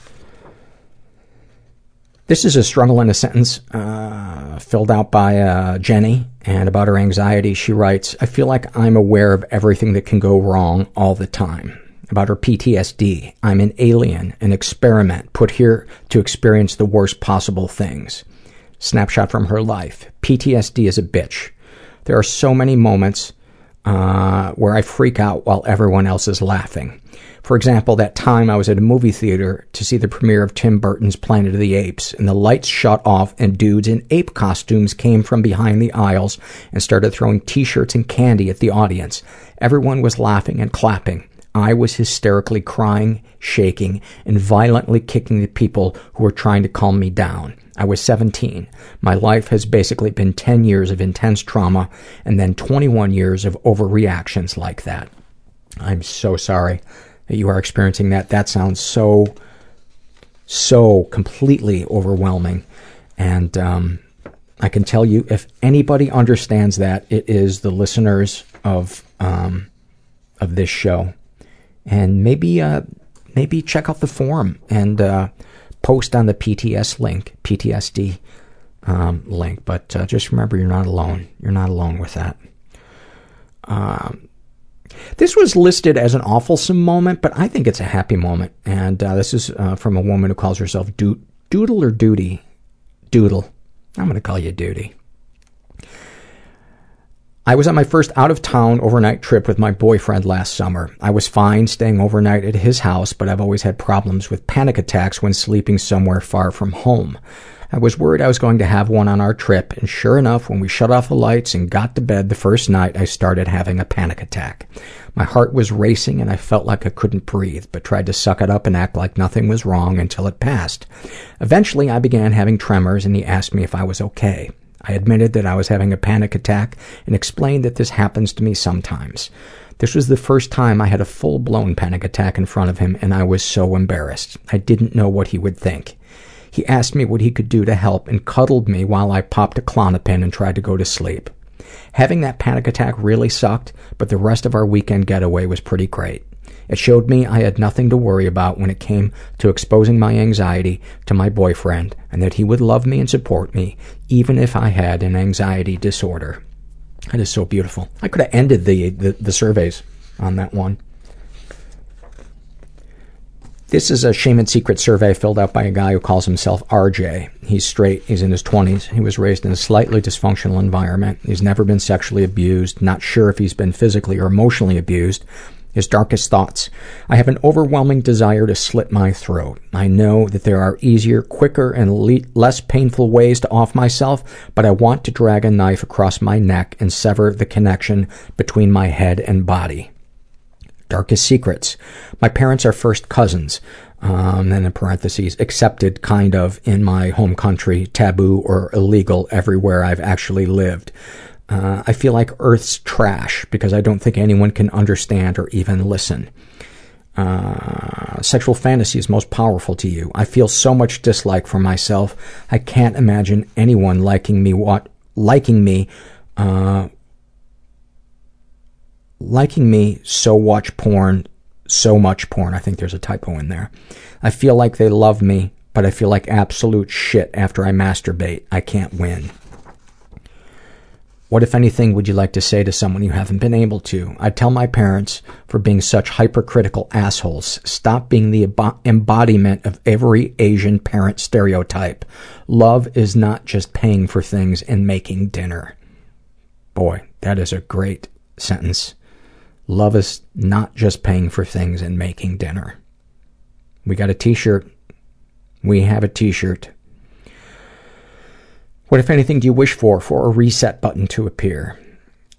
This is a struggle in a sentence uh, filled out by uh, Jenny, and about her anxiety, she writes, I feel like I'm aware of everything that can go wrong all the time. About her PTSD, I'm an alien, an experiment put here to experience the worst possible things. Snapshot from her life. PTSD is a bitch. There are so many moments uh, where I freak out while everyone else is laughing. For example, that time I was at a movie theater to see the premiere of Tim Burton's Planet of the Apes, and the lights shut off and dudes in ape costumes came from behind the aisles and started throwing t-shirts and candy at the audience. Everyone was laughing and clapping. I was hysterically crying, shaking, and violently kicking the people who were trying to calm me down. I was 17. My life has basically been 10 years of intense trauma and then 21 years of overreactions like that. I'm so sorry that you are experiencing that. That sounds so, so completely overwhelming. And um, I can tell you, if anybody understands that, it is the listeners of um, of this show. And maybe uh, maybe check out the forum and uh, post on the PTS link, PTSD um, link. But uh, just remember, you're not alone. You're not alone with that. Um, this was listed as an awfulsome moment, but I think it's a happy moment. And uh, this is uh, from a woman who calls herself Do- Doodle or Duty? Doodle. I'm going to call you Duty. I was on my first out of town overnight trip with my boyfriend last summer. I was fine staying overnight at his house, but I've always had problems with panic attacks when sleeping somewhere far from home. I was worried I was going to have one on our trip, and sure enough, when we shut off the lights and got to bed the first night, I started having a panic attack. My heart was racing and I felt like I couldn't breathe, but tried to suck it up and act like nothing was wrong until it passed. Eventually, I began having tremors and he asked me if I was okay. I admitted that I was having a panic attack and explained that this happens to me sometimes. This was the first time I had a full blown panic attack in front of him and I was so embarrassed. I didn't know what he would think. He asked me what he could do to help and cuddled me while I popped a Klonopin and tried to go to sleep. Having that panic attack really sucked, but the rest of our weekend getaway was pretty great. It showed me I had nothing to worry about when it came to exposing my anxiety to my boyfriend and that he would love me and support me even if I had an anxiety disorder. That is so beautiful. I could have ended the, the, the surveys on that one. This is a shame and secret survey filled out by a guy who calls himself RJ. He's straight, he's in his 20s. He was raised in a slightly dysfunctional environment. He's never been sexually abused, not sure if he's been physically or emotionally abused. His darkest thoughts. I have an overwhelming desire to slit my throat. I know that there are easier, quicker, and le- less painful ways to off myself, but I want to drag a knife across my neck and sever the connection between my head and body. Darkest secrets. My parents are first cousins. Um, and in parentheses, accepted kind of in my home country, taboo or illegal everywhere I've actually lived. Uh, I feel like Earth's trash because I don't think anyone can understand or even listen. Uh, sexual fantasy is most powerful to you. I feel so much dislike for myself. I can't imagine anyone liking me what liking me Uh, liking me so watch porn, so much porn. I think there's a typo in there. I feel like they love me, but I feel like absolute shit after I masturbate. I can't win. What, if anything, would you like to say to someone you haven't been able to? I'd tell my parents for being such hypercritical assholes. Stop being the embodiment of every Asian parent stereotype. Love is not just paying for things and making dinner. Boy, that is a great sentence. Love is not just paying for things and making dinner. We got a t shirt. We have a t shirt. What, if anything, do you wish for? For a reset button to appear.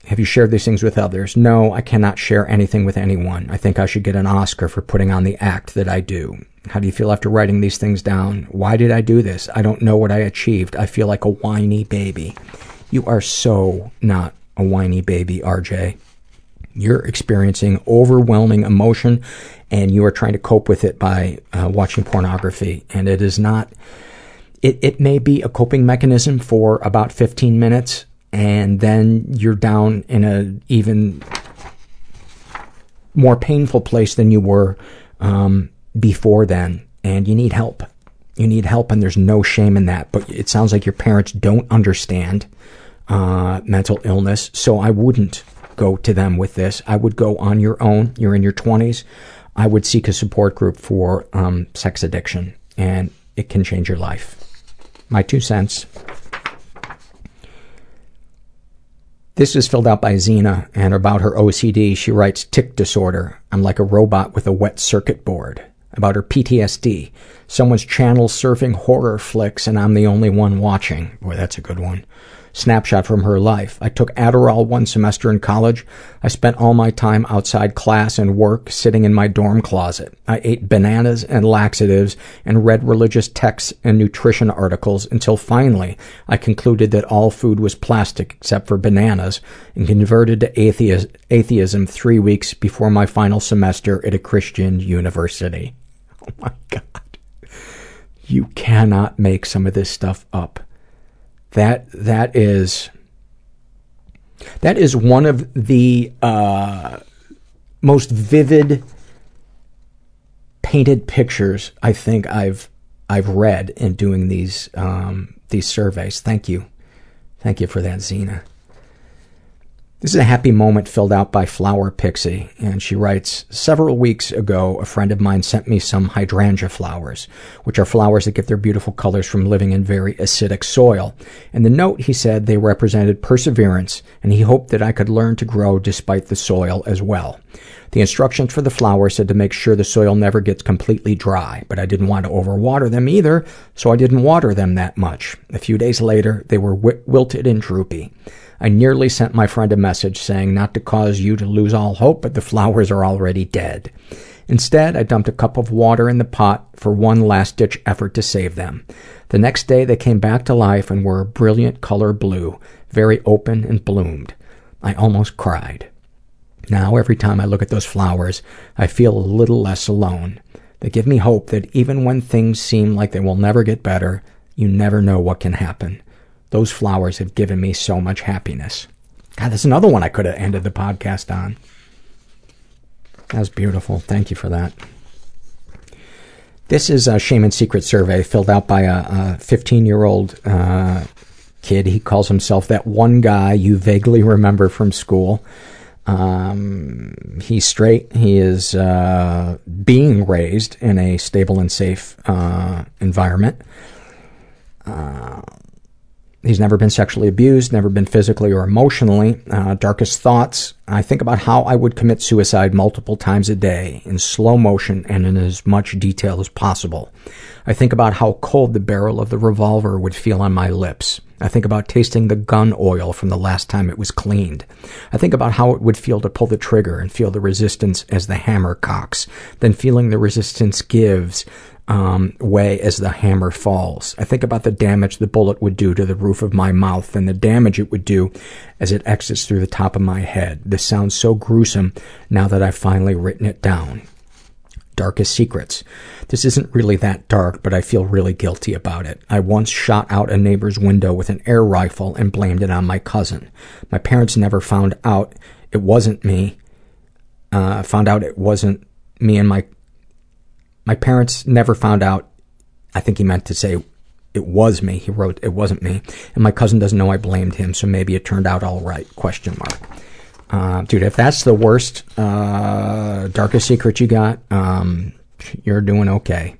Have you shared these things with others? No, I cannot share anything with anyone. I think I should get an Oscar for putting on the act that I do. How do you feel after writing these things down? Why did I do this? I don't know what I achieved. I feel like a whiny baby. You are so not a whiny baby, RJ. You're experiencing overwhelming emotion and you are trying to cope with it by uh, watching pornography. And it is not it, it may be a coping mechanism for about 15 minutes and then you're down in a even more painful place than you were um, before then. And you need help. You need help and there's no shame in that. But it sounds like your parents don't understand uh, mental illness. So i wouldn't go to them with this i would go on your own you're in your 20s i would seek a support group for um, sex addiction and it can change your life my two cents. This is filled out by Zena, and about her OCD, she writes tic disorder. I'm like a robot with a wet circuit board. About her PTSD, someone's channel surfing horror flicks, and I'm the only one watching. Boy, that's a good one snapshot from her life. I took Adderall one semester in college. I spent all my time outside class and work sitting in my dorm closet. I ate bananas and laxatives and read religious texts and nutrition articles until finally I concluded that all food was plastic except for bananas and converted to atheism three weeks before my final semester at a Christian university. Oh my God. You cannot make some of this stuff up. That that is that is one of the uh, most vivid painted pictures I think I've I've read in doing these um, these surveys. Thank you, thank you for that, Zena. This is a happy moment filled out by Flower Pixie, and she writes, Several weeks ago, a friend of mine sent me some hydrangea flowers, which are flowers that get their beautiful colors from living in very acidic soil. In the note, he said they represented perseverance, and he hoped that I could learn to grow despite the soil as well. The instructions for the flowers said to make sure the soil never gets completely dry, but I didn't want to overwater them either, so I didn't water them that much. A few days later, they were wi- wilted and droopy. I nearly sent my friend a message saying not to cause you to lose all hope, but the flowers are already dead. Instead, I dumped a cup of water in the pot for one last ditch effort to save them. The next day, they came back to life and were a brilliant color blue, very open and bloomed. I almost cried. Now, every time I look at those flowers, I feel a little less alone. They give me hope that even when things seem like they will never get better, you never know what can happen. Those flowers have given me so much happiness. God, that's another one I could have ended the podcast on. That was beautiful. Thank you for that. This is a shame and secret survey filled out by a 15 year old uh, kid. He calls himself that one guy you vaguely remember from school. Um, he's straight. He is uh, being raised in a stable and safe uh, environment. He's never been sexually abused, never been physically or emotionally. Uh, darkest thoughts. I think about how I would commit suicide multiple times a day in slow motion and in as much detail as possible. I think about how cold the barrel of the revolver would feel on my lips. I think about tasting the gun oil from the last time it was cleaned. I think about how it would feel to pull the trigger and feel the resistance as the hammer cocks, then feeling the resistance gives um, way as the hammer falls. I think about the damage the bullet would do to the roof of my mouth and the damage it would do as it exits through the top of my head. This sounds so gruesome now that I've finally written it down. darkest secrets. This isn't really that dark, but I feel really guilty about it. I once shot out a neighbor's window with an air rifle and blamed it on my cousin. My parents never found out it wasn't me. Uh, found out it wasn't me and my my parents never found out. I think he meant to say it was me. He wrote it wasn't me, and my cousin doesn't know I blamed him. So maybe it turned out all right? Question mark. Uh, dude, if that's the worst, uh, darkest secret you got, um, you're doing okay.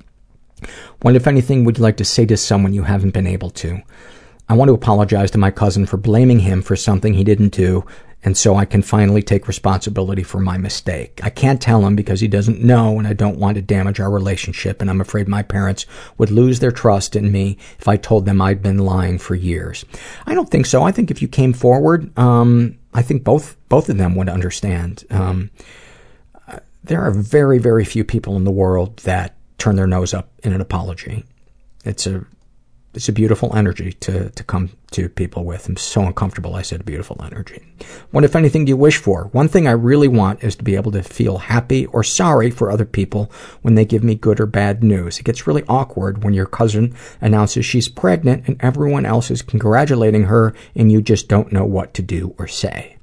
What, if anything, would you like to say to someone you haven't been able to? I want to apologize to my cousin for blaming him for something he didn't do, and so I can finally take responsibility for my mistake. I can't tell him because he doesn't know, and I don't want to damage our relationship, and I'm afraid my parents would lose their trust in me if I told them I'd been lying for years. I don't think so. I think if you came forward, um, I think both both of them would understand. Um, there are very, very few people in the world that turn their nose up in an apology. It's a it's a beautiful energy to, to come to people with. I'm so uncomfortable I said beautiful energy. What, if anything, do you wish for? One thing I really want is to be able to feel happy or sorry for other people when they give me good or bad news. It gets really awkward when your cousin announces she's pregnant and everyone else is congratulating her and you just don't know what to do or say.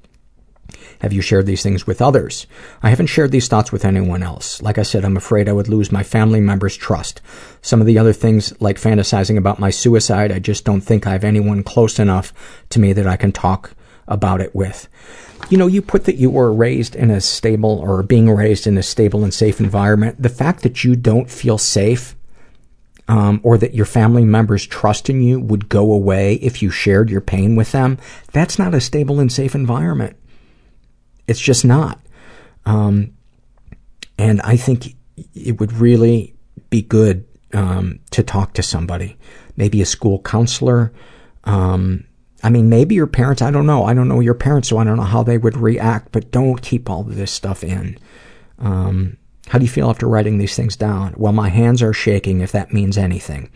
Have you shared these things with others? I haven't shared these thoughts with anyone else. Like I said, I'm afraid I would lose my family members' trust. Some of the other things, like fantasizing about my suicide, I just don't think I have anyone close enough to me that I can talk about it with. You know, you put that you were raised in a stable or being raised in a stable and safe environment. The fact that you don't feel safe um, or that your family members' trust in you would go away if you shared your pain with them, that's not a stable and safe environment. It's just not. Um, and I think it would really be good um, to talk to somebody, maybe a school counselor. Um, I mean, maybe your parents. I don't know. I don't know your parents, so I don't know how they would react. But don't keep all of this stuff in. Um, how do you feel after writing these things down? Well, my hands are shaking, if that means anything.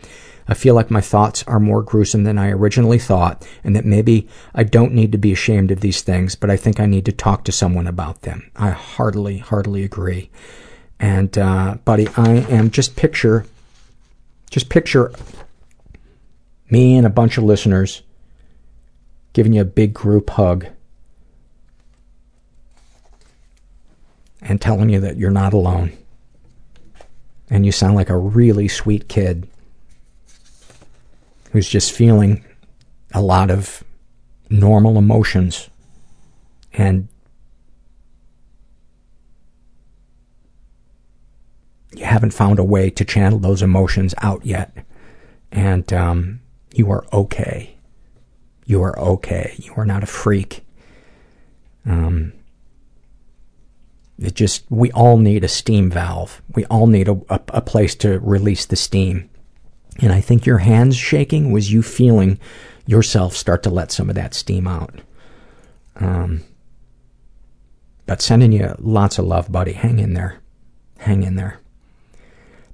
I feel like my thoughts are more gruesome than I originally thought, and that maybe I don't need to be ashamed of these things, but I think I need to talk to someone about them. I heartily, heartily agree. And, uh, buddy, I am just picture, just picture me and a bunch of listeners giving you a big group hug and telling you that you're not alone. And you sound like a really sweet kid who's just feeling a lot of normal emotions and you haven't found a way to channel those emotions out yet. And um, you are okay. You are okay. You are not a freak. Um, it just, we all need a steam valve. We all need a, a, a place to release the steam. And I think your hands shaking was you feeling yourself start to let some of that steam out. Um, but sending you lots of love, buddy. Hang in there. Hang in there.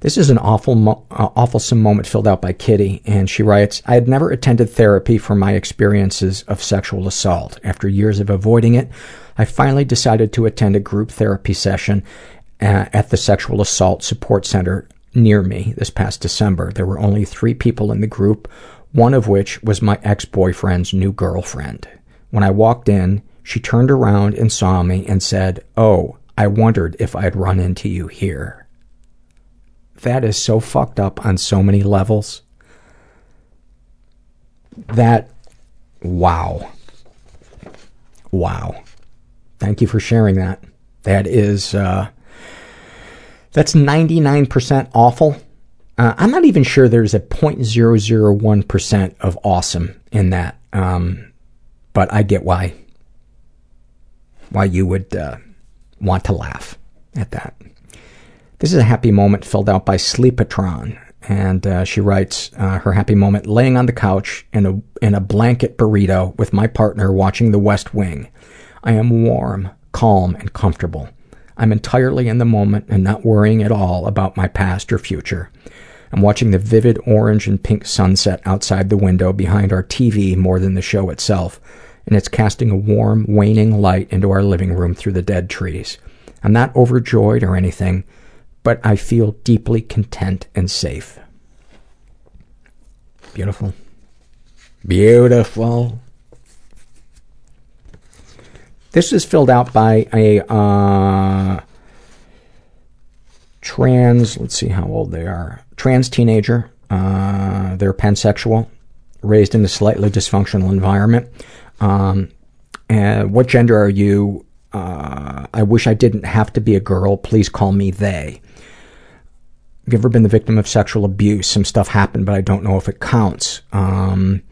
This is an awful, mo- uh, awfulsome moment filled out by Kitty, and she writes, I had never attended therapy for my experiences of sexual assault. After years of avoiding it, I finally decided to attend a group therapy session uh, at the Sexual Assault Support Center near me this past December. There were only three people in the group, one of which was my ex-boyfriend's new girlfriend. When I walked in, she turned around and saw me and said, Oh, I wondered if I'd run into you here. That is so fucked up on so many levels. That, wow. Wow. Thank you for sharing that. That is, uh, that's 99% awful. Uh, I'm not even sure there's a 0.001% of awesome in that. Um, but I get why why you would uh, want to laugh at that. This is a happy moment filled out by Sleepatron. And uh, she writes uh, her happy moment laying on the couch in a, in a blanket burrito with my partner watching the West Wing. I am warm, calm, and comfortable. I'm entirely in the moment and not worrying at all about my past or future. I'm watching the vivid orange and pink sunset outside the window behind our TV more than the show itself, and it's casting a warm, waning light into our living room through the dead trees. I'm not overjoyed or anything, but I feel deeply content and safe. Beautiful. Beautiful. This is filled out by a uh, trans, let's see how old they are, trans teenager. Uh, they're pansexual, raised in a slightly dysfunctional environment. Um, and what gender are you? Uh, I wish I didn't have to be a girl. Please call me they. Have you ever been the victim of sexual abuse? Some stuff happened, but I don't know if it counts. Um,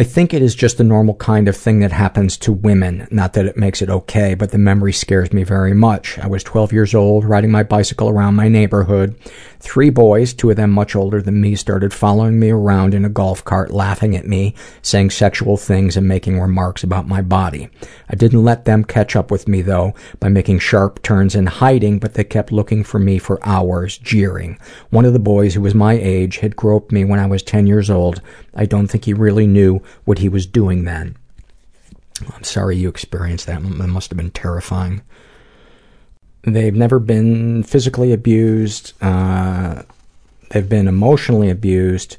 I think it is just a normal kind of thing that happens to women. Not that it makes it okay, but the memory scares me very much. I was 12 years old, riding my bicycle around my neighborhood. Three boys, two of them much older than me, started following me around in a golf cart, laughing at me, saying sexual things and making remarks about my body. I didn't let them catch up with me, though, by making sharp turns and hiding, but they kept looking for me for hours, jeering. One of the boys, who was my age, had groped me when I was 10 years old. I don't think he really knew what he was doing then. I'm sorry you experienced that. It must have been terrifying. They've never been physically abused. Uh, they've been emotionally abused.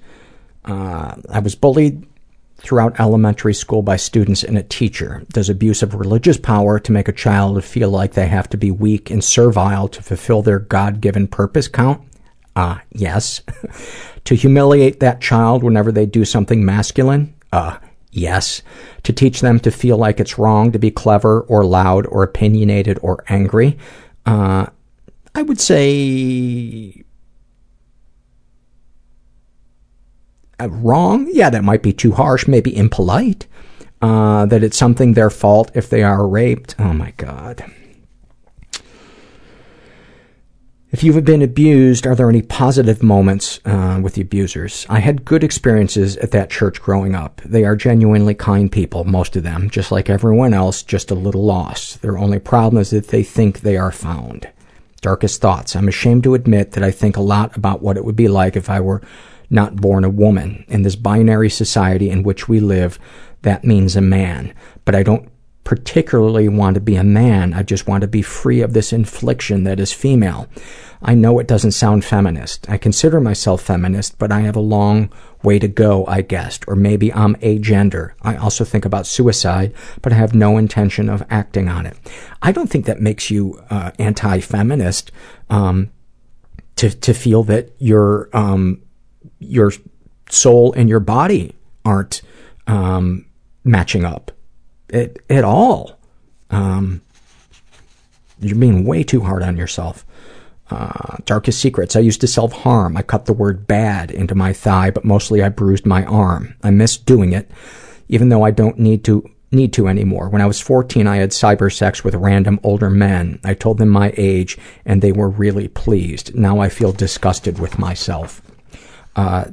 Uh, I was bullied throughout elementary school by students and a teacher. Does abuse of religious power to make a child feel like they have to be weak and servile to fulfill their God given purpose count? Uh, yes. to humiliate that child whenever they do something masculine? Uh, yes. To teach them to feel like it's wrong to be clever or loud or opinionated or angry? Uh, I would say uh, wrong. Yeah, that might be too harsh, maybe impolite. Uh, that it's something their fault if they are raped. Oh my god. If you've been abused, are there any positive moments uh, with the abusers? I had good experiences at that church growing up. They are genuinely kind people, most of them, just like everyone else, just a little lost. Their only problem is that they think they are found. Darkest thoughts. I'm ashamed to admit that I think a lot about what it would be like if I were not born a woman. In this binary society in which we live, that means a man. But I don't particularly want to be a man. I just want to be free of this infliction that is female. I know it doesn't sound feminist. I consider myself feminist, but I have a long way to go, I guess. Or maybe I'm agender. I also think about suicide, but I have no intention of acting on it. I don't think that makes you uh, anti-feminist um, to to feel that your um, your soul and your body aren't um, matching up at, at all. Um, you're being way too hard on yourself. Uh, darkest secrets. I used to self harm. I cut the word bad into my thigh, but mostly I bruised my arm. I miss doing it, even though I don't need to need to anymore. When I was 14, I had cyber sex with random older men. I told them my age, and they were really pleased. Now I feel disgusted with myself. Uh,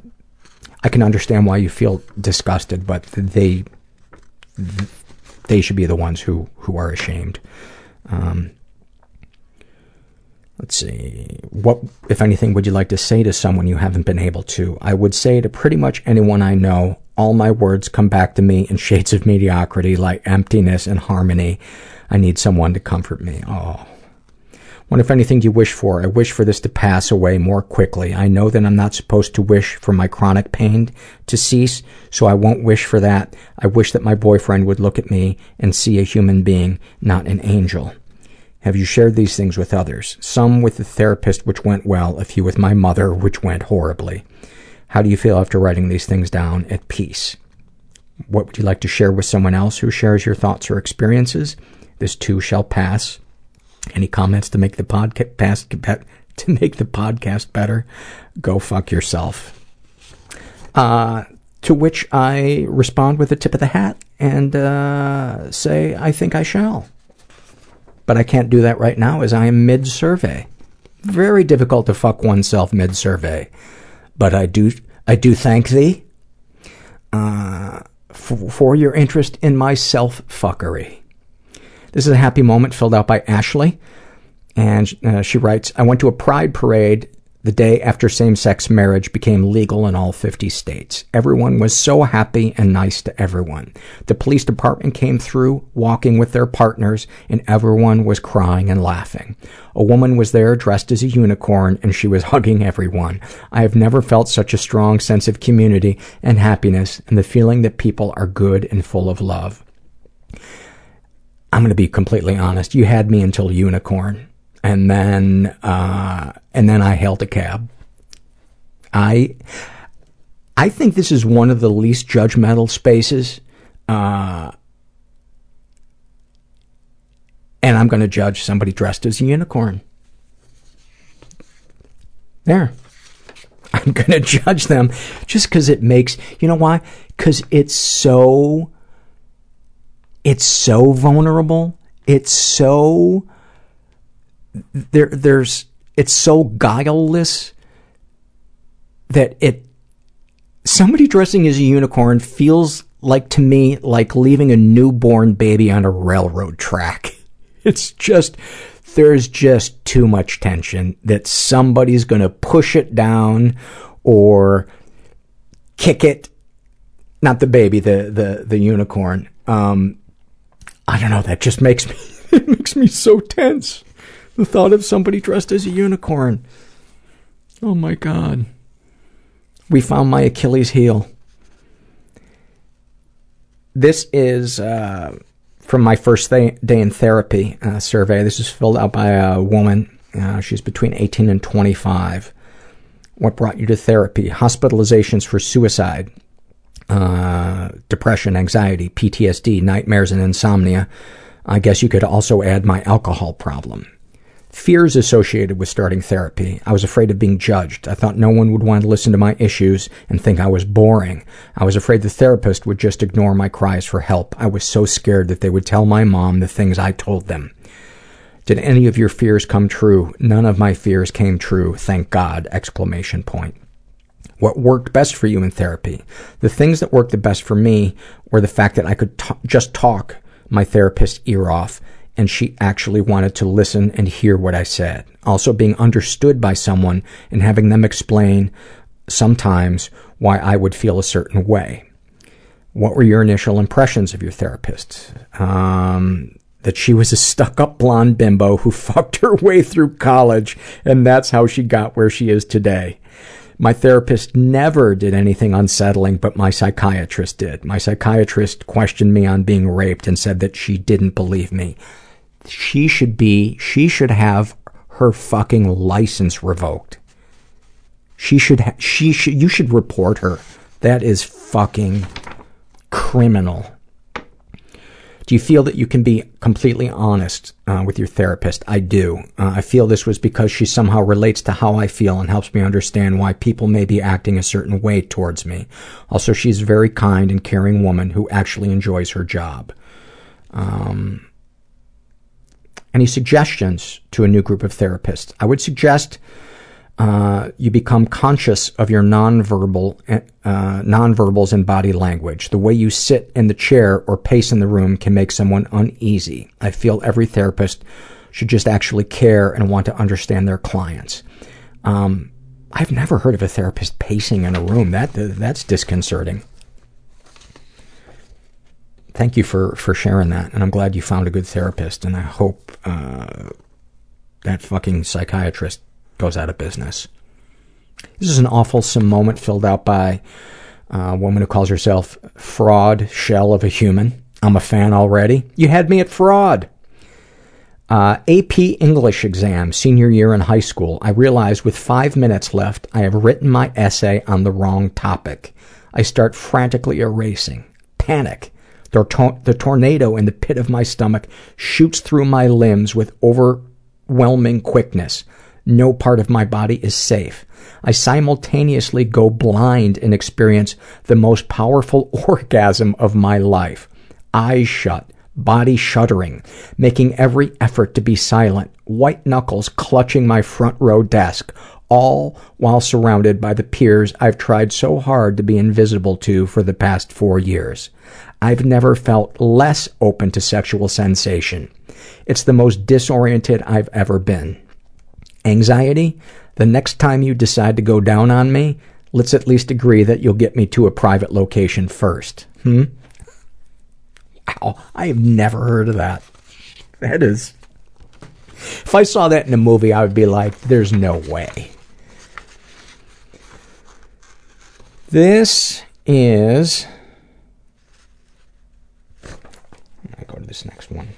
I can understand why you feel disgusted, but they they should be the ones who who are ashamed. Um, let's see. What, if anything, would you like to say to someone you haven't been able to? I would say to pretty much anyone I know, all my words come back to me in shades of mediocrity, like emptiness and harmony. I need someone to comfort me. Oh. What, if anything, do you wish for? I wish for this to pass away more quickly. I know that I'm not supposed to wish for my chronic pain to cease, so I won't wish for that. I wish that my boyfriend would look at me and see a human being, not an angel. Have you shared these things with others? Some with the therapist, which went well, a few with my mother, which went horribly. How do you feel after writing these things down at peace? What would you like to share with someone else who shares your thoughts or experiences? This too shall pass. Any comments to make the podcast to make the podcast better? Go fuck yourself. Uh, to which I respond with a tip of the hat and uh, say, I think I shall. But I can't do that right now as I am mid survey. Very difficult to fuck oneself mid survey. But I do, I do thank thee uh, for, for your interest in my self fuckery. This is a happy moment filled out by Ashley. And uh, she writes, I went to a pride parade the day after same-sex marriage became legal in all 50 states. Everyone was so happy and nice to everyone. The police department came through, walking with their partners, and everyone was crying and laughing. A woman was there dressed as a unicorn, and she was hugging everyone. I have never felt such a strong sense of community and happiness and the feeling that people are good and full of love. I'm going to be completely honest. You had me until unicorn and then uh, and then I hailed a cab. I I think this is one of the least judgmental spaces, uh, and I'm going to judge somebody dressed as a unicorn. There. I'm going to judge them just because it makes, you know why? Because it's so, it's so vulnerable. It's so there there's it's so guileless that it somebody dressing as a unicorn feels like to me like leaving a newborn baby on a railroad track. It's just there's just too much tension that somebody's going to push it down or kick it not the baby the the the unicorn um i don't know that just makes me it makes me so tense the thought of somebody dressed as a unicorn. Oh my god. We found my Achilles heel. This is uh, from my first day, in therapy uh, survey. This is filled out by a woman. Uh, she's between 18 and 25. What brought you to therapy? Hospitalizations for suicide, uh, depression, anxiety, PTSD, nightmares, and insomnia. I guess you could also add my alcohol problem. Fears associated with starting therapy. I was afraid of being judged. I thought no one would want to listen to my issues and think I was boring. I was afraid the therapist would just ignore my cries for help. I was so scared that they would tell my mom the things I told them. Did any of your fears come true? None of my fears came true, thank God! Exclamation point. What worked best for you in therapy? The things that worked the best for me were the fact that I could t- just talk my therapist's ear off and she actually wanted to listen and hear what I said. Also being understood by someone and having them explain sometimes why I would feel a certain way. What were your initial impressions of your therapist? Um, that she was a stuck up blonde bimbo who fucked her way through college, and that's how she got where she is today. My therapist never did anything unsettling, but my psychiatrist did. My psychiatrist questioned me on being raped and said that she didn't believe me she should be, she should have her fucking license revoked. She should, ha- she should, you should report her. That is fucking criminal. Do you feel that you can be completely honest uh, with your therapist? I do. Uh, I feel this was because she somehow relates to how I feel and helps me understand why people may be acting a certain way towards me. Also, she's a very kind and caring woman who actually enjoys her job. Um, any suggestions to a new group of therapists? I would suggest uh, you become conscious of your nonverbal uh, nonverbals and body language. The way you sit in the chair or pace in the room can make someone uneasy. I feel every therapist should just actually care and want to understand their clients. Um, I've never heard of a therapist pacing in a room. That that's disconcerting thank you for, for sharing that, and I'm glad you found a good therapist, and I hope uh, that fucking psychiatrist goes out of business. This is an awful moment filled out by a woman who calls herself Fraud Shell of a Human. I'm a fan already. You had me at fraud. Uh, AP English exam, senior year in high school. I realize with five minutes left, I have written my essay on the wrong topic. I start frantically erasing. Panic. The, the tornado in the pit of my stomach shoots through my limbs with overwhelming quickness. No part of my body is safe. I simultaneously go blind and experience the most powerful orgasm of my life. Eyes shut, body shuddering, making every effort to be silent, white knuckles clutching my front row desk, all while surrounded by the peers I've tried so hard to be invisible to for the past four years. I've never felt less open to sexual sensation. It's the most disoriented I've ever been. Anxiety? The next time you decide to go down on me, let's at least agree that you'll get me to a private location first. Hmm? Wow, I have never heard of that. That is. If I saw that in a movie, I would be like, there's no way. This is. I go to this next one.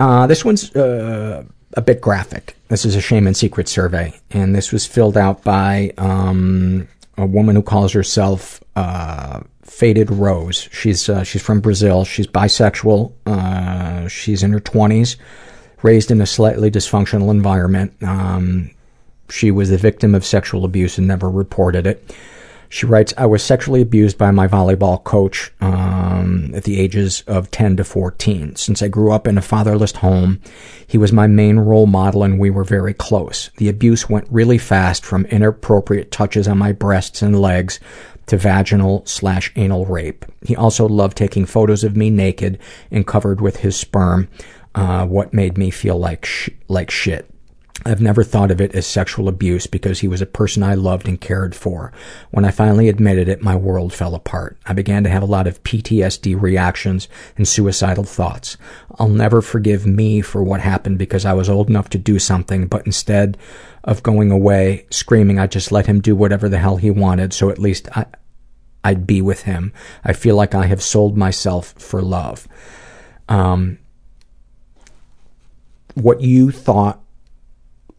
Uh, this one's uh, a bit graphic. This is a shame and secret survey, and this was filled out by um, a woman who calls herself uh, Faded Rose. She's uh, she's from Brazil. She's bisexual. Uh, she's in her twenties, raised in a slightly dysfunctional environment. Um, she was the victim of sexual abuse and never reported it. She writes, I was sexually abused by my volleyball coach um, at the ages of 10 to 14. Since I grew up in a fatherless home, he was my main role model and we were very close. The abuse went really fast from inappropriate touches on my breasts and legs to vaginal slash anal rape. He also loved taking photos of me naked and covered with his sperm, uh, what made me feel like sh- like shit. I've never thought of it as sexual abuse because he was a person I loved and cared for. When I finally admitted it, my world fell apart. I began to have a lot of PTSD reactions and suicidal thoughts. I'll never forgive me for what happened because I was old enough to do something, but instead of going away screaming, I just let him do whatever the hell he wanted, so at least I, I'd be with him. I feel like I have sold myself for love. Um, what you thought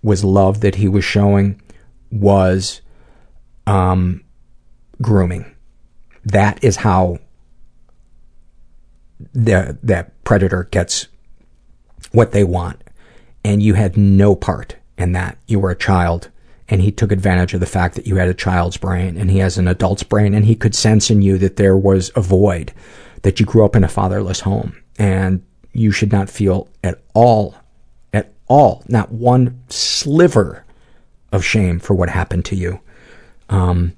was love that he was showing was um, grooming. That is how the that predator gets what they want, and you had no part in that. You were a child, and he took advantage of the fact that you had a child's brain, and he has an adult's brain, and he could sense in you that there was a void, that you grew up in a fatherless home, and you should not feel at all all, not one sliver of shame for what happened to you. Um,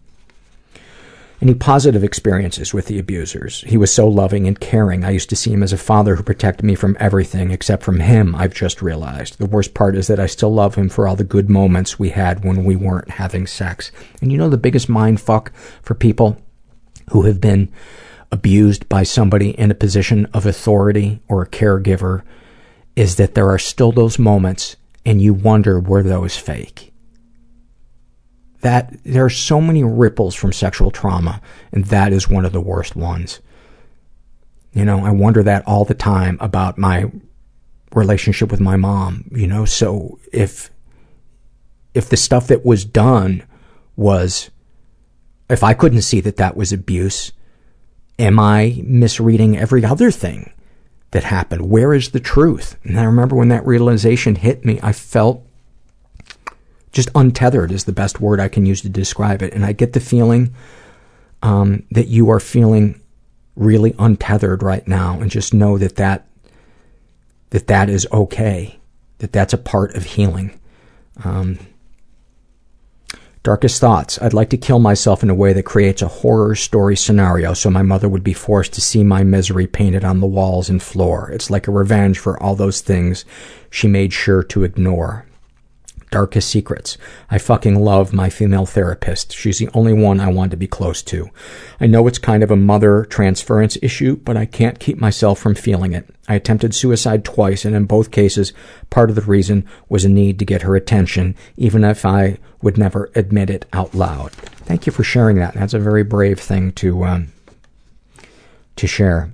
any positive experiences with the abusers? He was so loving and caring. I used to see him as a father who protected me from everything except from him, I've just realized. The worst part is that I still love him for all the good moments we had when we weren't having sex. And you know the biggest mind fuck for people who have been abused by somebody in a position of authority or a caregiver is that there are still those moments and you wonder were those fake. That there are so many ripples from sexual trauma, and that is one of the worst ones. You know, I wonder that all the time about my relationship with my mom, you know, so if if the stuff that was done was if I couldn't see that that was abuse, am I misreading every other thing that happened? Where is the truth? And I remember when that realization hit me, I felt just untethered is the best word I can use to describe it. And I get the feeling um, that you are feeling really untethered right now and just know that that, that, that is okay, that that's a part of healing. Um, Darkest thoughts. I'd like to kill myself in a way that creates a horror story scenario so my mother would be forced to see my misery painted on the walls and floor. It's like a revenge for all those things she made sure to ignore. Darkest secrets. I fucking love my female therapist. She's the only one I want to be close to. I know it's kind of a mother transference issue, but I can't keep myself from feeling it. I attempted suicide twice, and in both cases, part of the reason was a need to get her attention, even if I would never admit it out loud. Thank you for sharing that. That's a very brave thing to um, to share.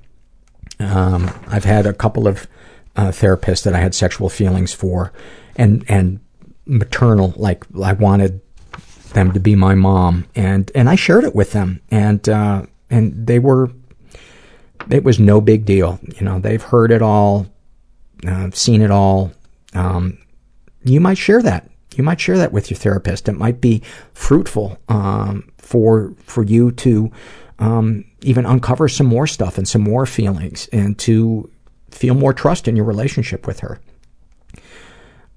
Um, I've had a couple of uh, therapists that I had sexual feelings for, and and maternal, like I wanted them to be my mom, and and I shared it with them, and uh, and they were, it was no big deal, you know. They've heard it all, uh, seen it all. Um, you might share that. You might share that with your therapist. It might be fruitful um, for for you to um, even uncover some more stuff and some more feelings, and to feel more trust in your relationship with her.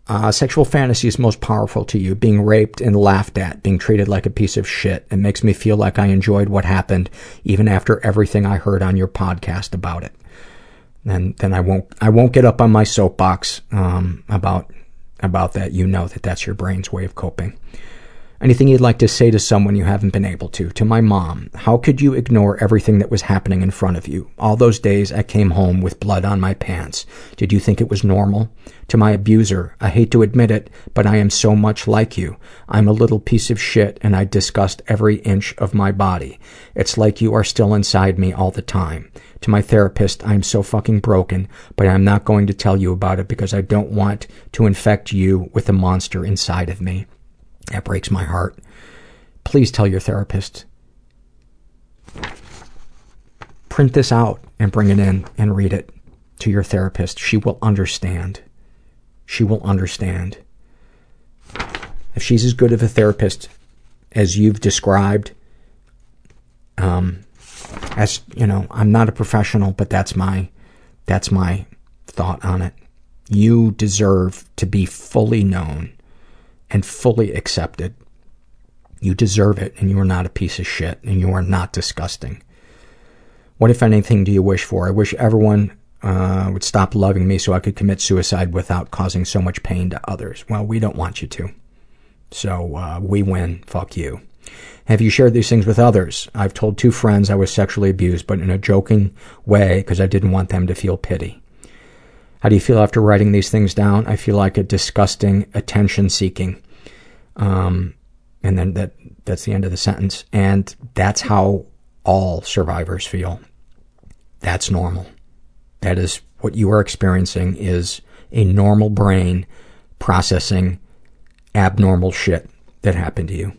Uh, sexual fantasy is most powerful to you. Being raped and laughed at, being treated like a piece of shit. It makes me feel like I enjoyed what happened, even after everything I heard on your podcast about it. And then I won't, I won't get up on my soapbox um, about about that, you know that that's your brain's way of coping. Anything you'd like to say to someone you haven't been able to? To my mom, how could you ignore everything that was happening in front of you? All those days I came home with blood on my pants. Did you think it was normal? To my abuser, I hate to admit it, but I am so much like you. I'm a little piece of shit and I disgust every inch of my body. It's like you are still inside me all the time. To my therapist, I am so fucking broken, but I'm not going to tell you about it because I don't want to infect you with the monster inside of me. That breaks my heart. Please tell your therapist. Print this out and bring it in and read it to your therapist. She will understand. She will understand. If she's as good of a therapist as you've described, um, as you know, I'm not a professional, but that's my that's my thought on it. You deserve to be fully known and fully accepted. You deserve it, and you are not a piece of shit, and you are not disgusting. What, if anything, do you wish for? I wish everyone uh, would stop loving me so I could commit suicide without causing so much pain to others. Well, we don't want you to. So uh, we win. Fuck you. Have you shared these things with others? I've told two friends I was sexually abused, but in a joking way because I didn't want them to feel pity. How do you feel after writing these things down? I feel like a disgusting attention seeking. Um, and then that that's the end of the sentence. And that's how all survivors feel. That's normal. That is what you are experiencing is a normal brain processing abnormal shit that happened to you.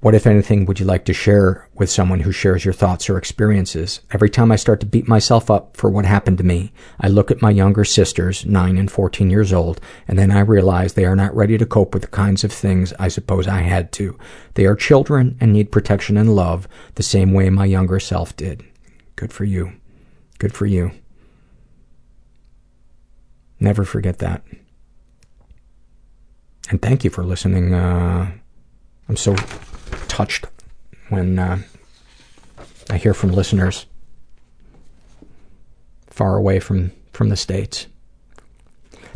What, if anything, would you like to share with someone who shares your thoughts or experiences? Every time I start to beat myself up for what happened to me, I look at my younger sisters, 9 and 14 years old, and then I realize they are not ready to cope with the kinds of things I suppose I had to. They are children and need protection and love the same way my younger self did. Good for you. Good for you. Never forget that. And thank you for listening. Uh, I'm so touched when uh, I hear from listeners far away from, from the States.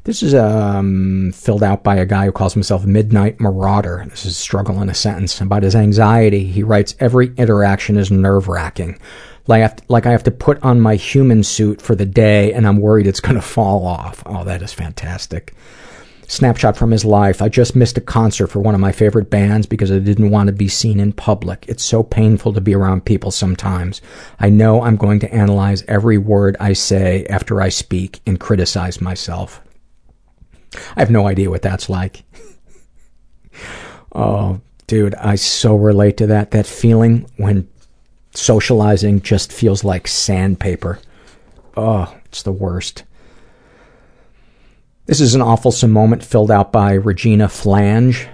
This is um, filled out by a guy who calls himself Midnight Marauder. This is a struggle in a sentence. About his anxiety, he writes, Every interaction is nerve wracking. Like like I have to put on my human suit for the day and I'm worried it's going to fall off. Oh, that is fantastic. Snapshot from his life. I just missed a concert for one of my favorite bands because I didn't want to be seen in public. It's so painful to be around people sometimes. I know I'm going to analyze every word I say after I speak and criticize myself. I have no idea what that's like. oh, dude, I so relate to that. That feeling when socializing just feels like sandpaper. Oh, it's the worst. This is an awfulsome moment filled out by Regina Flange.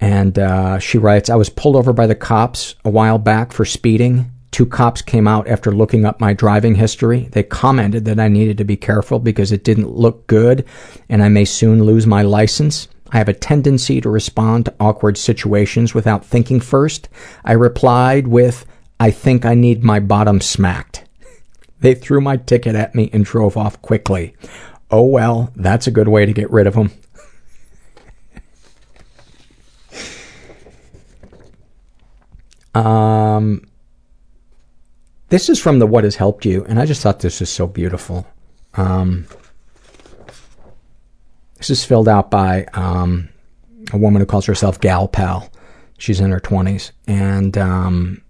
And uh, she writes, I was pulled over by the cops a while back for speeding. Two cops came out after looking up my driving history. They commented that I needed to be careful because it didn't look good and I may soon lose my license. I have a tendency to respond to awkward situations without thinking first. I replied with, I think I need my bottom smacked. They threw my ticket at me and drove off quickly. Oh well, that's a good way to get rid of them. um, this is from the What Has Helped You, and I just thought this was so beautiful. Um, this is filled out by um, a woman who calls herself Gal Pal. She's in her 20s, and um,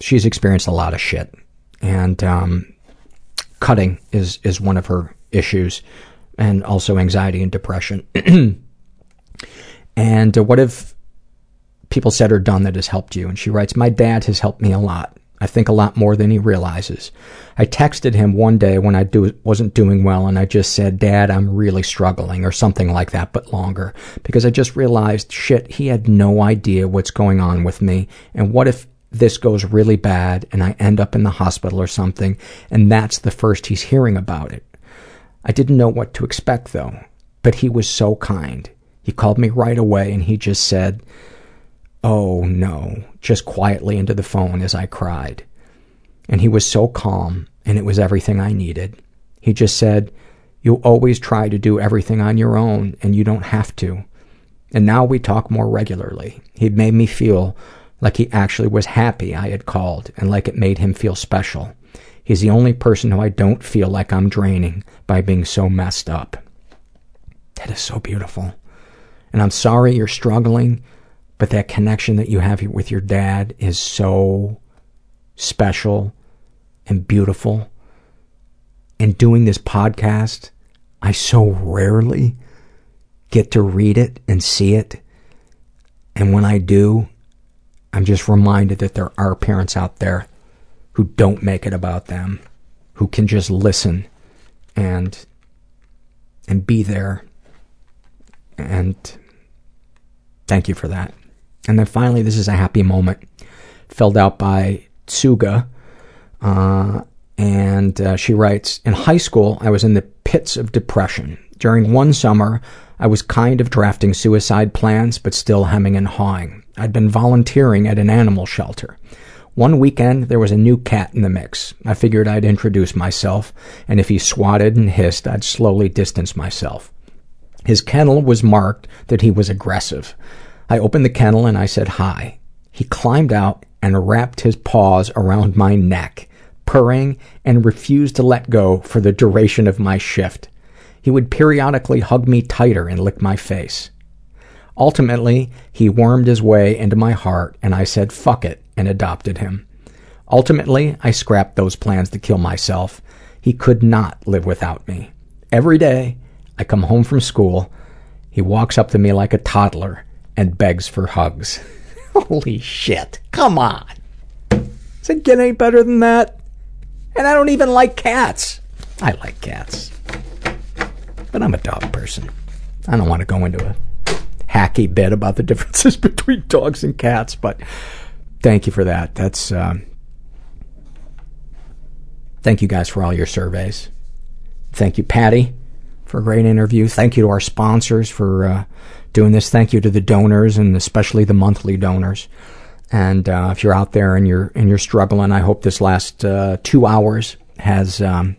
she's experienced a lot of shit. And um, cutting is, is one of her issues, and also anxiety and depression. and uh, what have people said or done that has helped you? And she writes, My dad has helped me a lot. I think a lot more than he realizes. I texted him one day when I do, wasn't doing well and I just said, Dad, I'm really struggling or something like that, but longer. Because I just realized, shit, he had no idea what's going on with me. And what if this goes really bad and I end up in the hospital or something and that's the first he's hearing about it? I didn't know what to expect though, but he was so kind. He called me right away and he just said, Oh no, just quietly into the phone as I cried. And he was so calm and it was everything I needed. He just said, You always try to do everything on your own, and you don't have to. And now we talk more regularly. He made me feel like he actually was happy I had called, and like it made him feel special. He's the only person who I don't feel like I'm draining by being so messed up. That is so beautiful. And I'm sorry you're struggling, but that connection that you have with your dad is so special and beautiful. And doing this podcast, I so rarely get to read it and see it. And when I do, I'm just reminded that there are parents out there who don't make it about them, who can just listen and and be there. And thank you for that. And then finally, this is a happy moment filled out by Tsuga. Uh, and uh, she writes In high school, I was in the pits of depression. During one summer, I was kind of drafting suicide plans, but still hemming and hawing. I'd been volunteering at an animal shelter. One weekend, there was a new cat in the mix. I figured I'd introduce myself, and if he swatted and hissed, I'd slowly distance myself. His kennel was marked that he was aggressive. I opened the kennel and I said hi. He climbed out and wrapped his paws around my neck, purring and refused to let go for the duration of my shift. He would periodically hug me tighter and lick my face. Ultimately, he wormed his way into my heart and I said fuck it and adopted him. Ultimately, I scrapped those plans to kill myself. He could not live without me. Every day, I come home from school, he walks up to me like a toddler and begs for hugs. Holy shit. Come on. Does it get any better than that? And I don't even like cats. I like cats. But I'm a dog person. I don't want to go into a hacky bit about the differences between dogs and cats, but thank you for that. That's um, thank you guys for all your surveys. Thank you, Patti, for a great interview. Thank you to our sponsors for uh, doing this. Thank you to the donors and especially the monthly donors. And uh, if you're out there and you're and you're struggling, I hope this last uh, two hours has um,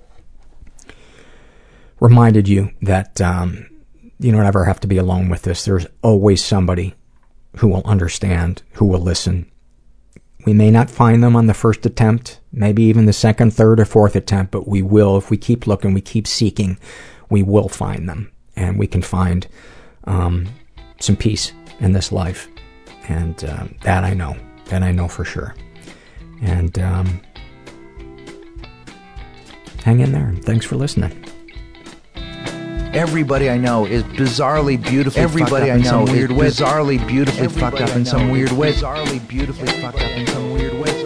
reminded you that um, you don't ever have to be alone with this. There's always somebody who will understand, who will listen. We may not find them on the first attempt, maybe even the second, third, or fourth attempt, but we will. If we keep looking, we keep seeking, we will find them. And we can find um, some peace in this life. And uh, that I know. That I know for sure. And um, hang in there. Thanks for listening. Everybody I know is bizarrely beautifully Everybody I know is bizarrely beautifully fucked up in some weird way. Bizarrely beautifully fucked up in some weird way.